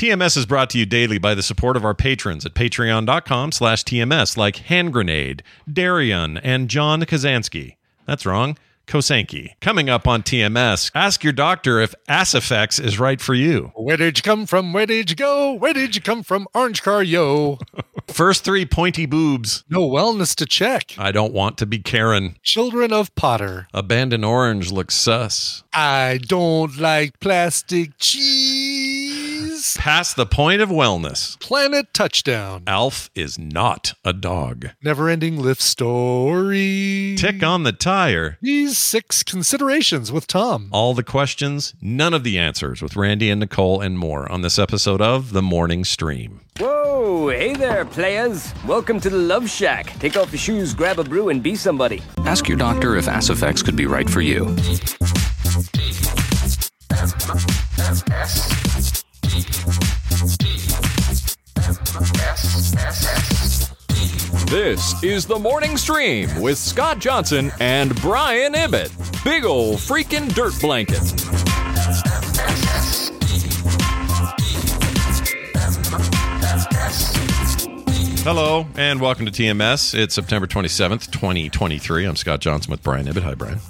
TMS is brought to you daily by the support of our patrons at patreon.com slash TMS, like Hand Grenade, Darian, and John Kazansky. That's wrong. Kosanki. Coming up on TMS, ask your doctor if Assifex is right for you. Where did you come from? Where did you go? Where did you come from? Orange car, yo. First three pointy boobs. No wellness to check. I don't want to be Karen. Children of Potter. Abandoned orange looks sus. I don't like plastic cheese. Past the point of wellness. Planet touchdown. Alf is not a dog. Never ending Lyft story. Tick on the tire. These six considerations with Tom. All the questions, none of the answers with Randy and Nicole and more on this episode of The Morning Stream. Whoa, hey there, players. Welcome to the Love Shack. Take off your shoes, grab a brew, and be somebody. Ask your doctor if Assifex could be right for you. This is the morning stream with Scott Johnson and Brian Ibbott. Big ol' freaking dirt blanket. Hello and welcome to TMS. It's September 27th, 2023. I'm Scott Johnson with Brian Ibbott. Hi, Brian.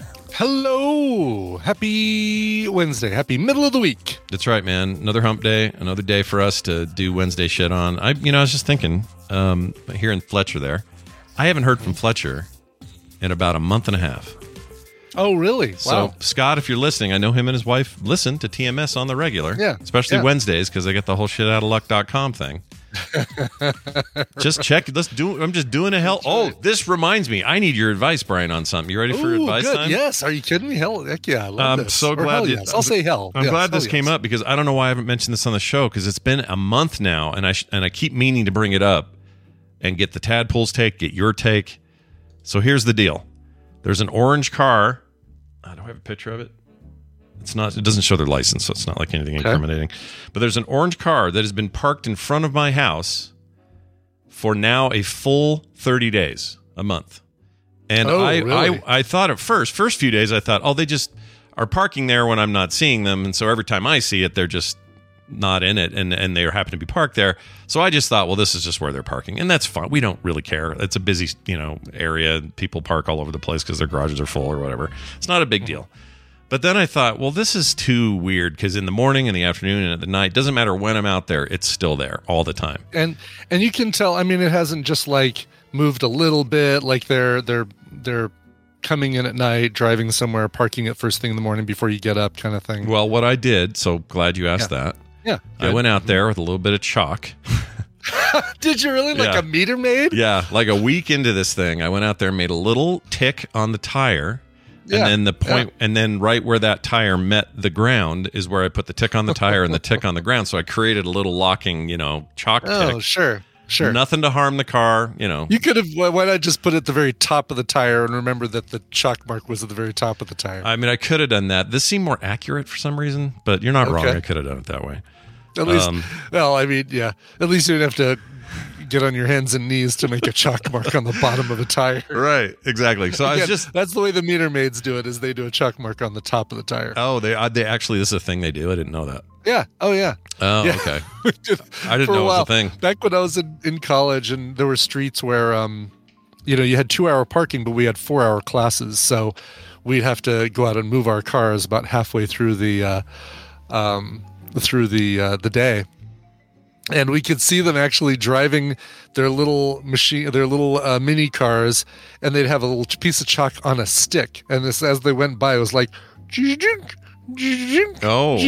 Hello. Happy Wednesday. Happy middle of the week. That's right, man. Another hump day, another day for us to do Wednesday shit on. I, you know, I was just thinking, um, hearing Fletcher there. I haven't heard from Fletcher in about a month and a half. Oh, really? So, wow. Scott, if you're listening, I know him and his wife listen to TMS on the regular. Yeah, Especially yeah. Wednesdays because they get the whole shit out of luck.com thing. just check. Let's do. I'm just doing a hell. Oh, this reminds me. I need your advice, Brian, on something. You ready for Ooh, advice good. time? Yes. Are you kidding me? Hell, heck yeah. I love I'm this. so glad. hell yes. I'll say hell. I'm Yes, glad this hell came up because I don't know why I haven't mentioned this on the show because it's been a month now, and I sh- and I keep meaning to bring it up and get the tadpoles take, get your take. So here's the deal: there's an orange car. Ah, I don't have a picture of it. It's not. It doesn't show their license, so it's not like anything incriminating. But there's an orange car that has been parked in front of my house for now a full 30 days, a month. And Oh, I, really? I I thought at first, first few days, I thought, oh, they just are parking there when I'm not seeing them, and so every time I see it, they're just not in it, and and they happen to be parked there. So I just thought, well, this is just where they're parking, and that's fine. We don't really care. It's a busy, you know, area. People park all over the place because their garages are full or whatever. It's not a big deal. But then I thought, well, this is too weird because in the morning, in the afternoon, and at the night, doesn't matter when I'm out there, it's still there all the time. and and you can tell i mean it hasn't just like moved a little bit like they're they're they're coming in at night driving somewhere parking it first thing in the morning before you get up kind of thing Well, what I did, so glad you asked that. yeah I went out there with a little bit of chalk. did you really like Yeah. a meter maid Yeah, like a week into this thing, I went out there and made a little tick on the tire. Yeah, And then the point, and then right where that tire met the ground is where I put the tick on the tire and the tick on the ground. So I created a little locking, you know, chalk oh tick. sure sure Nothing to harm the car, you know. you could have why not just put it at the very top of the tire and remember that the chalk mark was at the very top of the tire I mean, I could have done that. This seemed more accurate for some reason, but you're not wrong. I could have done it that way. at least um, well i mean yeah at least you didn't have to get on your hands and knees to make a chalk mark on the bottom of a tire Right, exactly. So I was just that's the way the meter maids do it is they do a chalk mark on the top of the tire Oh, they uh, they actually this is a thing they do. I didn't know that. yeah oh yeah Oh, Yeah. okay. I didn't know it was a thing. Back when I was in, in college and there were streets where um you know, you had 2-hour parking but we had 4-hour classes. So we'd have to go out and move our cars about halfway through the uh um, through the uh, the day, and we could see them actually driving their little machine, their little uh, mini cars, and they'd have a little piece of chalk on a stick, and this as they went by, it was like. Oh,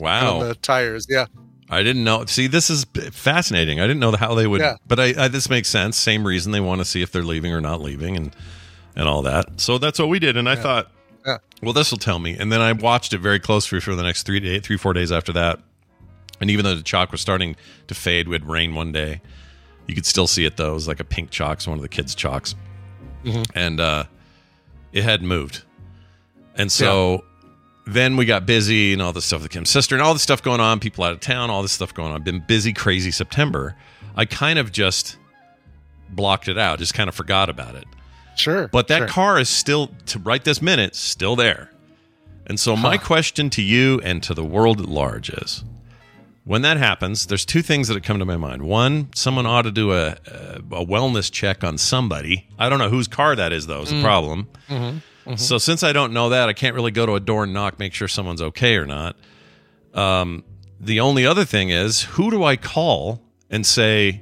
wow. The tires, yeah. I didn't know. See, this is fascinating. I didn't know how they would. Yeah. But I, I, this makes sense. Same reason they want to see if they're leaving or not leaving, and and all that. So that's what we did. And I thought, Yeah. well, this will tell me. And then I watched it very closely for the next three day, three four days after that. And even though the chalk was starting to fade, we had rain one day. You could still see it though. It was like a pink chalk, it's one of the kids' chalks, and uh, it hadn't moved. And so then we got busy and all this stuff with Kim's sister and all this stuff going on, people out of town, all this stuff going on. Been busy, crazy September. I kind of just blocked it out, just kind of forgot about it. Sure. But that sure. car is still, to right this minute, still there. And so my question to you and to the world at large is when that happens, there's two things that have come to my mind. One, someone ought to do a, a, wellness check on somebody. I don't know whose car that is, though, is the mm. problem. Mm-hmm. Mm-hmm. So since I don't know that, I can't really go to a door and knock, make sure someone's okay or not. Um, the only other thing is, who do I call and say,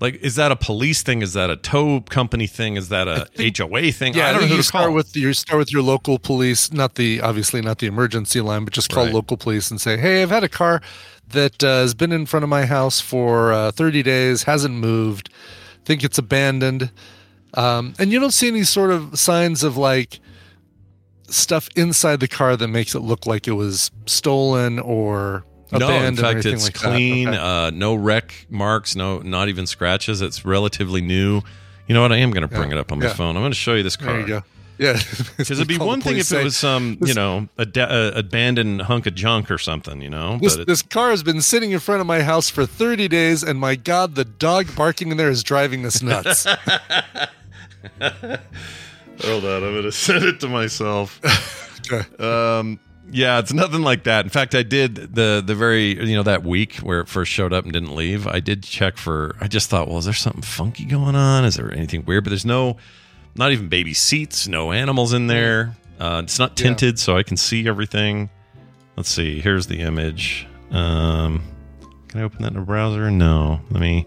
like, is that a police thing? Is that a tow company thing? Is that a HOA thing? Yeah, I don't know who you to start call. with you start with your local police, not the obviously not the emergency line, but just call Right. local police and say, "Hey, I've had a car that uh, has been in front of my house for uh, 30 days, hasn't moved. Think it's abandoned." Um, and you don't see any sort of signs of like stuff inside the car that makes it look like it was stolen or no, in abandoned or fact, anything it's like clean. Okay. Uh, no wreck marks. No, not even scratches. It's relatively new. You know what? I am going to bring Yeah, it up on my yeah. phone. I'm going to show you this car. there you go. Yeah, Because it'd be one thing police, if it was some, you know, a, a abandoned hunk of junk or something, you know. This, but this car has been sitting in front of my house for 30 days, and my God, the dog barking in there is driving us nuts. hold on, I'm going to send it to myself. Okay. Um, yeah, it's nothing like that. In fact, I did the the very you know that week where it first showed up and didn't leave. I did check for. I just thought, well, is there something funky going on? Is there anything weird? But there's no, not even baby seats, no animals in there. Uh, it's not Yeah. tinted, so I can see everything. Let's see. Here's the image. Um, can I open that in a browser? No. Let me.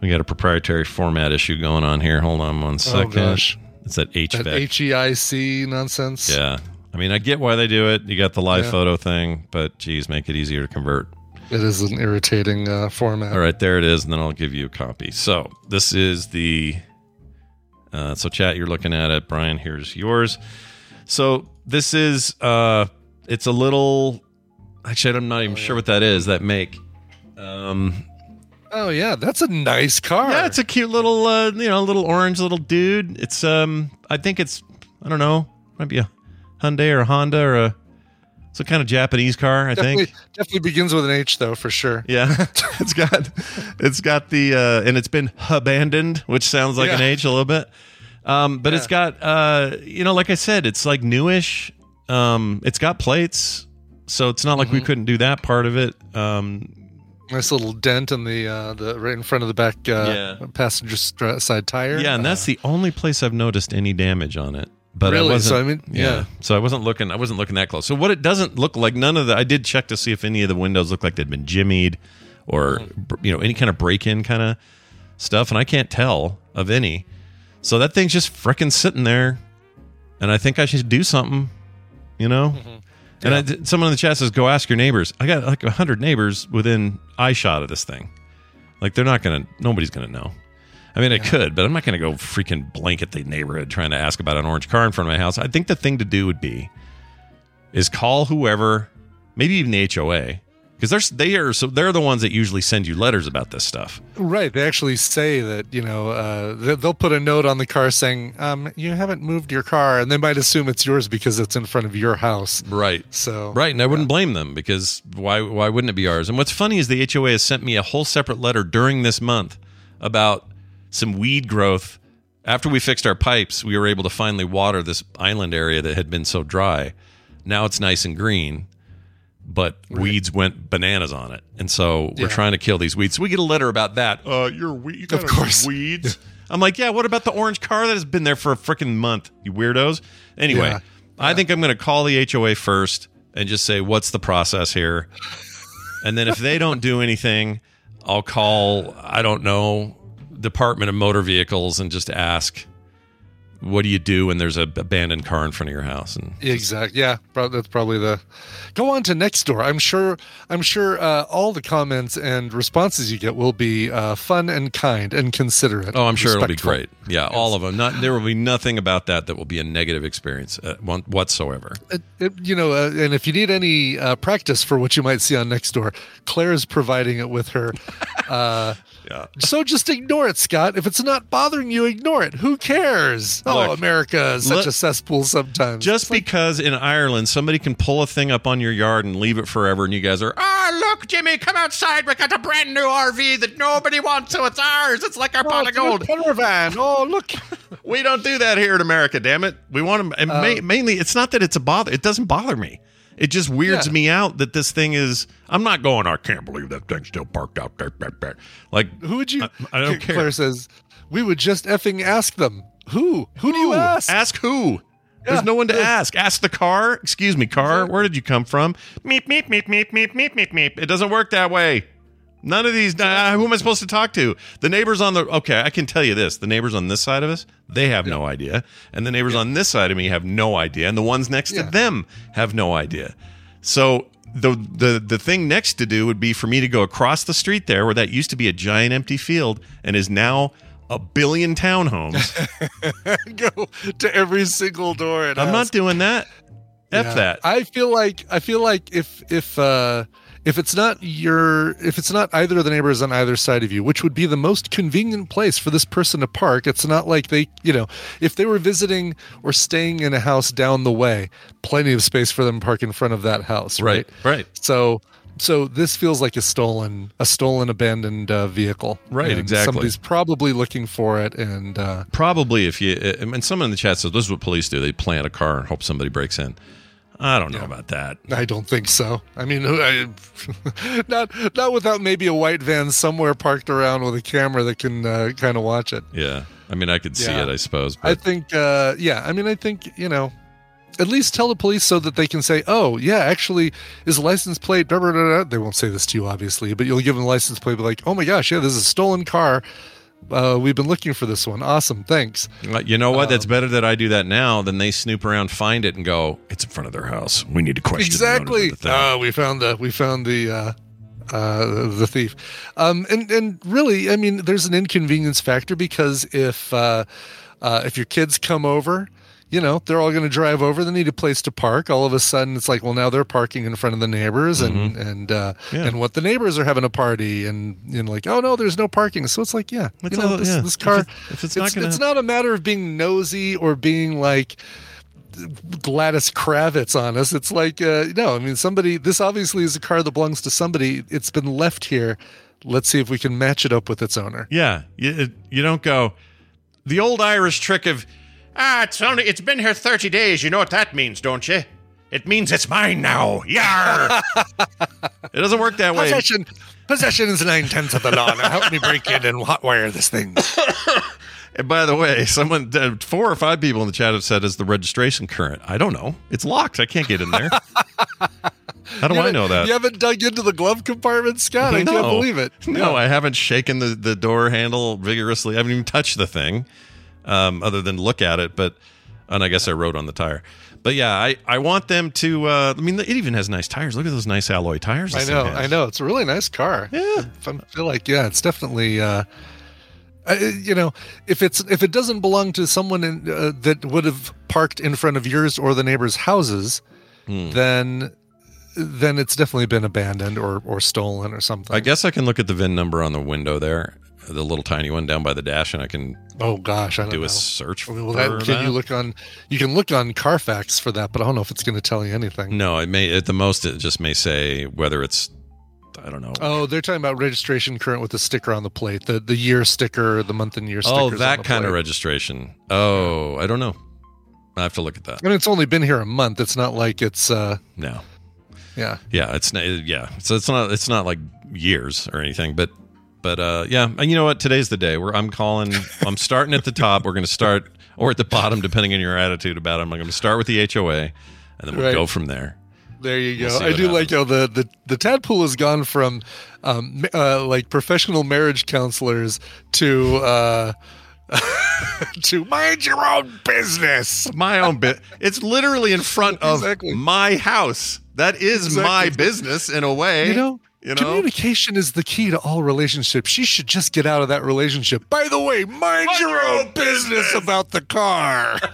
We got a proprietary format issue going on here. Hold on one second. gosh. It's that HVAC. that HEIC nonsense. Yeah. I mean, I get why they do it. You got the live Yeah. photo thing, but geez, make it easier to convert. It is an irritating uh, format. All right, there it is, and then I'll give you a copy. So this is the. Uh, so chat, you're looking at it. Brian, here's yours. So this is. uh It's a little. Actually, I'm not even sure what that is. That make. Um, Oh, yeah. That's a nice car. yeah, it's a cute little, uh, you know, little orange little dude. It's um, I think it's, I don't know, might be a Hyundai or a Honda or a, it's a kind of Japanese car. I definitely, think. definitely begins with an H, though, for sure. Yeah, it's got it's got the uh, and it's been abandoned, which sounds like an H a little bit. Um, but it's got uh, you know, like I said, it's like newish. Um, it's got plates, so it's not like Mm-hmm. we couldn't do that part of it. Um, Nice little dent in the uh, the right in front of the back uh, Yeah. passenger side tire. yeah, and that's the only place I've noticed any damage on it. But I wasn't, So, I mean, yeah. So I wasn't looking. I wasn't looking that close. So what it doesn't look like. None of the. I did check to see if any of the windows look like they'd been jimmied, or Mm-hmm. you know any kind of break-in kind of stuff, and I can't tell of any. So that thing's just frickin' sitting there, and I think I should do something. You know. Mm-hmm. And I, someone in the chat says, "Go ask your neighbors." I got like a hundred neighbors within eye shot of this thing. Like they're not gonna. Nobody's gonna know. I mean, I could, but I'm not going to go freaking blanket the neighborhood trying to ask about an orange car in front of my house. I think the thing to do would be is call whoever, maybe even the HOA, because they're they are so they're the ones that usually send you letters about this stuff. Right. They actually say that, you know, uh, they- they'll put a note on the car saying, um, you haven't moved your car. And they might assume it's yours because it's in front of your house. Right. So, Right, and I wouldn't blame them because why why wouldn't it be ours? And what's funny is the HOA has sent me a whole separate letter during this month about some weed growth. After we fixed our pipes, we were able to finally water this island area that had been so dry. Now it's nice and green, but weeds went bananas on it, and so we're Yeah. trying to kill these weeds. So we get a letter about that. Uh, you're we- you Of course. weeds. I'm like, yeah. What about the orange car that has been there for a freaking month? You weirdos. Anyway, Yeah. I think I'm going to call the HOA first and just say, "What's the process here?" And then if they don't do anything, I'll call I don't know Department of Motor Vehicles and just ask, "What do you do when there's a abandoned car in front of your house?" And Exactly. Yeah, that's probably the. Go on to next door. I'm sure. I'm sure uh, all the comments and responses you get will be uh, fun and kind and considerate. oh, I'm sure it'll be great. Yeah, all of them. Not there will be nothing about that that will be a negative experience uh, whatsoever. It- it- you know, uh, and if you need any uh, practice for what you might see on next door, Claire's providing it with her. Uh, Yeah. So just ignore it, Scott. If it's not bothering you, ignore it. Who cares? oh, America is such look- a cesspool sometimes. Just because in Ireland somebody can pull a thing up on your yard and leave it forever, and you guys are, ah, look, Jimmy, come outside. We got a brand new RV that nobody wants, so it's ours. It's like our pot of gold. Caravan. Oh, look. We don't do that here in America, damn it. We want to. And ma- mainly, it's not that it's a bother. It doesn't bother me. It just weirds Yeah. me out that this thing is. I'm not going. I can't believe that thing's still parked out there. there, there." Like, Who would you? I- I don't care. Claire says, we would just effing ask them. Who? Who do you ask? Ask who? There's no one to ask. Ask the car. Excuse me, car. Where did you come from? Meep meep meep meep meep meep meep meep. It doesn't work that way. None of these. Uh, who am I supposed to talk to? The neighbors on the. Okay, I can tell you this: the neighbors on this side of us, they have no idea, and the neighbors on this side of me have no idea, and the ones next Yeah. to them have no idea. So the the the thing next to do would be for me to go across the street there, where that used to be a giant empty field and is now a billion townhomes. Go to every single door and I'm ask. not doing that. F Yeah. that. I feel like I feel like if if uh if it's not your if it's not either of the neighbors on either side of you, which would be the most convenient place for this person to park, it's not like they you know, if they were visiting or staying in a house down the way, plenty of space for them to park in front of that house, right? right. So so this feels like a stolen a stolen abandoned uh, vehicle. Right, exactly. Somebody's probably looking for it and uh Probably if you, and someone in the chat says this is what police do. They plant a car and hope somebody breaks in. I don't know about that. I don't think so. I mean, I, not not without maybe a white van somewhere parked around with a camera that can uh, kind of watch it. Yeah. I mean, I could see Yeah. it, I suppose. I think, uh, yeah. I mean, I think you know, at least tell the police so that they can say, "Oh, yeah, actually, is a license plate." Blah, blah, blah. They won't say this to you, obviously, but you'll give them the license plate. Be like, "Oh my gosh, yeah, this is a stolen car. Uh, we've been looking for this one. Awesome, thanks." Uh, you know what? Um, That's better that I do that now than they snoop around, find it, and go, it's in front of their house. We need to question the owners of exactly the thing." uh, we found the we found the uh uh the thief um and and really i mean there's an inconvenience factor because if uh uh if your kids come over you know they're all going to drive over they need a place to park all of a sudden it's like well now they're parking in front of the neighbors and and uh Mm-hmm. Yeah. and what the neighbors are having a party and you know like oh no there's no parking so it's like yeah It's you know all- this, yeah. this If car it- if it's not gonna- it's not a matter of being nosy or being like Gladys Kravitz on us. It's like, uh, no, I mean, somebody, this obviously is a car that belongs to somebody. It's been left here. Let's see if we can match it up with its owner. Yeah, you, you don't go the old Irish trick of ah, it's only it's been here thirty days. You know what that means, don't you? It means it's mine now. Yeah. it doesn't work that way. Possession, possession is nine tenths of the law. Now help me break in and hotwire this thing. And by the way, someone, uh, four or five people in the chat have said, "Is the registration current?" I don't know. It's locked. I can't get in there. How do You I know that? You haven't dug into the glove compartment, Scott. I can't believe it. No, I haven't shaken the, the door handle vigorously. I haven't even touched the thing, um, other than look at it. But and I guess I wrote on the tire. But yeah, I, I want them to. Uh, I mean, it even has nice tires. Look at those nice alloy tires. I know. I know. It's a really nice car. Yeah. I feel like yeah, it's definitely. Uh, I, you know, if it's if it doesn't belong to someone in, uh, that would have parked in front of yours or the neighbors' houses, Hmm. then then it's definitely been abandoned or or stolen or something. I guess I can look at the VIN number on the window there, the little tiny one down by the dash, and I can oh gosh, I don't do know. a search for well, that, can that. you look on? You can look on Carfax for that, but I don't know if it's going to tell you anything. No, it may at the most it just may say whether it's I don't know. Oh, they're talking about registration current with the sticker on the plate, the the year sticker, the month and year sticker. Oh, that kind of registration. Oh, I don't know. I have to look at that. I mean, it's only been here a month. It's not like it's uh No. yeah. Yeah, it's. Yeah, so it's not. It's not like years or anything, but but uh, yeah. And you know what? Today's the day where I'm calling. I'm starting at the top. We're going to start or at the bottom, depending on your attitude about it. I'm going to start with the HOA, and then we'll Right. go from there. There you go. We'll see I do like how the, the the tadpole has gone from um, uh, like professional marriage counselors to uh, to mind your own business. My own bit. It's literally in front of Exactly. my house. That is my business in a way. You know, You know? communication is the key to all relationships. She should just get out of that relationship. By the way, mind, your, own business about the car.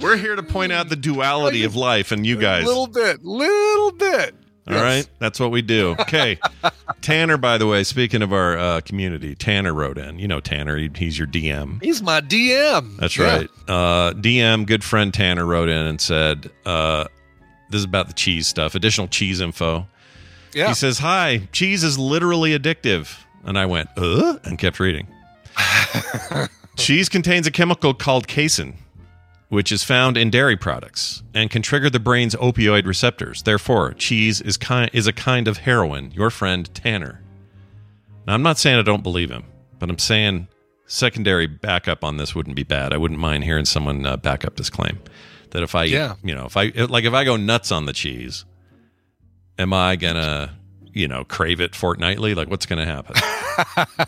We're here to point out the duality of life and you guys. little bit, little bit. All right, that's what we do. Okay, Tanner. By the way, speaking of our uh, community, Tanner wrote in. You know Tanner. He, he's your DM. He's my DM. That's Yeah. right. Uh, DM, good friend Tanner wrote in and said, uh, "This is about the cheese stuff. Additional cheese info." Yeah. He says, "Hi, cheese is literally addictive," and I went, "Uh," and kept reading. cheese contains a chemical called casein, which is found in dairy products and can trigger the brain's opioid receptors. Therefore, cheese is kind is a kind of heroin. Your friend Tanner. Now, I'm not saying I don't believe him, but I'm saying secondary backup on this wouldn't be bad. I wouldn't mind hearing someone uh, back up this claim. That if I, Yeah. you know, if I like if I go nuts on the cheese, am I gonna, you know, crave it fortnightly? Like, what's gonna happen?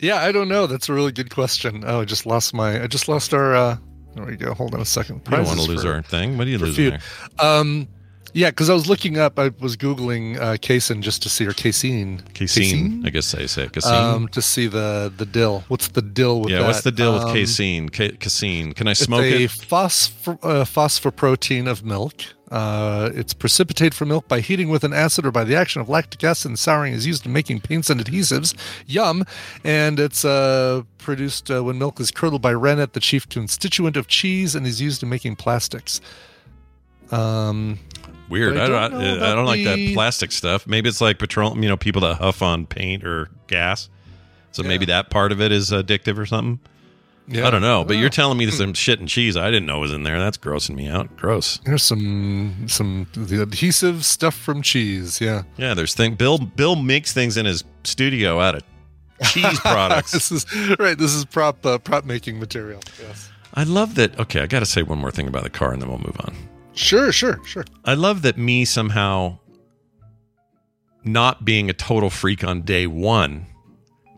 Yeah, I don't know. That's a really good question. Oh, I just lost my. I just lost our. uh There we go. Hold on a second. I don't want to lose for- our thing. What are you losing there? Um, yeah, because I was looking up. I was googling uh, casein just to see or casein. Casein, I guess I say casein. Um, to see the the dill. What's the dill with yeah, that? what's the deal with Um, casein? Ca- casein. Can I It's smoke a it? phosphor, uh, phosphoprotein of milk. Uh, it's precipitated from milk by heating with an acid or by the action of lactic acid and souring is used in making paints and adhesives. Yum. And it's uh, produced uh, when milk is curdled by rennet, the chief constituent of cheese, and is used in making plastics. Um, Weird. I I don't I, about don't like that plastic stuff. Maybe it's like petroleum. You know, people that huff on paint or gas. So maybe that part of it is addictive or something. yeah. I don't know. But you're telling me there's some shit and cheese I didn't know was in there. That's grossing me out. Gross. There's some some the adhesive stuff from cheese. Yeah. Yeah, there's thing. Bill Bill makes things in his studio out of cheese products. this is right. This is prop uh, prop making material. Yes. I love that. Okay, I got to say one more thing about the car, and then we'll move on. Sure. Sure. Sure. I love that me somehow not being a total freak on day one,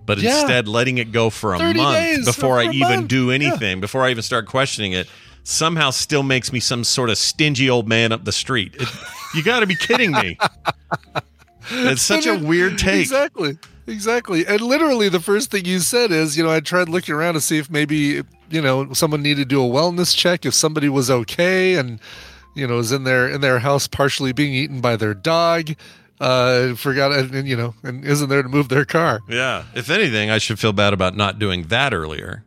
but Yeah. instead letting it go for a month before I even month. do Yeah. anything, before I even start questioning it, somehow still makes me some sort of stingy old man up the street. It, you got to be kidding me. It's such a weird take. Exactly. Exactly. And literally the first thing you said is, you know, I tried looking around to see if maybe, you know, someone needed to do a wellness check, if somebody was okay and, you know, is in their in their house partially being eaten by their dog. Uh forgot and, and, you know, and isn't there to move their car. Yeah. If anything, I should feel bad about not doing that earlier.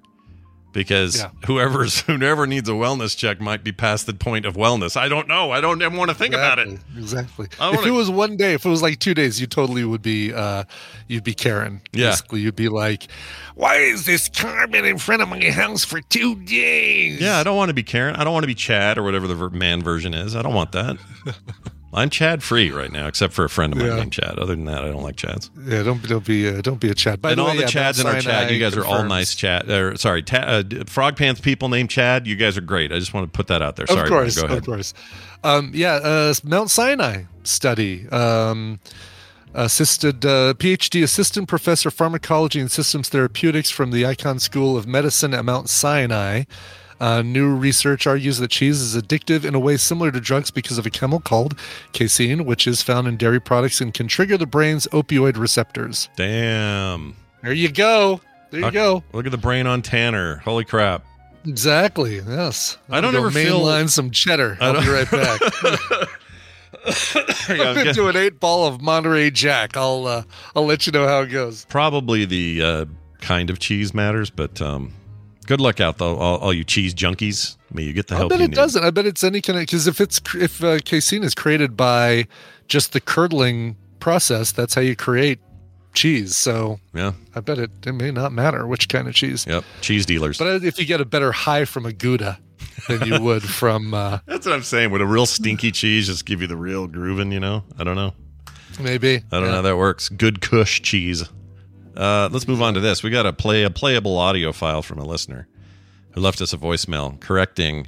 Because Yeah. whoever's whoever needs a wellness check might be past the point of wellness. I don't know. I don't even want to think about it. Exactly. If wanna- it was one day, if it was like two days, you totally would be uh you'd be Karen. Yeah. Basically, you'd be like, Why is this car been in front of my house for two days? Yeah, I don't want to be Karen. I don't want to be Chad or whatever the man version is. I don't want that. I'm Chad free right now, except for a friend of mine Yeah. named Chad. Other than that, I don't like Chads. Yeah, don't don't be uh, don't be a Chad. By and the all way, the yeah, Chads in our chat, you guys are all nice Chad. Or, sorry, ta- uh, Frog Pants people named Chad. You guys are great. I just want to put that out there. Sorry, of course, go ahead. of course. Um, yeah, uh, Mount Sinai study. Um, assisted uh, PhD assistant professor pharmacology and systems therapeutics from the Icahn School of Medicine at Mount Sinai. Uh, new research argues that cheese is addictive in a way similar to drugs because of a chemical called casein, which is found in dairy products and can trigger the brain's opioid receptors. Damn. There you go. There you go. Look at the brain on Tanner. Holy crap. Exactly. Yes. I don't ever feel- mainline some cheddar. I'll be right back. I'm into an eight ball of Monterey Jack. I'll uh, I'll let you know how it goes. Probably the uh, kind of cheese matters, but um, good luck out though, all, all you cheese junkies. May you get the help. I bet it need. doesn't. I bet it's any kind of because if it's if uh, casein is created by just the curdling process, that's how you create cheese. So Yeah. I bet it it may not matter which kind of cheese. Yep. Cheese dealers. But if you get a better high from a Gouda than you would from uh, That's what I'm saying. Would a real stinky cheese just give you the real grooving? You know, I don't know. maybe I don't know how that works. Good Kush cheese. Uh, let's move on to this. We got a play a playable audio file from a listener who left us a voicemail correcting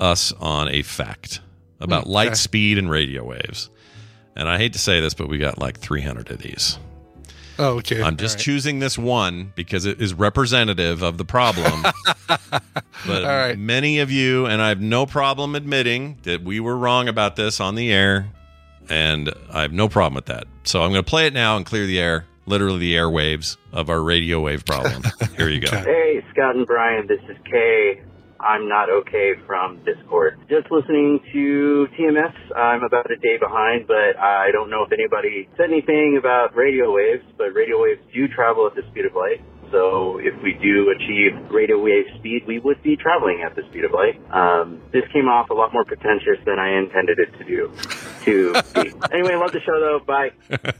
us on a fact about Hmm, light speed and radio waves. And I hate to say this, but we got like 300 of these. Oh, okay. I'm just All right. choosing this one because it is representative of the problem. but All right. many of you, and I have no problem admitting that we were wrong about this on the air, and I have no problem with that. So I'm going to play it now and clear the air, literally the airwaves of our radio wave problem. Here you go. Hey, Scott and Brian, this is Kay. I'm not okay from Discord. Just listening to TMS. I'm about a day behind, but I don't know if anybody said anything about radio waves, but radio waves do travel at the speed of light. So if we do achieve radio wave speed, we would be traveling at the speed of light. Um, this came off a lot more pretentious than I intended it to do. To be. anyway, love the show though. Bye.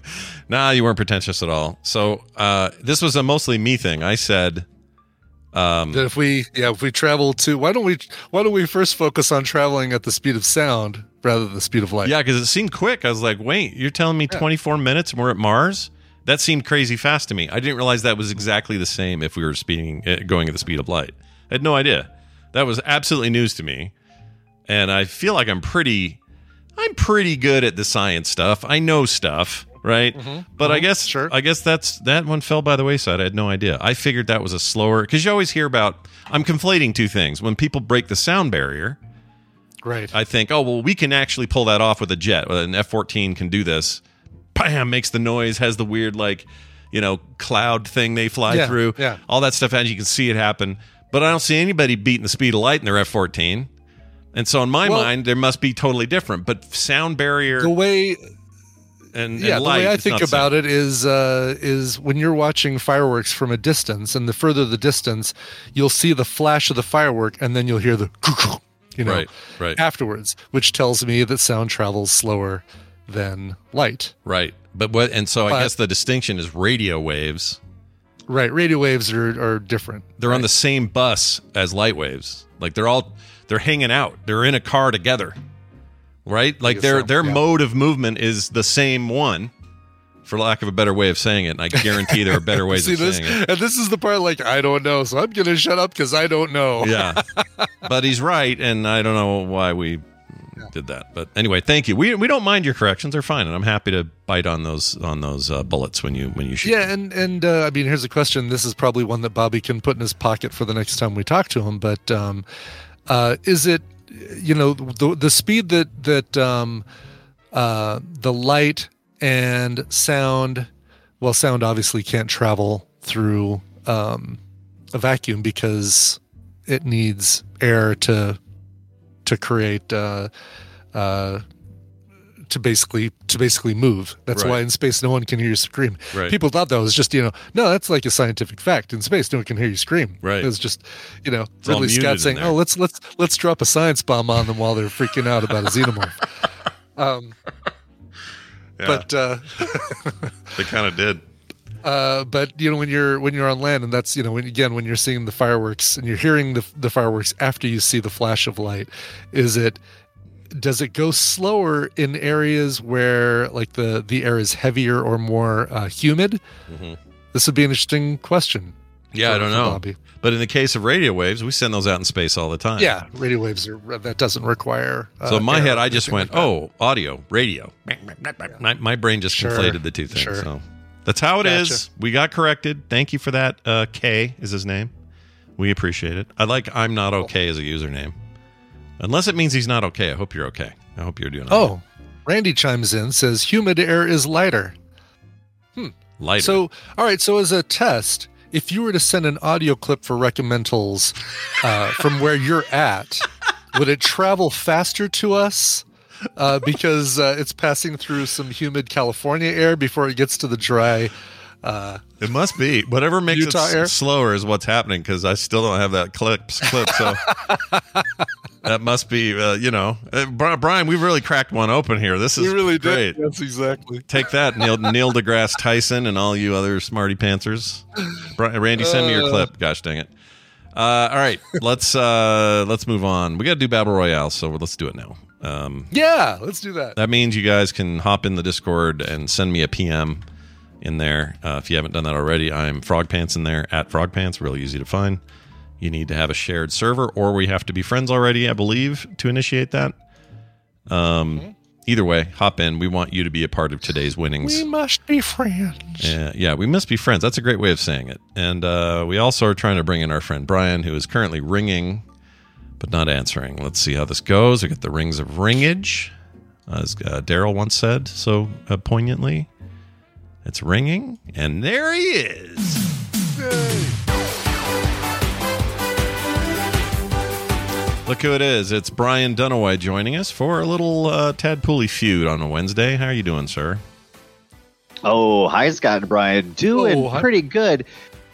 Nah, you weren't pretentious at all. So uh, this was a mostly me thing. I said, um, that if we yeah if we travel to why don't we why don't we first focus on traveling at the speed of sound rather than the speed of light? yeah, because it seemed quick. I was like, wait, you're telling me 24 minutes and we're at Mars? That seemed crazy fast to me. I didn't realize that was exactly the same if we were speeding, uh, going at the speed of light. I had no idea. That was absolutely news to me, and I feel like I'm pretty, I'm pretty good at the science stuff. I know stuff, right? Mm-hmm. But I mm-hmm. guess, Sure. I guess that's that one fell by the wayside. I had no idea. I figured that was a slower because you always hear about. I'm conflating two things. When people break the sound barrier, Right. I think, oh well, we can actually pull that off with a jet. An F fourteen can do this. Bam, makes the noise, has the weird like, you know, cloud thing they fly Yeah, through. yeah. all that stuff, and you can see it happen. But I don't see anybody beating the speed of light in their F fourteen. And so in my Well- mind, there must be totally different. But sound barrier the way and, yeah, and the way I think about it is uh, is when you're watching fireworks from a distance, and the further the distance, you'll see the flash of the firework, and then you'll hear the you know Right, right. afterwards, which tells me that sound travels slower than light. Right. But what? And so I guess the distinction is radio waves. Right, radio waves are are different. They're on the same bus as light waves. Like they're all they're hanging out. They're in a car together. Right? Like their so, their yeah. mode of movement is the same one. For lack of a better way of saying it, and I guarantee there are better ways See of this, saying it. and this is the part like I don't know, so I'm gonna shut up because I don't know. Yeah. but he's right, and I don't know why we did that. But anyway, thank you. We we don't mind your corrections; they're fine, and I'm happy to bite on those on those uh, bullets when you when you shoot. Yeah, and and uh, I mean, here's a question. This is probably one that Bobby can put in his pocket for the next time we talk to him. But um, uh, is it, you know, the the speed that that um, uh, the light and sound, well, sound obviously can't travel through um, a vacuum because it needs air to to create. Uh, uh, to basically to basically move. That's Right. why in space no one can hear you scream. Right. People thought that was just you know no, that's like a scientific fact. In space, no one can hear you scream. Right. It was just you know all Ridley Scott saying. "Oh, let's let's let's drop a science bomb on them while they're freaking out about a xenomorph." um, Yeah, But uh, they kind of did. uh, but you know when you're when you're on land, and that's you know when again when you're seeing the fireworks and you're hearing the the fireworks after you see the flash of light, is it does it go slower in areas where like the the air is heavier or more uh, humid? This would be an interesting question. Mm-hmm. Yeah, I don't know. Bobby. But in the case of radio waves, we send those out in space all the time. Yeah, radio waves are that doesn't require. Uh, So in my head, I just went, like "Oh, audio, radio." My, my brain just Sure, conflated the two things. sure. So that's how it is. Gotcha. We got corrected. Thank you for that. Uh, K is his name. We appreciate it. I like "I'm not okay" as a username, unless it means he's not okay. I hope you're okay. I hope you're doing. all right. Oh, Randy chimes in says humid air is lighter. lighter. So, all right. So, as a test, if you were to send an audio clip for recommendals uh, from where you're at, would it travel faster to us uh, because uh, it's passing through some humid California air before it gets to the dry? Uh, It must be whatever makes Utah it s- slower is what's happening because I still don't have that clip clip. So that must be uh, you know, uh, Brian. We've really cracked one open here. This is we really great. did. That's exactly. Take that, Neil Neil deGrasse Tyson, and all you other smarty pantsers. Bri- Randy, send me your Uh. clip. Gosh dang it! Uh, all right, let's uh, let's move on. We got to do battle royale, so let's do it now. Um, Yeah, let's do that. that means you guys can hop in the Discord and send me a PM in there. Uh, if you haven't done that already, I'm Frog Pants in there at Frog Pants. Really easy to find. You need to have a shared server, or we have to be friends already, I believe, to initiate that. Um, either way, hop in. We want you to be a part of today's winnings. We must be friends. Yeah, yeah, we must be friends. That's a great way of saying it. And uh, we also are trying to bring in our friend Brian, who is currently ringing, but not answering. Let's see how this goes. We got the rings of ringage, as uh, Daryl once said so uh, poignantly. It's ringing, and there he is. Look who it is. It's Brian Dunaway joining us for a little uh, Tad Pooley feud on a Wednesday. How are you doing, sir? Oh, hi, Scott and Brian. Doing Oh, pretty good.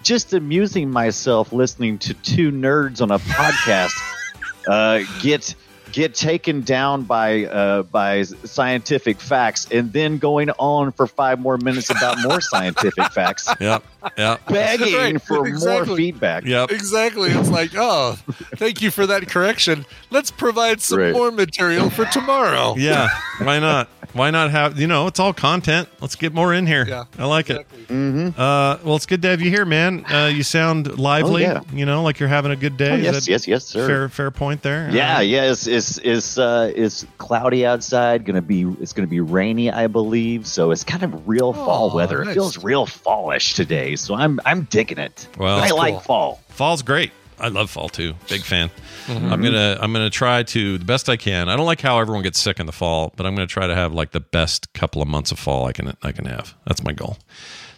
Just amusing myself listening to two nerds on a podcast uh, get get taken down by uh, by scientific facts, and then going on for five more minutes about more scientific facts, Yep, yep, begging Right, for more feedback. yep. Exactly. It's like, oh, thank you for that correction. Let's provide some Right. more material for tomorrow. Yeah, why not? Why not have you know? It's all content. Let's get more in here. Yeah, I like exactly. it. Uh, well, it's good to have you here, man. Uh, you sound lively. Oh, yeah. You know, like you're having a good day. Oh, yes, yes, yes, sir. Fair, fair point there. Yeah, Uh, yeah, it's it's it's uh it's cloudy outside. Gonna be it's gonna be rainy, I believe. So it's kind of real fall Oh, weather. nice. It feels real fallish today. So I'm I'm digging it. Well, I That's like cool. fall. Fall's great. I love fall too. Big fan. Mm-hmm. I'm gonna I'm gonna try to the best I can. I don't like how everyone gets sick in the fall, but I'm gonna try to have like the best couple of months of fall I can I can have. That's my goal.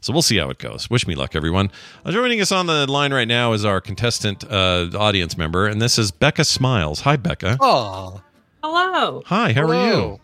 So we'll see how it goes. Wish me luck, everyone. Uh, joining us on the line right now is our contestant uh, audience member, and this is Becca Smiles. Hi, Becca. Oh, Hello. Hi, how are you?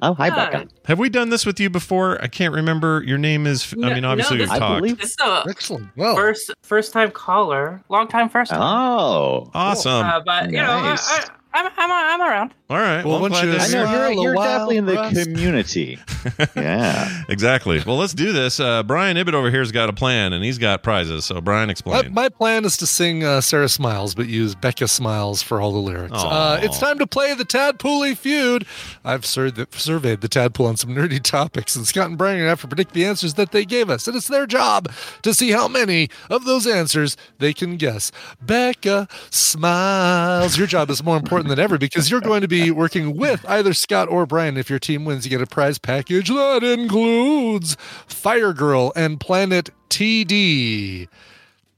Hello. Oh, hi, Hi. Becca. Have we done this with you before? I can't remember. Your name is. I mean, obviously no, we've this- I talked. believe- This is a Excellent. Well, first first time caller, long time first time. Oh, Awesome. Uh, but you know, I, I, I'm I'm I'm around. All right. Well, Well, once you, I know you're, you're definitely in the Russ. community. yeah. exactly. Well, let's do this. Uh, Brian Ibbott over here's got a plan, and he's got prizes. So, Brian, my, explain. my plan is to sing uh, Sarah Smiles, but use Becca Smiles for all the lyrics. Uh, it's time to play the Tadpooley feud. I've sur- surveyed the Tadpool on some nerdy topics, and Scott and Brian are going to have to predict the answers that they gave us. And it's their job to see how many of those answers they can guess. Becca Smiles. Your job is more important than ever because you're going to be working with either Scott or Brian. If your team wins, you get a prize package that includes Fire Girl and Planet TD.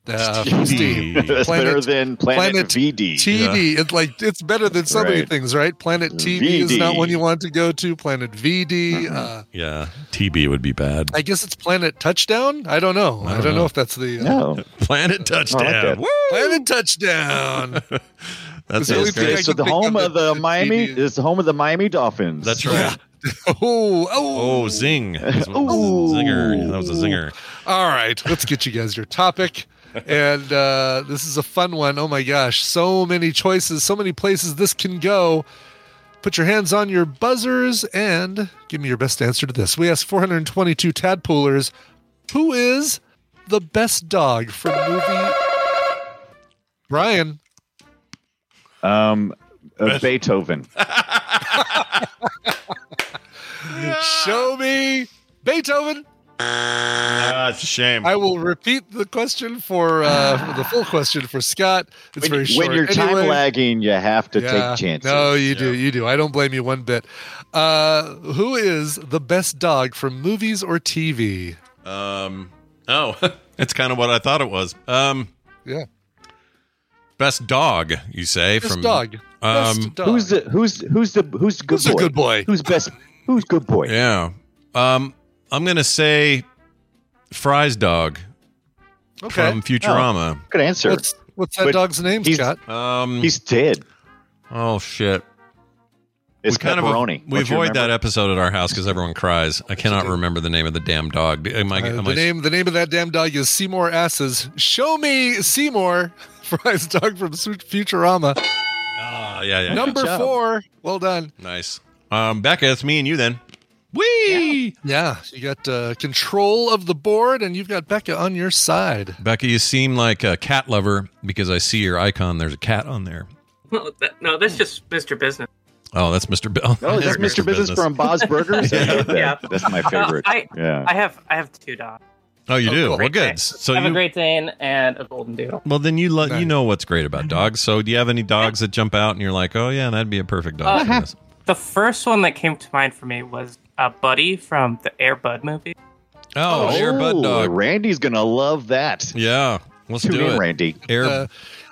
Uh, from Steam. That's better than Planet, VD. TV. It's like it's better than so many things, right? Planet TV is not one you want to go to. Planet VD. Uh, yeah, TB would be bad. I guess it's Planet Touchdown. I don't know. I don't, know. if that's the uh, No. Planet touchdown. that. Woo! Planet Touchdown. That's the only it. thing I the home of of the Miami. TD. It's the home of the Miami Dolphins. That's right. oh, oh, Oh, zing! That was a Ooh. zinger. That was a zinger. All right, let's get you guys your topic. And uh, this is a fun one. Oh my gosh, so many choices, so many places this can go. Put your hands on your buzzers and give me your best answer to this. We asked 422 tadpoolers who is the best dog from the movie. Brian. Um, uh, Beethoven. Show me Beethoven. Ah, it's a shame. I will repeat the question for uh, the full question for Scott. It's When, very short. when you're time Anyway. lagging, you have to Yeah. take chances. No, you do. You do. I don't blame you one bit. Uh, who is the best dog from movies or TV? Um. Oh, it's kind of what I thought it was. Um. Yeah. Best dog, you say? Best from dog. Best Um. dog. Who's the who's who's the who's the good Who's the boy? good boy? Who's best? Who's good boy? Yeah. Um. I'm gonna say Fry's dog okay? from Futurama. Good answer. What's what's that But dog's name, he's- Scott? Um. He's dead. oh shit. It's we kind pepperoni. of we avoid that episode at our house because everyone cries. I cannot remember the name of the damn dog. Am I? Uh, the I- name the name of that damn dog is Seymour Asses. Show me Seymour. Fry's dog from Futurama. Ah, yeah, yeah. Number job. four. Well done. Nice. Um, Becca, it's me and you then. Wee! Yeah, you got uh, control of the board, and you've got Becca on your side. Becca, you seem like a cat lover because I see your icon. There's a cat on there. No, that, no, that's just Mr. Business. Oh, that's Mr. Bill. Oh, is that Mr. Business, from Bob's Burgers? I hate that. Yeah. That's my Uh, favorite. I yeah. I have I have two dogs. Oh, you Oh, do. cool. Well, good. Dane. So I have you a Great Dane and a Golden Doodle. well then you lo- you know what's great about dogs. So do you have any dogs that jump out and you're like, oh yeah, that'd be a perfect dog for this? The first one that came to mind for me was a Buddy from the Air Bud movie. Oh, Air Bud Oh, dog. Randy's gonna love that. Yeah, let's Tune do in, it. Randy. Air. Uh,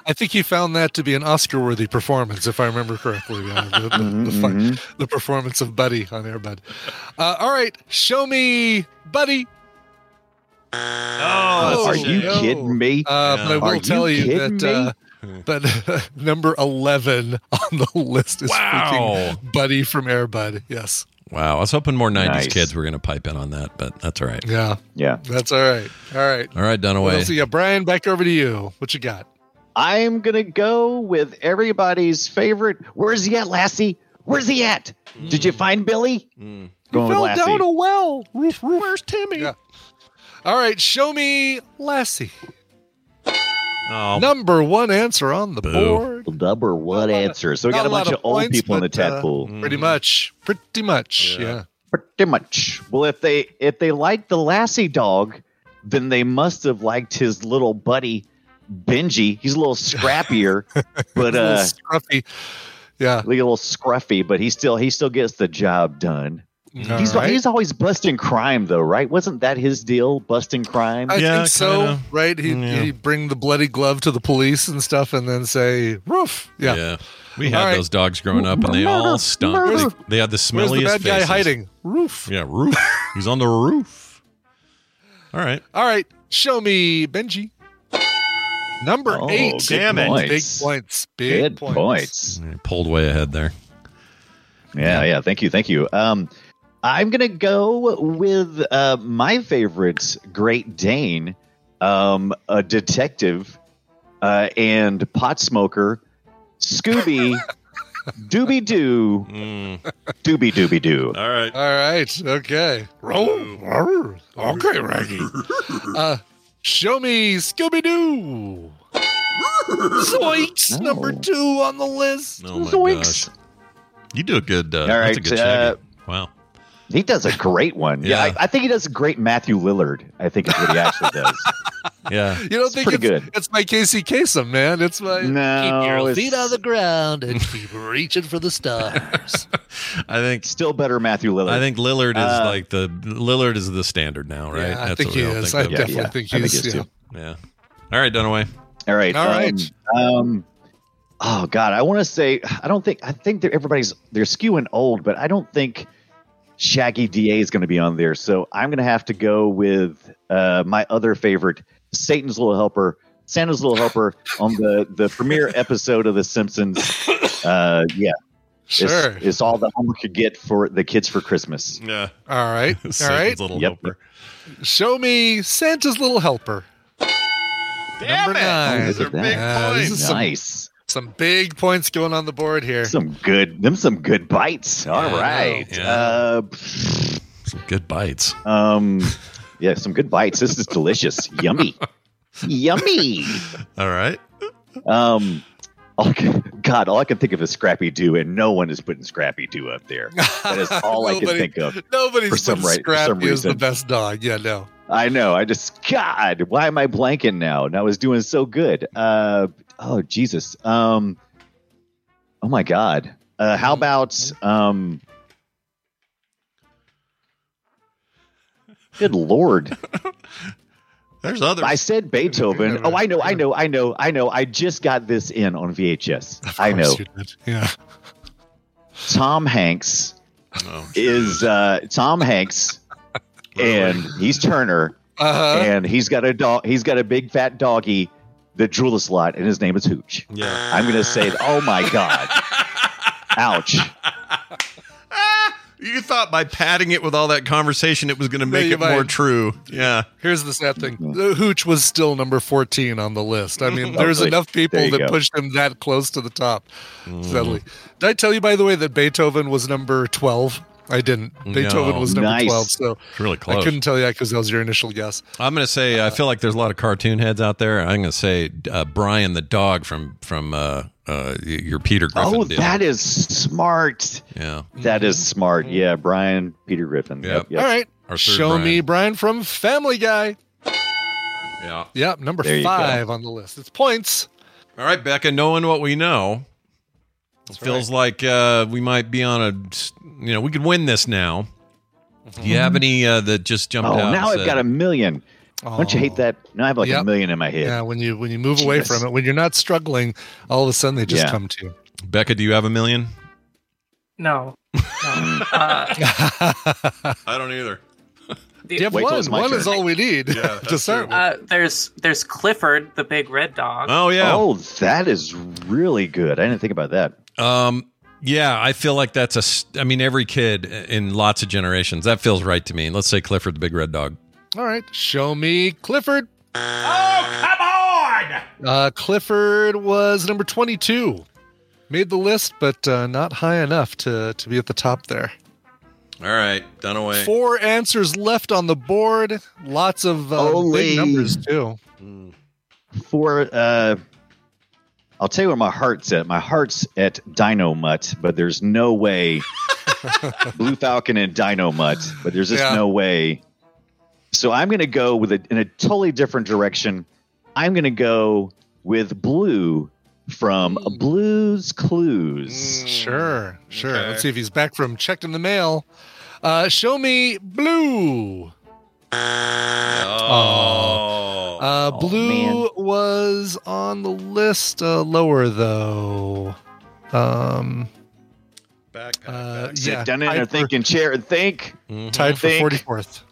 I think he found that to be an Oscar-worthy performance, if I remember correctly. Uh, the, the, Mm-hmm, the, fun- the performance of Buddy on Airbud. Uh, all right, show me Buddy. Oh, Are you no. kidding me? Uh, Yeah. But I will Are tell you, kidding that. Uh, but number eleven on the list is Wow. freaking Buddy from Airbud. Yes. Wow, I was hoping more '90s Nice. kids were going to pipe in on that, but that's all right. Yeah, Yeah. that's all right. All right. All right, What Dunaway. else you got? Brian, back over to you. What you got? I'm gonna go with everybody's favorite. Where's he at, Lassie? Where's he at? Did you find Billy? Going with Fell Lassie. down a well. Roof, roof. Where's Timmy? Yeah. All right, show me Lassie. Oh, Number one answer on the Boo. board. Number one answer. So we got a a bunch of of old points, people in the but, uh, tadpole. Pretty much. Pretty much. Yeah. Yeah. Pretty much. Well, if they if they liked the Lassie dog, then they must have liked his little buddy Benji. He's a little scrappier, but a little uh, scruffy. Yeah. a little scruffy. But he still he still gets the job done. All he's right. he's always busting crime though, right? Wasn't that his deal, busting crime? I Yeah, think so. kinda. Right? He'd, Yeah. he'd bring the bloody glove to the police and stuff, and then say, "Roof." Yeah. yeah. We had All right. those dogs growing up, and they all stunk. They, they had the smelliest. Where's smelliest the bad guy hiding? Roof. Yeah, roof. He's on the roof. All right. All right. Show me Benji. Number Oh, eight. good Damn it. Big points. points. Big Good points. points. Pulled way ahead there. Yeah, yeah. Thank you, thank you. Um, I'm gonna go with uh, my favorite Great Dane, um, a detective uh, and pot smoker, Scooby Dooby Doo, Mm. Dooby Dooby Doo. All right. All right. Okay. Roll. Okay, Raggy. Uh, show me Scooby Doo. Zoinks. Oh. Number two on the list. Oh my Zoinks. gosh. You do a good. Uh, All that's a good uh, Wow. He does a great one. Yeah, Yeah. I, I think he does a great Matthew Lillard. I think is what he actually does. Yeah. You don't It's think pretty it's, good. it's my Casey Kasem, man? It's my No, keep your feet on the ground and keep reaching for the stars. I think. still better Matthew Lillard. I think Lillard is Uh, like the Lillard is the standard now, right? Yeah, I think what he is. think I definitely yeah. think I think he is yeah. too. Yeah. All right, Dunaway. All right. All um, right. Um, oh God, I want to say I don't think I think that everybody's they're skewing old, but I don't think Shaggy Da is going to be on there. So I'm going to have to go with uh, my other favorite, Satan's Little Helper, Santa's Little Helper, on the the premiere episode of The Simpsons. Uh, yeah, Sure. it's, it's all the homework you get for the kids for Christmas. Yeah. All right. All Satan's right. little Yep. helper. Show me Santa's little helper. Damn Number it. nine. These Look are at big that. This points. is some- Nice. Some big points going on the board here. Some good, them some good bites. All Yeah, right. Yeah. Uh, Some good bites. Um, yeah, some good bites. This is delicious. Yummy. Yummy. All right. Um, all can, God, all I can think of is Scrappy Doo, and no one is putting Scrappy Doo up there. That is all I can Nobody- think of. Nobody's for some put right- for some Scrappy as the best dog. Yeah, no. I know. I just, God, why am I blanking now? And I was doing so good. Uh, oh, Jesus. Um, oh, my God. Uh, how about, um, good Lord. There's others. I said Beethoven. Oh, I know, I know, I know, I know. I just got this in on VHS. I know. course you did. Yeah. Tom Hanks Oh, is uh, Tom Hanks, and he's Turner, Uh-huh. and he's got a dog. He's got a big fat doggy that drool a lot, and his name is Hooch. yeah. I'm gonna say, oh my god, ouch. You thought by padding it with all that conversation, it was going to make you it more true. Yeah. Here's the sad thing. Mm-hmm. The Hooch was still number 14 on the list. I mean, there's enough people There that go. pushed him that close to the top. Sadly. Mm. Did I tell you, by the way, that Beethoven was number 12? I didn't. Beethoven No. was number Nice. 12. So It's really I couldn't tell you that because that was your initial guess. I'm going to say I feel like there's a lot of cartoon heads out there. I'm going to say uh, Brian the dog from from uh, uh, your Peter Griffin. Oh, deal. that is smart. yeah. That is smart. Yeah, Brian Peter Griffin. Yep. Yep. yep. All right. Show Brian. me Brian from Family Guy. Yeah. Yep, number There five on the list. It's points. All right, Becca, knowing what we know, it feels like uh, we might be on a, you know, we could win this now. Do you have any uh, that just jumped Oh, out? now I've got a million. Don't you hate that? Now I have like Yep. a million in my head. Yeah, when you when you move away from it, when you're not struggling, all of a sudden they just Yeah. come to you. Becca, do you have a million? No. no. Uh, I don't either. You have Wait till one. One turn. is all we need Yeah, to that's start. with. uh, there's there's Clifford, the big red dog. Oh yeah. Oh, that is really good. I didn't think about that. Um, yeah, I feel like that's a. I mean, every kid in lots of generations. That feels right to me. Let's say Clifford the Big Red Dog. All right, show me Clifford. Oh, come on! Uh, Clifford was number 22. Made the list, but uh, not high enough to, to be at the top there. All right, done away. Four answers left on the board. Lots of uh, Holy. big numbers, too. Four. uh, I'll tell you where my heart's at. My heart's at Dynomutt, but there's no way Blue Falcon and Dynomutt, but there's just Yeah. no way. So I'm going to go with a in a totally different direction. I'm going to go with Blue from Blues Clues. Sure, sure. Okay. Let's see if he's back from checked in the mail. Uh, show me Blue. Oh. Uh, Oh, Blue man. was on the list uh, lower, though. Um, back, back, uh, back. Sit yeah, down in a tied for- thinking chair and think. tied for Think. 44th.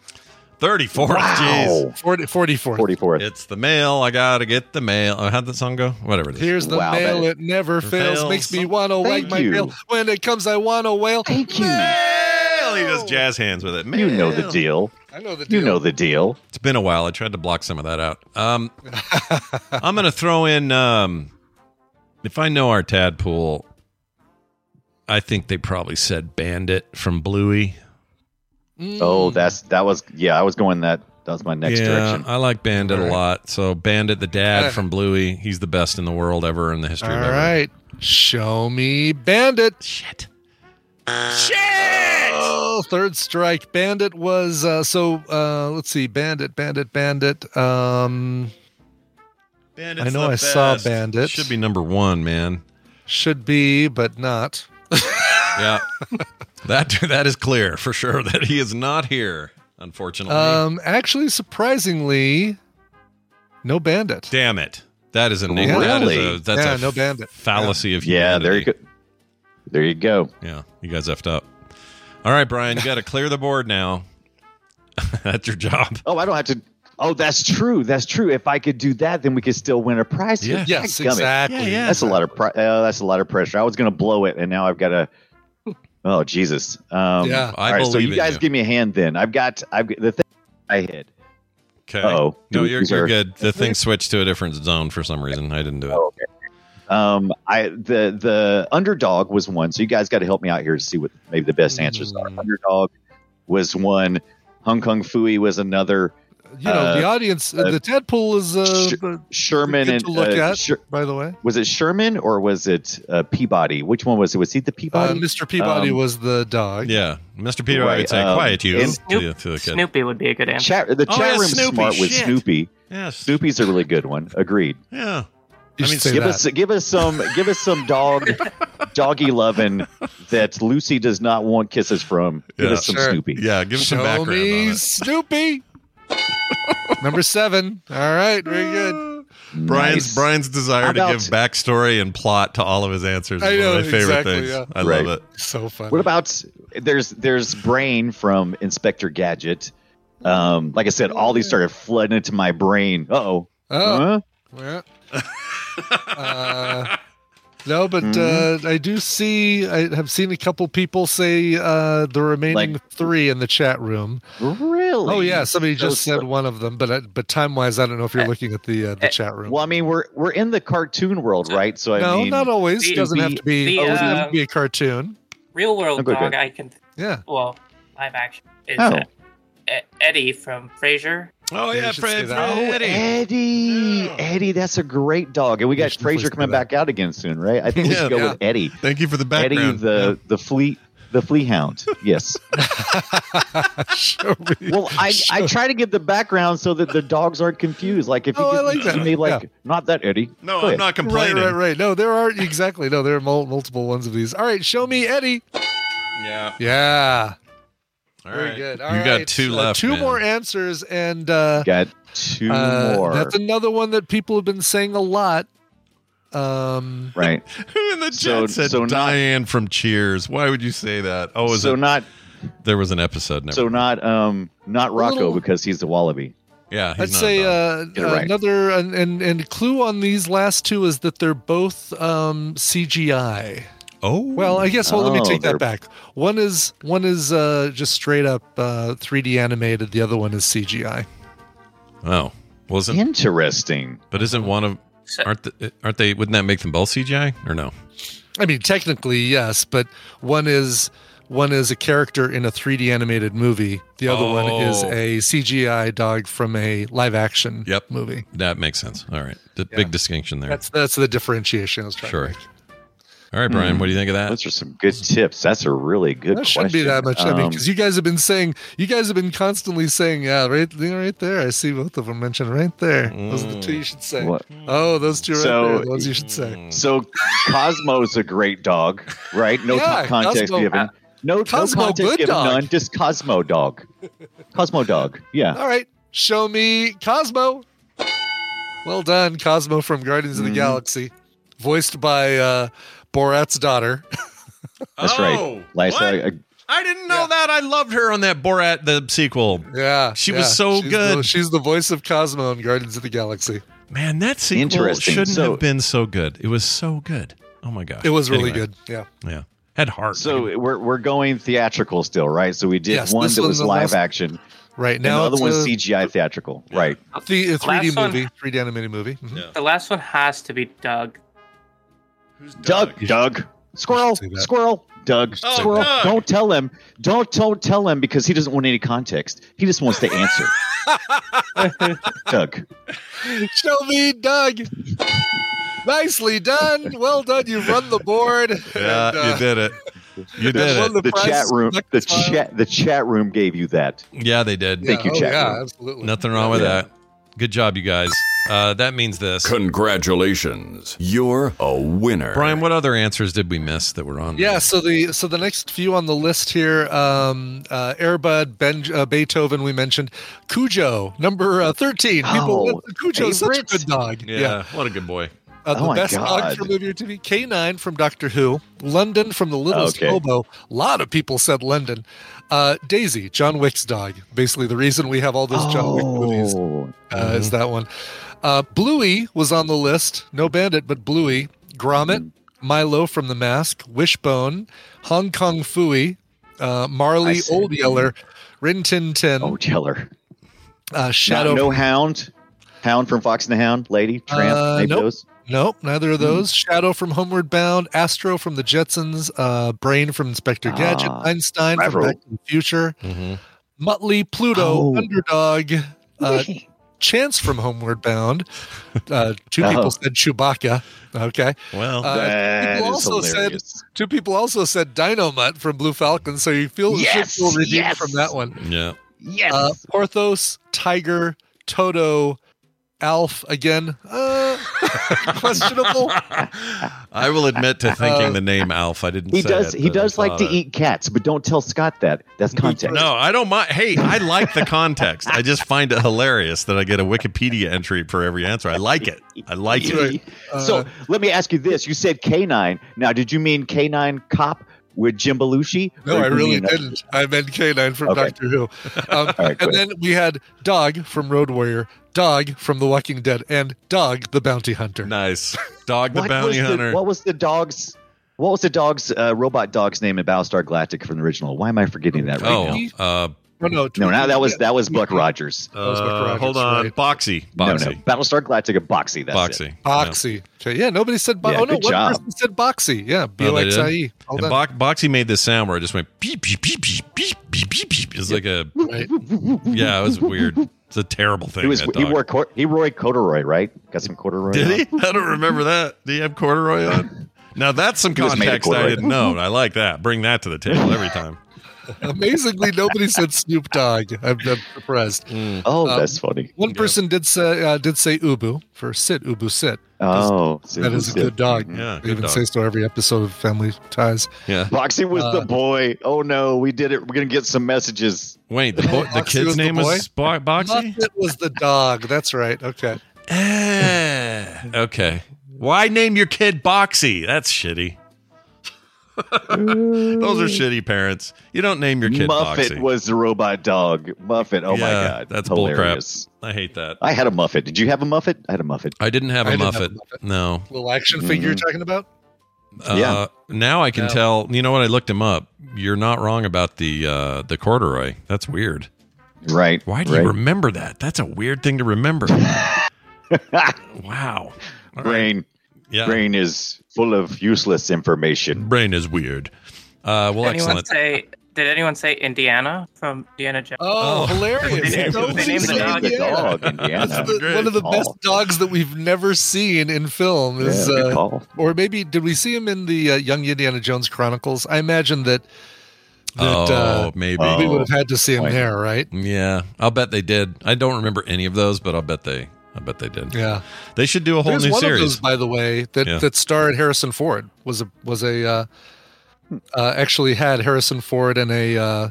34th. Jeez. Wow. 40, 44th. 44th. It's the mail. I gotta get the mail. Oh, how'd that song go? Whatever it is. Here's the Wow, mail, it never fails. fails. Makes me want to wag my you. tail. When it comes, I want to wail. Thank you. Mail. He does jazz hands with it. You know the deal. I know the deal. You know the deal. It's been a while. I tried to block some of that out. Um, I'm gonna throw in. Um, if I know our tadpole, I think they probably said Bandit from Bluey. Oh, that's that was yeah. I was going that. That was my next yeah, direction. I like Bandit All a lot. So Bandit, the dad Yeah. from Bluey, he's the best in the world ever in the history All of ever. right. Show me Bandit. Shit. Oh, third strike. Bandit was uh so uh let's see. Bandit, Bandit, Bandit. Um Bandit's I know the I saw best. Bandit. Should be number one, man. should be, but not. Yeah, that that is clear for sure that he is not here. Unfortunately, Um actually surprisingly no bandit. damn it. That is a name. Really? That is a that's Yeah, a no Bandit. fallacy of yeah, there you go. There you go. Yeah, you guys effed up. All right, Brian, you got to clear the board now. that's your job. Oh, I don't have to. Oh, that's true. That's true. If I could do that, then we could still win a prize. Yeah. Yes, exactly. Yeah, yeah. That's a lot of pri- uh, that's a lot of pressure. I was going to blow it, and now I've got to. Oh Jesus! Um, Yeah. I all right, so you guys you. give me a hand then. I've got. I've got the thing I hit. Okay. Uh-oh. No, you're, you're are- good. The thing switched to a different zone for some reason. I didn't do it. Oh, okay. Um, I the the underdog was one, so you guys got to help me out here to see what maybe the best answers are. Mm. Underdog was one. Hong Kong Phooey was another. You know, the Uh, audience uh, the Tadpole is uh Sh- Sherman good and to look uh, at, Sher- by the way. was it Sherman or was it uh, Peabody? Which one was it? Was he the Uh, Peabody? Mr. Peabody Um, was the dog. Yeah, Mr. Peter, I Right, would say, um, quiet you and- to, the- to the kid. Snoopy would be a good answer. Chat, the Oh, chat yeah, room's Snoopy, smart with shit. Snoopy. Yes. Snoopy's a really good one. Agreed. Yeah. You I mean, give that. us give us some give us some dog doggy loving that Lucy does not want kisses from. Give Yeah. us some Sure. Snoopy. Yeah, give us some Show background me on it. Snoopy. Number seven. All right, very good. Brian's Nice. Brian's desire How to give backstory and plot to all of his answers is I one of my favorite exactly, things. yeah. I Right. love it. So funny. What about there's there's Brain from Inspector Gadget. Um, like I said, all these started flooding into my brain. Uh-oh. Oh, Huh? yeah. Uh, no, but Mm-hmm. uh, I do see. I have seen a couple people say uh, the remaining Like- three in the chat room. Really? Oh yeah, somebody Those- just said one of them, but uh, but time wise, I don't know if you're looking at the uh, the chat room. Well, I mean, we're we're in the cartoon world, right? So I no, mean, not always. the- doesn't have to be. the, doesn't have uh, to be a cartoon. Real world Okay, dog, good. I can. Yeah. Well, live action is Oh. uh, Eddie from Frasier. Oh Yeah, yeah, you should say Fred. Oh, Eddie. Eddie. Eddie, that's a great dog. And we got should Frasier coming back out again soon, right? I think we Yeah, should go yeah. with Eddie. Thank you for the Eddie, background. the the fleet the flea hound. Yes. Show me. Well, I, I try to give the background so that the dogs aren't confused. Like if you Oh, I like that. me like Yeah. not that Eddie. No, Go I'm ahead. not complaining. right, right. right. No, there are exactly. No, there are multiple ones of these. All right, show me Eddie. Yeah. Yeah, All very right. good. All you got right, two uh, left. two man. more answers, and uh, Got two uh, more. That's another one that people have been saying a lot. Um, right. Who in the chat So- said so not- Diane from Cheers? Why would you say that? Oh, is so it? not there was an episode. Never. so not um not Rocco little- because he's the wallaby. yeah, he's I'd not say uh, right. another and, and and clue on these last two is that they're both um, CGI. Oh, Well, I guess. Well, let me Oh, take they're- that back. One is one is uh, just straight up uh, 3D animated. The other one is CGI. oh, wasn't. Interesting. But isn't one of aren't the, aren't they? Wouldn't that make them both CGI or no? I mean, technically, yes, but one is one is a character in a 3D animated movie. The other one is Oh. a CGI dog from a live action Yep. movie. That makes sense. All right, the Yeah. big distinction there. That's that's the differentiation I was trying Sure. to make. All right, Brian, Hmm. what do you think of that? Those are some good tips. That's a really good That question. shouldn't be that much. I mean, Um, because you guys have been saying, you guys have been constantly saying, yeah, right, right there. I see both of them mentioned right there. Those are the two you should say. What? Oh, those two right So- there. are The ones you should say. So Cosmo's a great dog, right? No Yeah, context Cosmo- given. No, Cosmo, no context good given. dog. None. Just Cosmo dog. Cosmo dog. Yeah. All right, show me Cosmo. Well done, Cosmo from Guardians of Mm-hmm. the Galaxy, voiced by uh, Borat's daughter. That's Oh, right. Like, what? I- I didn't know that. I loved her on that Borat the sequel. yeah, She yeah. was so She's good. the- she's the voice of Cosmo in Guardians of the Galaxy. Man, that sequel Interesting. shouldn't So- have been so good. It was so good. Oh my gosh, It was really Anyway, good. Yeah. Yeah, had heart. so we're we're going theatrical still, right? So we did Yes, one that was live last- action, Right and now, the other it's one's a, CGI theatrical, right? the 3D movie, 3D animated movie. Mhm. The last one has to be Doug. Doug, Doug, squirrel, squirrel, Doug, Oh, squirrel. Doug. Don't tell him. Don't don't tell him because he doesn't want any context. He just wants the answer. Doug. Show me, Doug. Nicely done. Well done. You've run the board. yeah, And, uh, you did it. You did it. the The chat room. The File. chat. The chat room gave you that. Yeah, they did. Thank you, oh, chat Yeah, room. absolutely. Nothing wrong with Yeah. that. Good job, you guys. Uh, that means this. Congratulations. You're a winner. Brian, what other answers did we miss that were on? there? Yeah, so the so the next few on the list here, um, uh, Airbud, ben, uh, Beethoven, we mentioned Cujo, number uh, thirteen. People, Oh, Cujo, such a good dog. Yeah, what a good boy. Uh, the Oh my best dog God. from movie or TV, K9 from Doctor Who, London from The Littlest Okay. Hobo. A lot of people said London. Uh, Daisy, John Wick's dog. Basically, the reason we have all those John Wick movies Oh, uh, is that one. Uh, Bluey was on the list. No Bandit, but Bluey. Gromit, Milo from The Mask, Wishbone, Hong Kong Phooey, uh, Marley. Old Yeller, Rin Tin Tin, oh, Jeller. uh, Shadow. No, no hound. Hound from Fox and the Hound. Lady. Tramp. Uh, nope. those. Nope, neither Hmm. of those. Shadow from Homeward Bound, Astro from the Jetsons, uh, Brain from Inspector Gadget, Ah, Einstein from Back to the Future, Mm-hmm. Muttley, Pluto, Oh. Underdog, uh, Chance from Homeward Bound. Uh, two Oh. people said Chewbacca. Okay. Well, Uh, people also said two people also said Dynomutt from Blue Falcon, so you feel Yes, should feel redeemed yes. from that one. yeah. Yes. Uh, Porthos, Tiger, Toto, Alf again. Uh, questionable. I will admit to thinking Uh, the name Alf. I didn't. he say does. it, he does like thought to it. eat cats, but don't tell Scott that. That's context. No, I don't mind. Hey, I like the context. I just find it hilarious that I get a Wikipedia entry for every answer. I like it. I like it. so Uh, let me ask you this: You said K9. Now, did you mean K9 Cop with Jim Belushi? No, I did you really didn't. I meant K9 from Okay. Doctor Who. Um, All right, and then we had Dog from Road Warrior, Dog from The Walking Dead, and Dog the Bounty Hunter. Nice. Dog the bounty hunter. The, what was the dog's? What was the dog's uh, robot dog's name in Battlestar Galactica from the original? Why am I forgetting that right oh, now? uh, Oh, no, No, now that was that was Buck Rogers. was Buck uh, Rogers, hold on. right. Boxy. Boxy. no, Battlestar Galactica Boxy. That's Boxy. It. Boxy. Okay, yeah, nobody said. Bo- Yeah, oh no, good one job. person said Boxy. Yeah, B Oh, O they X did? I. And. Bo- Boxy made this sound where it just went beep beep beep beep beep beep beep beep. It's like a Right. yeah, it was weird. It's a terrible thing. He was he wore cor- he wore corduroy, right? Got some corduroy. Did on? he? I don't remember that. Did he have corduroy on? Now that's some He was context I didn't know. I like that. Bring that to the table every time. Amazingly, nobody said Snoop Dogg. I'm, I'm surprised. Oh, Um, that's funny. One person did say uh, did say Ubu for sit Ubu sit. Oh, that is a sit. good dog. Yeah, they even dog. say so every episode of Family Ties. Yeah. Boxy was Uh, the boy. Oh no, we did it. We're gonna get some messages. Wait, the, boy, the kid's was the name was Bo- Boxy? Muppet was the dog. That's right. Okay. Eh, okay. Why name your kid Boxy? That's shitty. Those are shitty parents. You don't name your kid Muffet Boxy. was the robot dog. Muffet. Oh my Yeah, god, that's hilarious. bullcrap. I hate that. I had a Muffet. Did you have a Muffet? I had a Muffet. I didn't have I a didn't have a Muffet. Muppet. No. Little action figure you're Mhm. talking about? Uh, Yeah. Now I can Yeah. tell. You know what? I looked him up. You're not wrong about the uh, the corduroy. That's weird. Right. Why do right. you remember that? That's a weird thing to remember. wow. All right. Brain. Yeah. Brain is full of useless information. Brain is weird. Uh, well, did anyone excellent. say? Did anyone say Indiana from Indiana Jones? Oh, Oh. hilarious. They named- they named the said dog the Indiana. dog, Indiana. That's the- one of the call. best dogs that we've never seen in film is Yeah, uh, or maybe did we see him in the uh, Young Indiana Jones Chronicles? I imagine that that oh, uh, maybe. Oh. we would have had to see him Point. there, right? Yeah, I'll bet they did. I don't remember any of those, but I'll bet they. I bet they did. Yeah. They should do a whole There's new one of series. those, by the way, that Yeah. that starred Harrison Ford. Was a was a uh, uh, actually had Harrison Ford in a uh,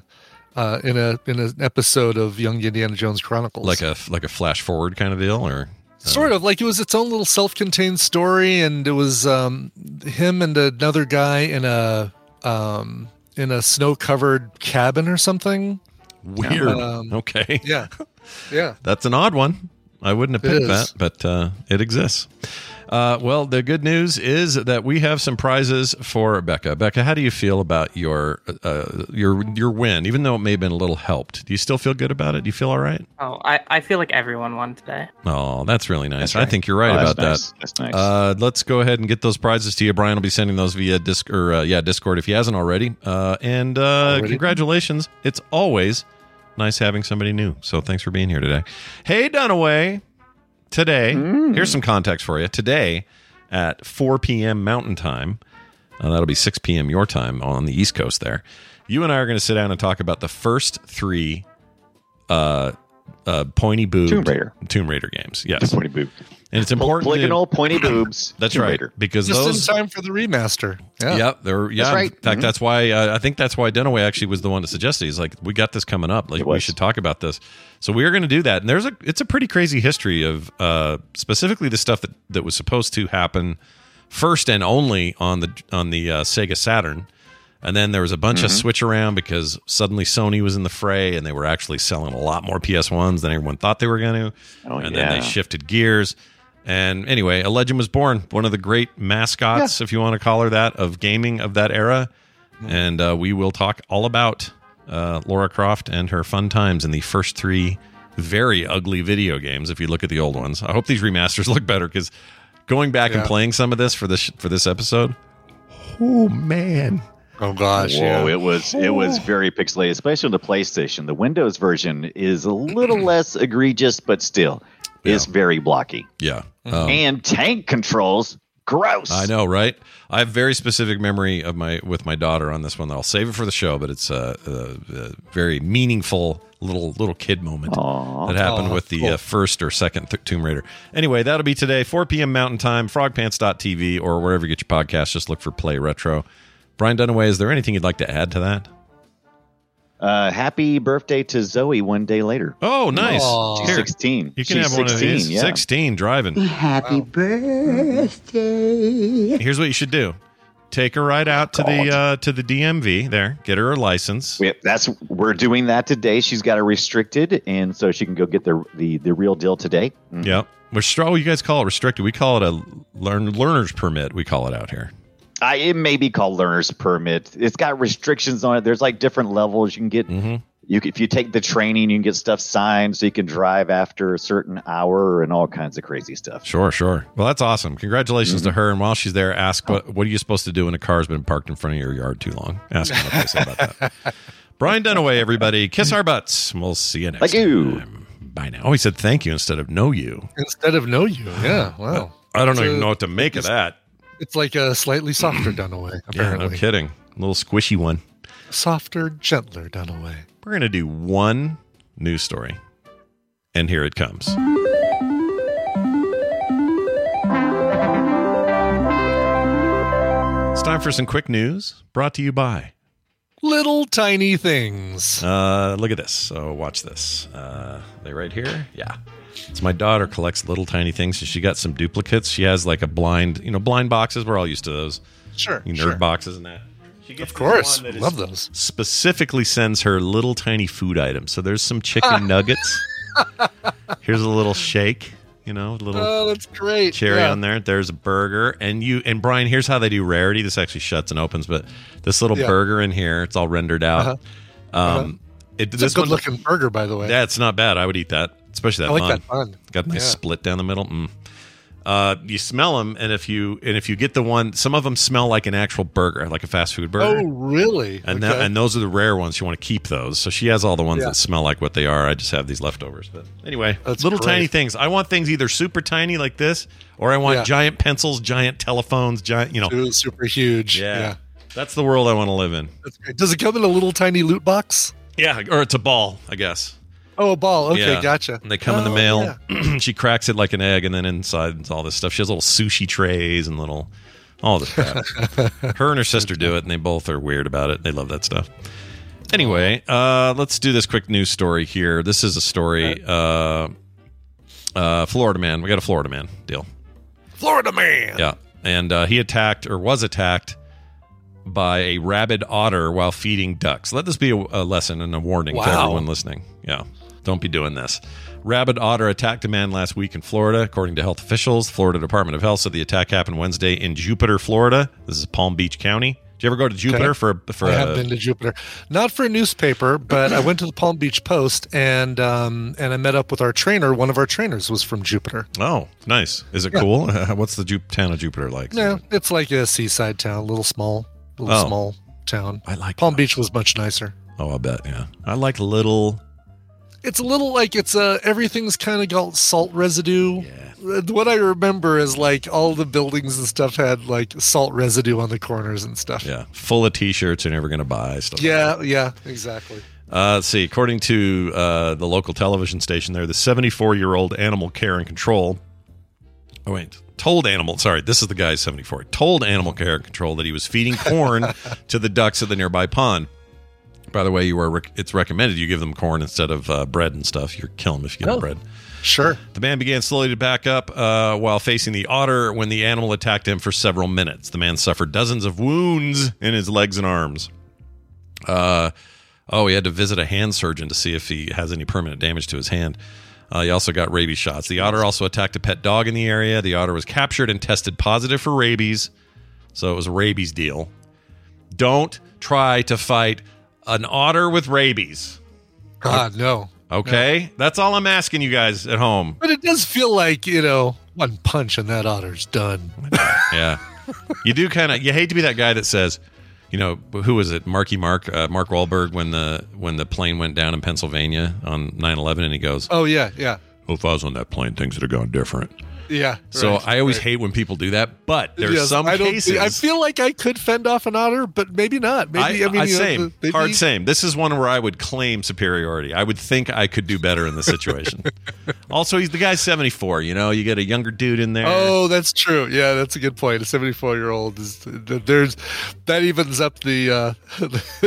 uh, in a in an episode of Young Indiana Jones Chronicles. like a like a flash forward kind of deal, or sort of like it was its own little self-contained story, and it was um, him and another guy in a um, in a snow-covered cabin or something. weird. Um, okay, Yeah, yeah. that's an odd one. I wouldn't have It picked that, but uh, it exists. Uh, well, the good news is that we have some prizes for Becca. Becca, how do you feel about your uh, your your win? Even though it may have been a little helped, do you still feel good about it? Do you feel all right? Oh, I, I feel like everyone won today. Oh, that's really nice. That's I think you're right Oh, that's about nice. that. That's nice. Uh, let's go ahead and get those prizes to you. Brian will be sending those via disc or uh, yeah Discord if he hasn't already. Uh, and uh, Already? congratulations! It's always nice having somebody new. So thanks for being here today. Hey Dunaway, today here's some context for you. Today at 4 p.m. Mountain Time, uh, that'll be 6 p.m. your time on the East Coast. There, you and I are going to sit down and talk about the first three uh, uh, pointy boob Tomb Raider. Tomb Raider games. Yes, Pointy boob. and it's important. to- Polygonal, pointy boobs. that's Tomb right Raider. because Just those. in time for the remaster. Yeah. Yep, they're yeah. right. In fact, Mhm. that's why uh, I think that's why Dunaway actually was the one to suggest it. He's like, we got this coming up. Like, we should talk about this. So we are going to do that. And there's a it's a pretty crazy history of uh, specifically the stuff that that was supposed to happen first and only on the on the uh, Sega Saturn. And then there was a bunch of Mm-hmm. switch around because suddenly Sony was in the fray and they were actually selling a lot more PS1s than everyone thought they were going to. Oh, and then they shifted gears. And anyway, a legend was born, one of the great mascots, if you want to call her that, of gaming of that era. And uh, we will talk all about uh, Laura Croft and her fun times in the first three very ugly video games. If you look at the old ones, I hope these remasters look better because going back and playing some of this for this for this episode, oh man, Oh gosh. Whoa, yeah. it was it was very pixelated, especially on the PlayStation. The Windows version is a little less egregious, but still is very blocky. yeah. Um, and tank controls, gross. I know, right? I have very specific memory of my with my daughter on this one. I'll save it for the show, but it's a, a, a very meaningful little little kid moment Aw. that happened Aw, with the cool. uh, first or second th- Tomb Raider. Anyway, that'll be today, 4 p.m. Mountain Time, frogpants.tv, or wherever you get your podcast. Just look for Play Retro. Brian Dunaway, is there anything you'd like to add to that? Uh, happy birthday to Zoe one day later. Oh, nice. Aw. She's 16. you can She's have one of 16, these. Yeah. 16 driving. Happy birthday. Here's what you should do. Take her right out to the uh, to the DMV there. Get her a license. We, that's we're doing that today. She's got it restricted, and so she can go get the the, the real deal today. Mm. Yep. Which oh, you guys call it restricted. We call it a learn learner's permit. We call it out here. I, it may be called learner's permit. It's got restrictions on it. There's like different levels. You can get Mm-hmm. you if you take the training, you can get stuff signed so you can drive after a certain hour and all kinds of crazy stuff. Sure, sure. Well, that's awesome. Congratulations Mm-hmm. to her. And while she's there, ask what what are you supposed to do when a car's been parked in front of your yard too long? Ask them what they say about that. Brian Dunaway, everybody. Kiss our butts. We'll see you next Thank you. time. Bye now. Oh, he said thank you instead of know you. Instead of know you. Yeah. Wow. I don't So- even know what to make of that. It's like a slightly softer Dunaway, Yeah, apparently. no kidding. A little squishy one. Softer, gentler Dunaway. We're going to do one news story. And here it comes. It's time for some quick news brought to you by. Little tiny things. Uh, look at this. So watch this. Uh, they right here. Yeah. It's my daughter collects little tiny things. She got some duplicates. She has like a blind, you know, blind boxes. We're all used to those. Sure. You nerd sure. boxes and that. She gets Of course. one that Love those. Specifically sends her little tiny food items. So there's some chicken nuggets. Here's a little shake. You know, a little Oh, that's great. cherry Yeah. on there. There's a burger, and you and Brian. Here's how they do rarity. This actually shuts and opens, but this little Yeah. burger in here, it's all rendered out. Uh-huh. Um, it, It's this a one, good looking burger, by the way. yeah, it's not bad. I would eat that, especially that I like bun. that bun. Got a nice Yeah. split down the middle. Mm. Uh, you smell them, and if you and if you get the one, some of them smell like an actual burger, like a fast food burger. Oh, really? And Okay. that, and those are the rare ones. You want to keep those. So she has all the ones Yeah. that smell like what they are. I just have these leftovers. But anyway, That's little great. tiny things. I want things either super tiny like this, or I want Yeah. giant pencils, giant telephones, giant. You know, Ooh, super huge. yeah. yeah. That's the world I want to live in. Does it come in a little tiny loot box? Yeah, or it's a ball, I guess. Oh, a ball. Okay, Yeah. gotcha. And they come in the Oh, mail. she cracks it like an egg, and then inside is all this stuff. She has little sushi trays and little all this crap. her and her sister do it, and they both are weird about it. They love that stuff. Anyway, uh, let's do this quick news story here. This is a story. Uh, uh, Florida man. We got a Florida man deal. Florida man. Yeah, and uh, he attacked or was attacked by a rabid otter while feeding ducks. Let this be a, a lesson and a warning to everyone listening. Yeah, don't be doing this. Rabid otter attacked a man last week in Florida, according to health officials. Florida Department of Health said the attack happened Wednesday in Jupiter, Florida. This is Palm Beach County. Did you ever go to Jupiter Okay. for for I a, have been to Jupiter, not for a newspaper, but I went to the Palm Beach Post and um, and I met up with our trainer. One of our trainers was from Jupiter. Oh, nice. Is it Yeah. cool? What's the Ju- town of Jupiter like? No, it's like a seaside town, a little small, little Oh. small town. I like Palm Beach was much nicer. Oh, I bet. Yeah, I like little. It's a little like it's uh everything's kind of got salt residue. Uh, What I remember is like all the buildings and stuff had like salt residue on the corners and stuff. Yeah, full of T-shirts you're never going to buy. Stuff. like Yeah, yeah, exactly. Uh, let's see. According to uh, the local television station, there, the 74 year old animal care and control. Oh wait, told animal. Sorry, this is the guy 74. Told animal care and control that he was feeding corn to the ducks at the nearby pond. By the way, you are rec- it's recommended you give them corn instead of uh, bread and stuff. You're killing them if you give them Oh. bread. Sure. The man began slowly to back up uh, while facing the otter when the animal attacked him for several minutes. The man suffered dozens of wounds in his legs and arms. Uh, oh, he had to visit a hand surgeon to see if he has any permanent damage to his hand. Uh, he also got rabies shots. The otter also attacked a pet dog in the area. The otter was captured and tested positive for rabies. So it was a rabies deal. Don't try to fight an otter with rabies. God, no. Okay? That's all I'm asking you guys at home. But it does feel like, you know, one punch and that otter's done. Yeah. You do kind of you hate to be that guy that says, you know, who was it? Marky Mark, uh, Mark Wahlberg when the when the plane went down in Pennsylvania on 9/11 and he goes, Oh, yeah, yeah. "Oh, if I was on that plane, things would have gone different." Yeah. So right, I always right. hate when people do that, but there's Yes, some I don't- cases I feel like I could fend off an otter, but maybe not. Maybe I, I, mean, I know, same, maybe- hard same. This is one where I would claim superiority. I would think I could do better in the situation. also, he's the guy's 74. You know, you get a younger dude in there. Oh, that's true. Yeah, that's a good point. A seventy-four-year-old is there's that evens up the uh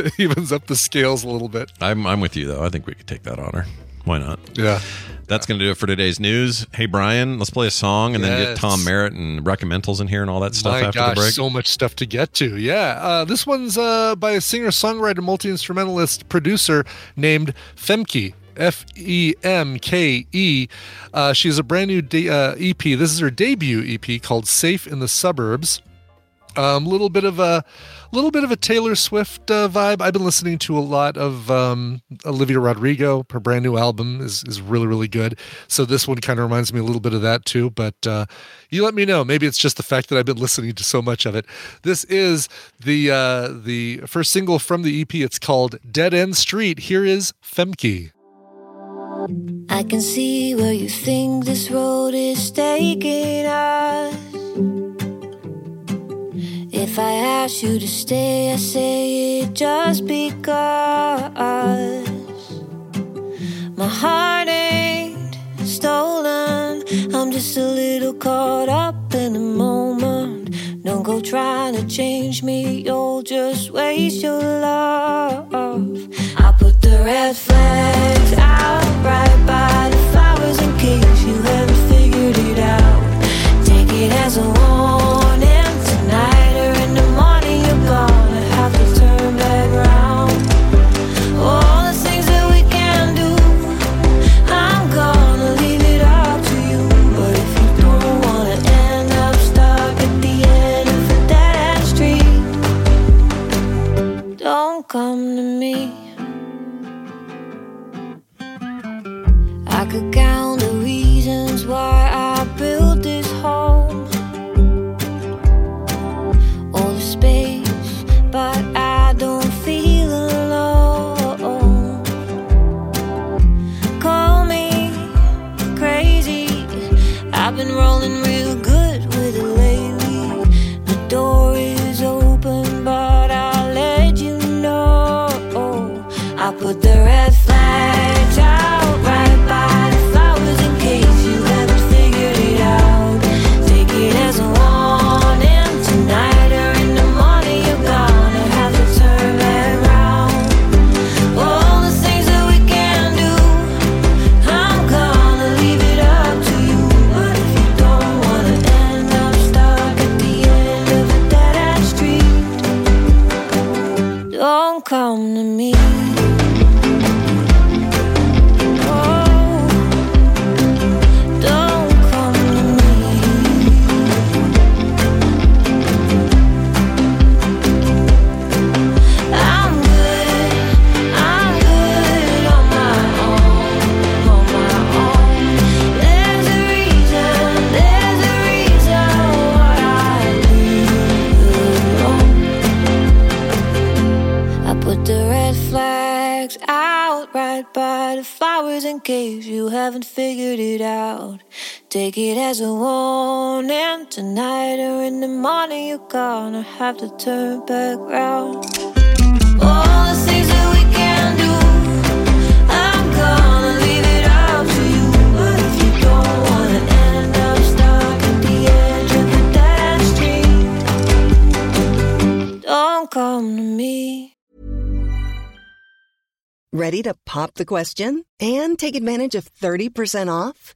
evens up the scales a little bit. I'm I'm with you though. I think we could take that honor. Why not? Yeah. That's going to do it for today's news. Hey, Brian, let's play a song and then get Tom Merritt and recommendals in here and all that stuff My after gosh, the break. so much stuff to get to. Yeah, uh, this one's uh, by a singer, songwriter, multi instrumentalist, producer named Femke. F E M K E. Uh, she has a brand new de- uh, EP. This is her debut EP called "Safe in the Suburbs." A um, little bit of a little bit of a Taylor Swift uh, vibe. I've been listening to a lot of um, Olivia Rodrigo. Her brand new album is is really really good. So this one kind of reminds me a little bit of that too. But uh, you let me know. Maybe it's just the fact that I've been listening to so much of it. This is the uh, the first single from the EP. It's called Dead End Street. Here is Femke. I can see where you think this road is taking us. If I ask you to stay, I say it just because my heart ain't stolen. I'm just a little caught up in the moment. Don't go trying to change me, you'll just waste your love. I put the red flags out right by the flowers in case you haven't figured it out. Take it as a have to turn back round. All the things that we can do, I'm gonna leave it up to you. But if you don't wanna end up stuck at the edge of the dead street, don't come to me. Ready to pop the question and take advantage of 30% off?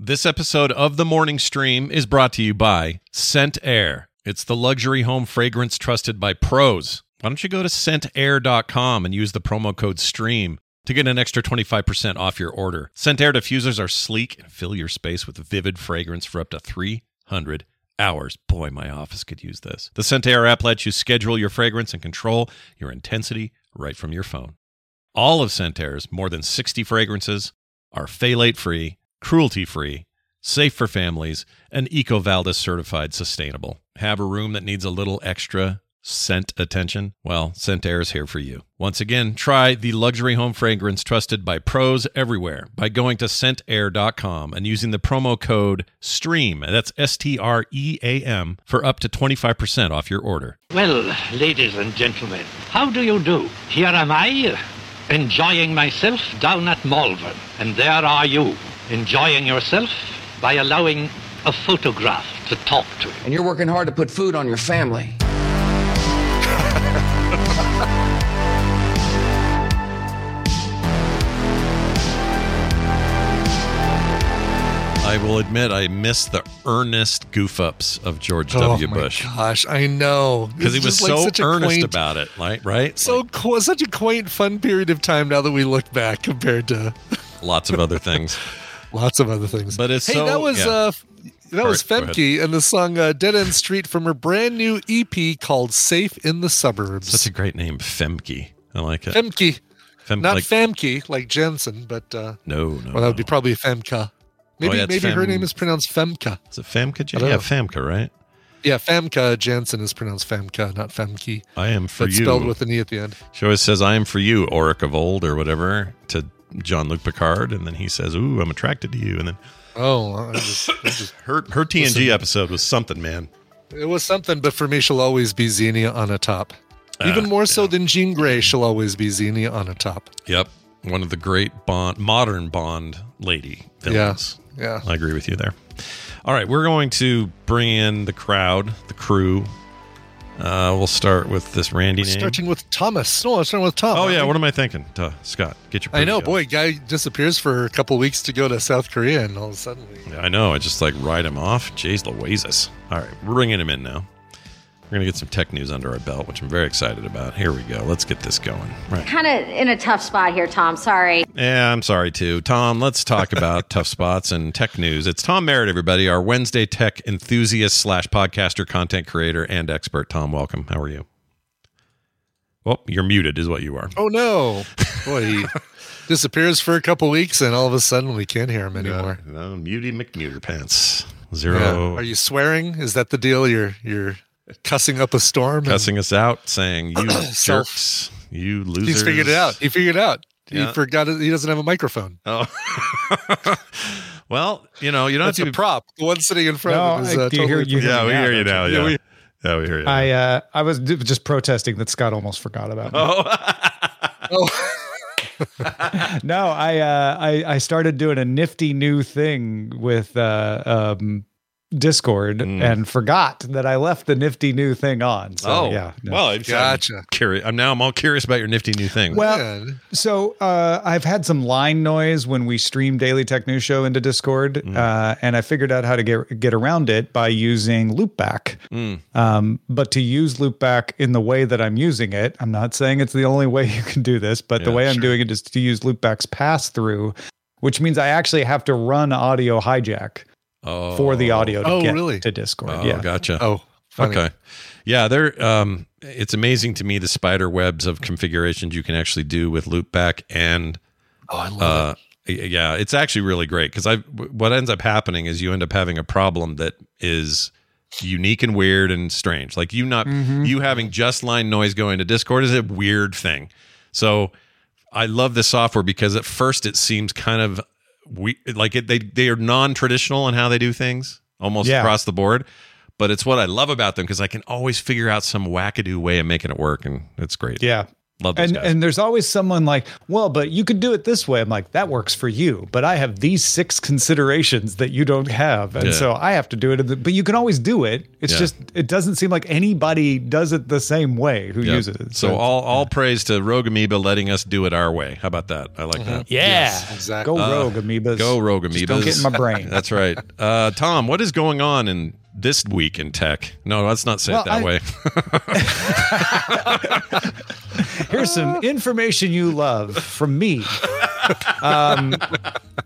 This episode of the Morning Stream is brought to you by ScentAir. It's the luxury home fragrance trusted by pros. Why don't you go to scentair.com and use the promo code STREAM to get an extra 25% off your order? ScentAir diffusers are sleek and fill your space with vivid fragrance for up to 300 hours. Boy, my office could use this. The ScentAir app lets you schedule your fragrance and control your intensity right from your phone. All of ScentAir's more than 60 fragrances are phthalate free, cruelty free, safe for families, and EcoVadis certified sustainable. Have a room that needs a little extra scent attention? Well, ScentAir is here for you. Once again, try the luxury home fragrance trusted by pros everywhere by going to scentair.com and using the promo code STREAM, that's S T R E A M, for up to 25% off your order. Well, ladies and gentlemen, how do you do? Here am I, enjoying myself down at Malvern, and there are you, enjoying yourself by allowing a photograph to talk to you. And you're working hard to put food on your family. I will admit I missed the earnest goof ups of George Oh W. my Bush. Gosh, I know Because he was just like so earnest quaint- about it, right? Right? So qu- such a quaint, fun period of time. Now that we look back, compared to Lots of other things. lots of other things. But it's hey, so- that was yeah. uh, That was Sorry, go ahead. Femke and the song uh, Dead End Street from her brand new EP called Safe in the Suburbs. Such a great name, Femke. I like it. Femke. Fem- Not like- Famke like Janssen, but uh, No, no. well, that would be probably Femka. Maybe Oh, yeah, maybe her name is pronounced Femka. Is it Jan- Yeah, know. Famke, right? Yeah, Famka Janssen is pronounced Femka, not Femke. I am for But you. spelled with an e at the end. She always says, I am for you, Auric of old, or whatever, to Jean-Luc Picard. And then he says, Ooh, I'm attracted to you. And then Oh, I just, I just her, her TNG Listen. episode was something, man. it was something, but for me, she'll always be Xenia Onatopp. Ah, Even more so than Jean Grey, she'll always be Xenia Onatopp. Yep. One of the great Bond, modern Bond lady villains. Yeah, yeah. I agree with you there. All right, we're going to bring in the crowd, the crew. Uh, we'll start with this Randy name. Starting with Thomas. No, I'm starting with Tom. oh, yeah. What am I thinking? Duh, Scott, get your I know, pretty boy, guy disappears for a couple weeks to go to South Korea, and all of a sudden, we- I know. I just like ride him off. Jeez Louises. All right, we're bringing him in now. We're going to get some tech news under our belt, which I'm very excited about. Here we go. Let's get this going. Right. Kind of in a tough spot here, Tom. Sorry. Yeah, I'm sorry too. Tom, let's talk about tough spots and tech news. It's Tom Merritt, everybody, our Wednesday tech enthusiast slash podcaster, content creator, and expert. Tom, welcome. How are you? Well, you're muted, is what you are. oh no, boy, he disappears for a couple weeks, and all of a sudden, we can't hear him anymore. No, muty McMuter pants. Yeah. Zero. Are you swearing? Is that the deal? You're you're cussing up a storm. and- cussing us out, saying you Self- jerks, you losers. He's figured it out. He figured it out. Yeah. He forgot it. He doesn't have a microphone. Oh. well, you know, you don't That's have a to. prop. The one sitting in front No, of him is I- uh, do you hear- totally you yeah, we hear you now. Yeah, Yeah, we- yeah, we hear you. I uh, I was d- just protesting that Scott almost forgot about me. Oh, no, I, uh, I I started doing a nifty new thing with uh, um, Discord Mm. and forgot that I left the nifty new thing on. So oh, yeah, no. Well, I'm Gotcha. Curious. I'm now. I'm all curious about your nifty new thing. Well, Man. So uh, I've had some line noise when we stream Daily Tech News Show into Discord, Mm. uh, and I figured out how to get get around it by using Loopback. Mm. Um, but to use Loopback in the way that I'm using it, I'm not saying it's the only way you can do this, but the Yeah, way I'm doing it is to use Loopback's pass through, which means I actually have to run audio hijack oh, for the audio to Oh, get really? to Discord. Oh, yeah. gotcha. Oh, funny. Okay. Yeah, they're um it's amazing to me the spider webs of configurations you can actually do with loopback and Oh, I love uh y- yeah, it's actually really great cuz I what ends up happening is you end up having a problem that is unique and weird and strange. Like you not Mm-hmm. you having just line noise going to Discord is a weird thing. So I love this software because at first it seems kind of we like it, they they are non-traditional in how they do things almost Yeah. across the board. But it's what I love about them because I can always figure out some wackadoo way of making it work, and it's great. Yeah. Love those And guys. and there's always someone like, well, but you could do it this way. I'm like, that works for you, but I have these six considerations that you don't have, and Yeah. so I have to do it. But you can always do it. It's Yeah. just it doesn't seem like anybody does it the same way who Yeah. uses it. So all all praise to Rogue Amoeba letting us do it our way. How about that? I like that. yeah, exactly. Go Uh, rogue amoebas. Go Rogue Just Amoebas. don't get in my brain. That's right. Uh, Tom, what is going on in this week in tech? No, let's not say Well, it that I- way. Here's some information you love from me. Um,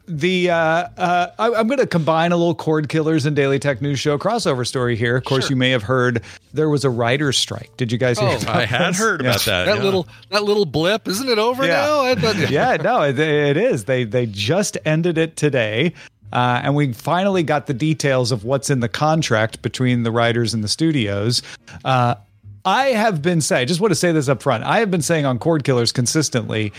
the uh, uh, I, I'm going to combine a little Cord Killers and Daily Tech News Show crossover story here. Of course, you may have heard there was a writer's strike. Did you guys hear? Oh, about I had this? heard Yeah. about that. that yeah. little that little blip isn't it over Yeah. now? I thought, yeah, no, it, it is. They they just ended it today. Uh, and we finally got the details of what's in the contract between the writers and the studios. Uh, I have been saying, I just want to say this up front. I have been saying on Cord Killers consistently,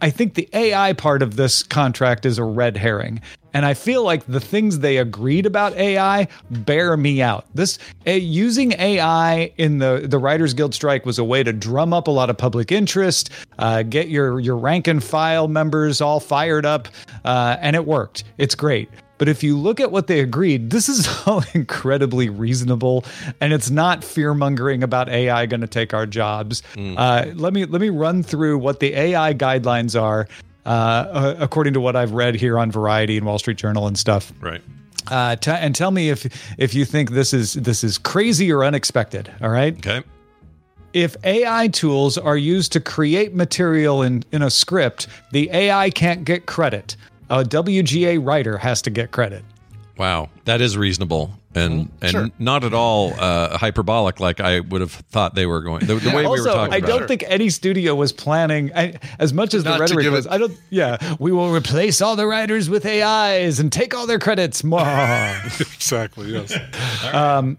I think the AI part of this contract is a red herring. And I feel like the things they agreed about AI bear me out. This uh, using AI in the the Writers Guild strike was a way to drum up a lot of public interest, uh, get your your rank and file members all fired up, uh, and it worked. It's great. But if you look at what they agreed, this is all incredibly reasonable, and it's not fear mongering about AI going to take our jobs. Uh, let me let me run through what the AI guidelines are, uh, uh, according to what I've read here on Variety and Wall Street Journal and stuff. right. Uh, t- and tell me if if you think this is this is crazy or unexpected. All right. Okay. If AI tools are used to create material in, in a script, the AI can't get credit. A WGA writer has to get credit. Wow, that is reasonable and and Sure. not at all uh, hyperbolic like I would have thought they were going. The, the way we were also, talking I about don't it. think any studio was planning I, as much as Not the to rhetoric was. it- I don't. Yeah, we will replace all the writers with AIs and take all their credits. Mwah. exactly. Yes. um,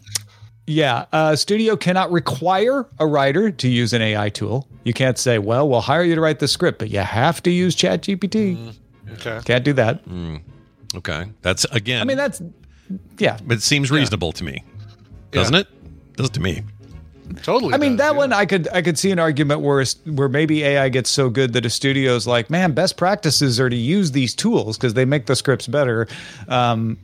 yeah, uh, studio cannot require a writer to use an AI tool. You can't say, "Well, we'll hire you to write the script, but you have to use ChatGPT." Okay. Can't do that. Okay, that's again. I mean, that's yeah. but it seems reasonable to me, doesn't it? Does it to me? Totally. I mean, that one I could I could see an argument where where maybe AI gets so good that a studio's like, man, best practices are to use these tools because they make the scripts better. Um,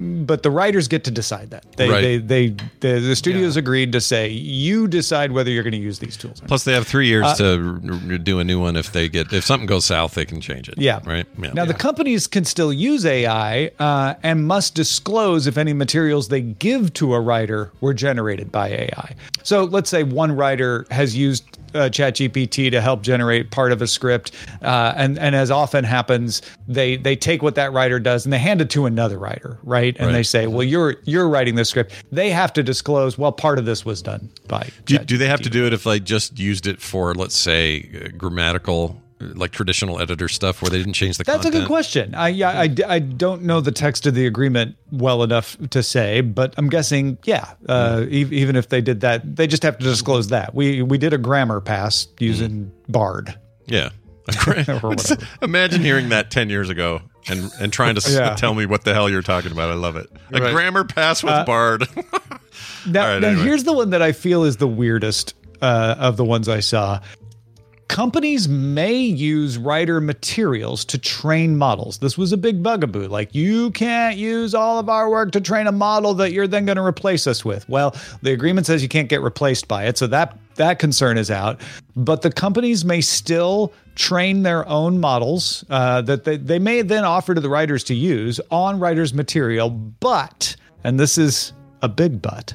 but the writers get to decide that. They Right. they, they the, the studios agreed to say you decide whether you're going to use these tools. Plus, they have three years Uh, to r- r- do a new one if they get if something goes south, they can change it. Yeah. right. Yeah. Now, the companies can still use AI uh, and must disclose if any materials they give to a writer were generated by AI. So, let's say one writer has used uh, ChatGPT to help generate part of a script, uh, and and as often happens, they they take what that writer does and they hand it to another writer, right? And Right. they say, "Well, you're you're writing this script." They have to disclose, "Well, part of this was done by." do, do they have to do it if they just used it for, let's say, grammatical, like traditional editor stuff, where they didn't change the That's content? a good question. I, yeah, I, I don't know the text of the agreement well enough to say, but I'm guessing, yeah. Uh, e- even if they did that, they just have to disclose that we we did a grammar pass using Bard. Yeah. Imagine hearing that 10 years ago and, and trying to s- tell me what the hell you're talking about. I love it. A Right. grammar pass with Uh, Bard. Now, right, now anyway. here's the one that I feel is the weirdest uh, of the ones I saw. Companies may use writer materials to train models. This was a big bugaboo. Like, you can't use all of our work to train a model that you're then going to replace us with. Well, the agreement says you can't get replaced by it, so that that concern is out. But the companies may still train their own models uh, that they, they may then offer to the writers to use on writers' material. But, and this is a big but,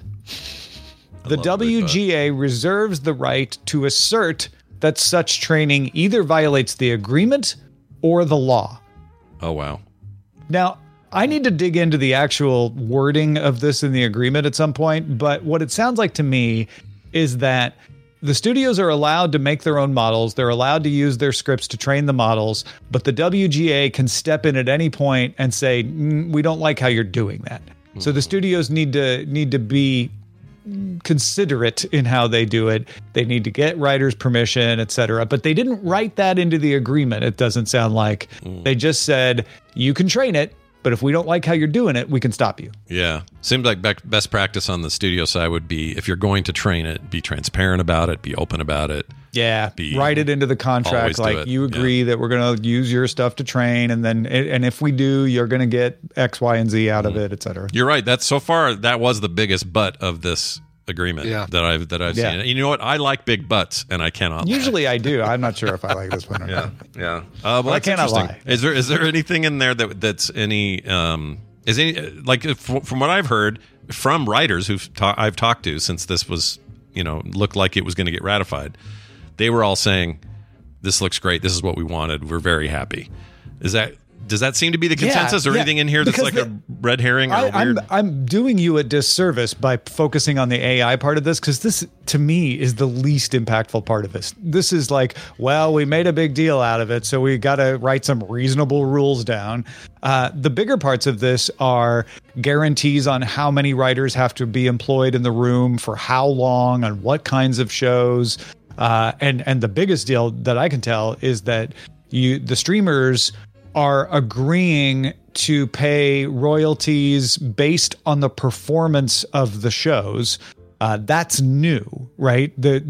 the WGA reserves the right to assert that such training either violates the agreement or the law. oh, wow. Now, I need to dig into the actual wording of this in the agreement at some point, but what it sounds like to me is that the studios are allowed to make their own models. They're allowed to use their scripts to train the models, but the WGA can step in at any point and say, "Mm, "We don't like how you're doing that." So the studios need to need to be considerate in how they do it. They need to get writers' permission, etc. But they didn't write that into the agreement. It doesn't sound like mm. they just said you can train it, but if we don't like how you're doing it, we can stop you. Yeah. Seems like best practice on the studio side would be if you're going to train it, be transparent about it, be open about it. Yeah, Be- write it into the contract like you agree that we're going to use your stuff to train, and then and if we do, you're going to get X, Y, and Z out of mm-hmm. it, etc. You're right. That's so far that was the biggest butt of this agreement Yeah. that I've that I've Yeah. seen. You know what? I like big butts, and I cannot. lie. Usually, I do. I'm not sure if I like this one or Yeah, not. yeah. Uh, well, But I that's cannot interesting. lie. Is there is there anything in there that that's any um is any like from what I've heard from writers who've ta- I've talked to since this was you know looked like it was going to get ratified, they were all saying this looks great. This is what we wanted. We're very happy. Is that does that seem to be the Yeah, consensus or yeah, anything in here that's like the- a red herring or I, weird? I'm I'm doing you a disservice by focusing on the AI part of this because this to me is the least impactful part of this. This is like, well, we made a big deal out of it, so we got to write some reasonable rules down. Uh, the bigger parts of this are guarantees on how many writers have to be employed in the room for how long on what kinds of shows. Uh, and and the biggest deal that I can tell is that you the streamers are agreeing to pay royalties based on the performance of the shows. Uh, that's new, right? The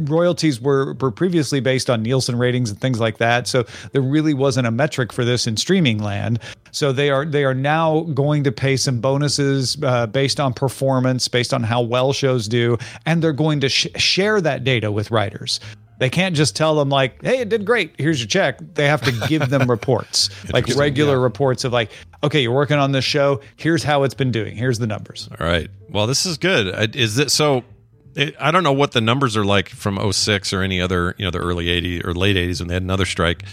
royalties were, were previously based on Nielsen ratings and things like that. So there really wasn't a metric for this in streaming land. So they are they are now going to pay some bonuses uh, based on performance, based on how well shows do, and they're going to sh- share that data with writers. They can't just tell them like, "Hey, it did great. Here's your check." They have to give them reports, like regular yeah. reports of like, "Okay, you're working on this show. Here's how it's been doing. Here's the numbers." All right. Well, this is good. Is it so? It, I don't know what the numbers are like from 06 or any other, you know, the early 80s or late 80s when they had another strike.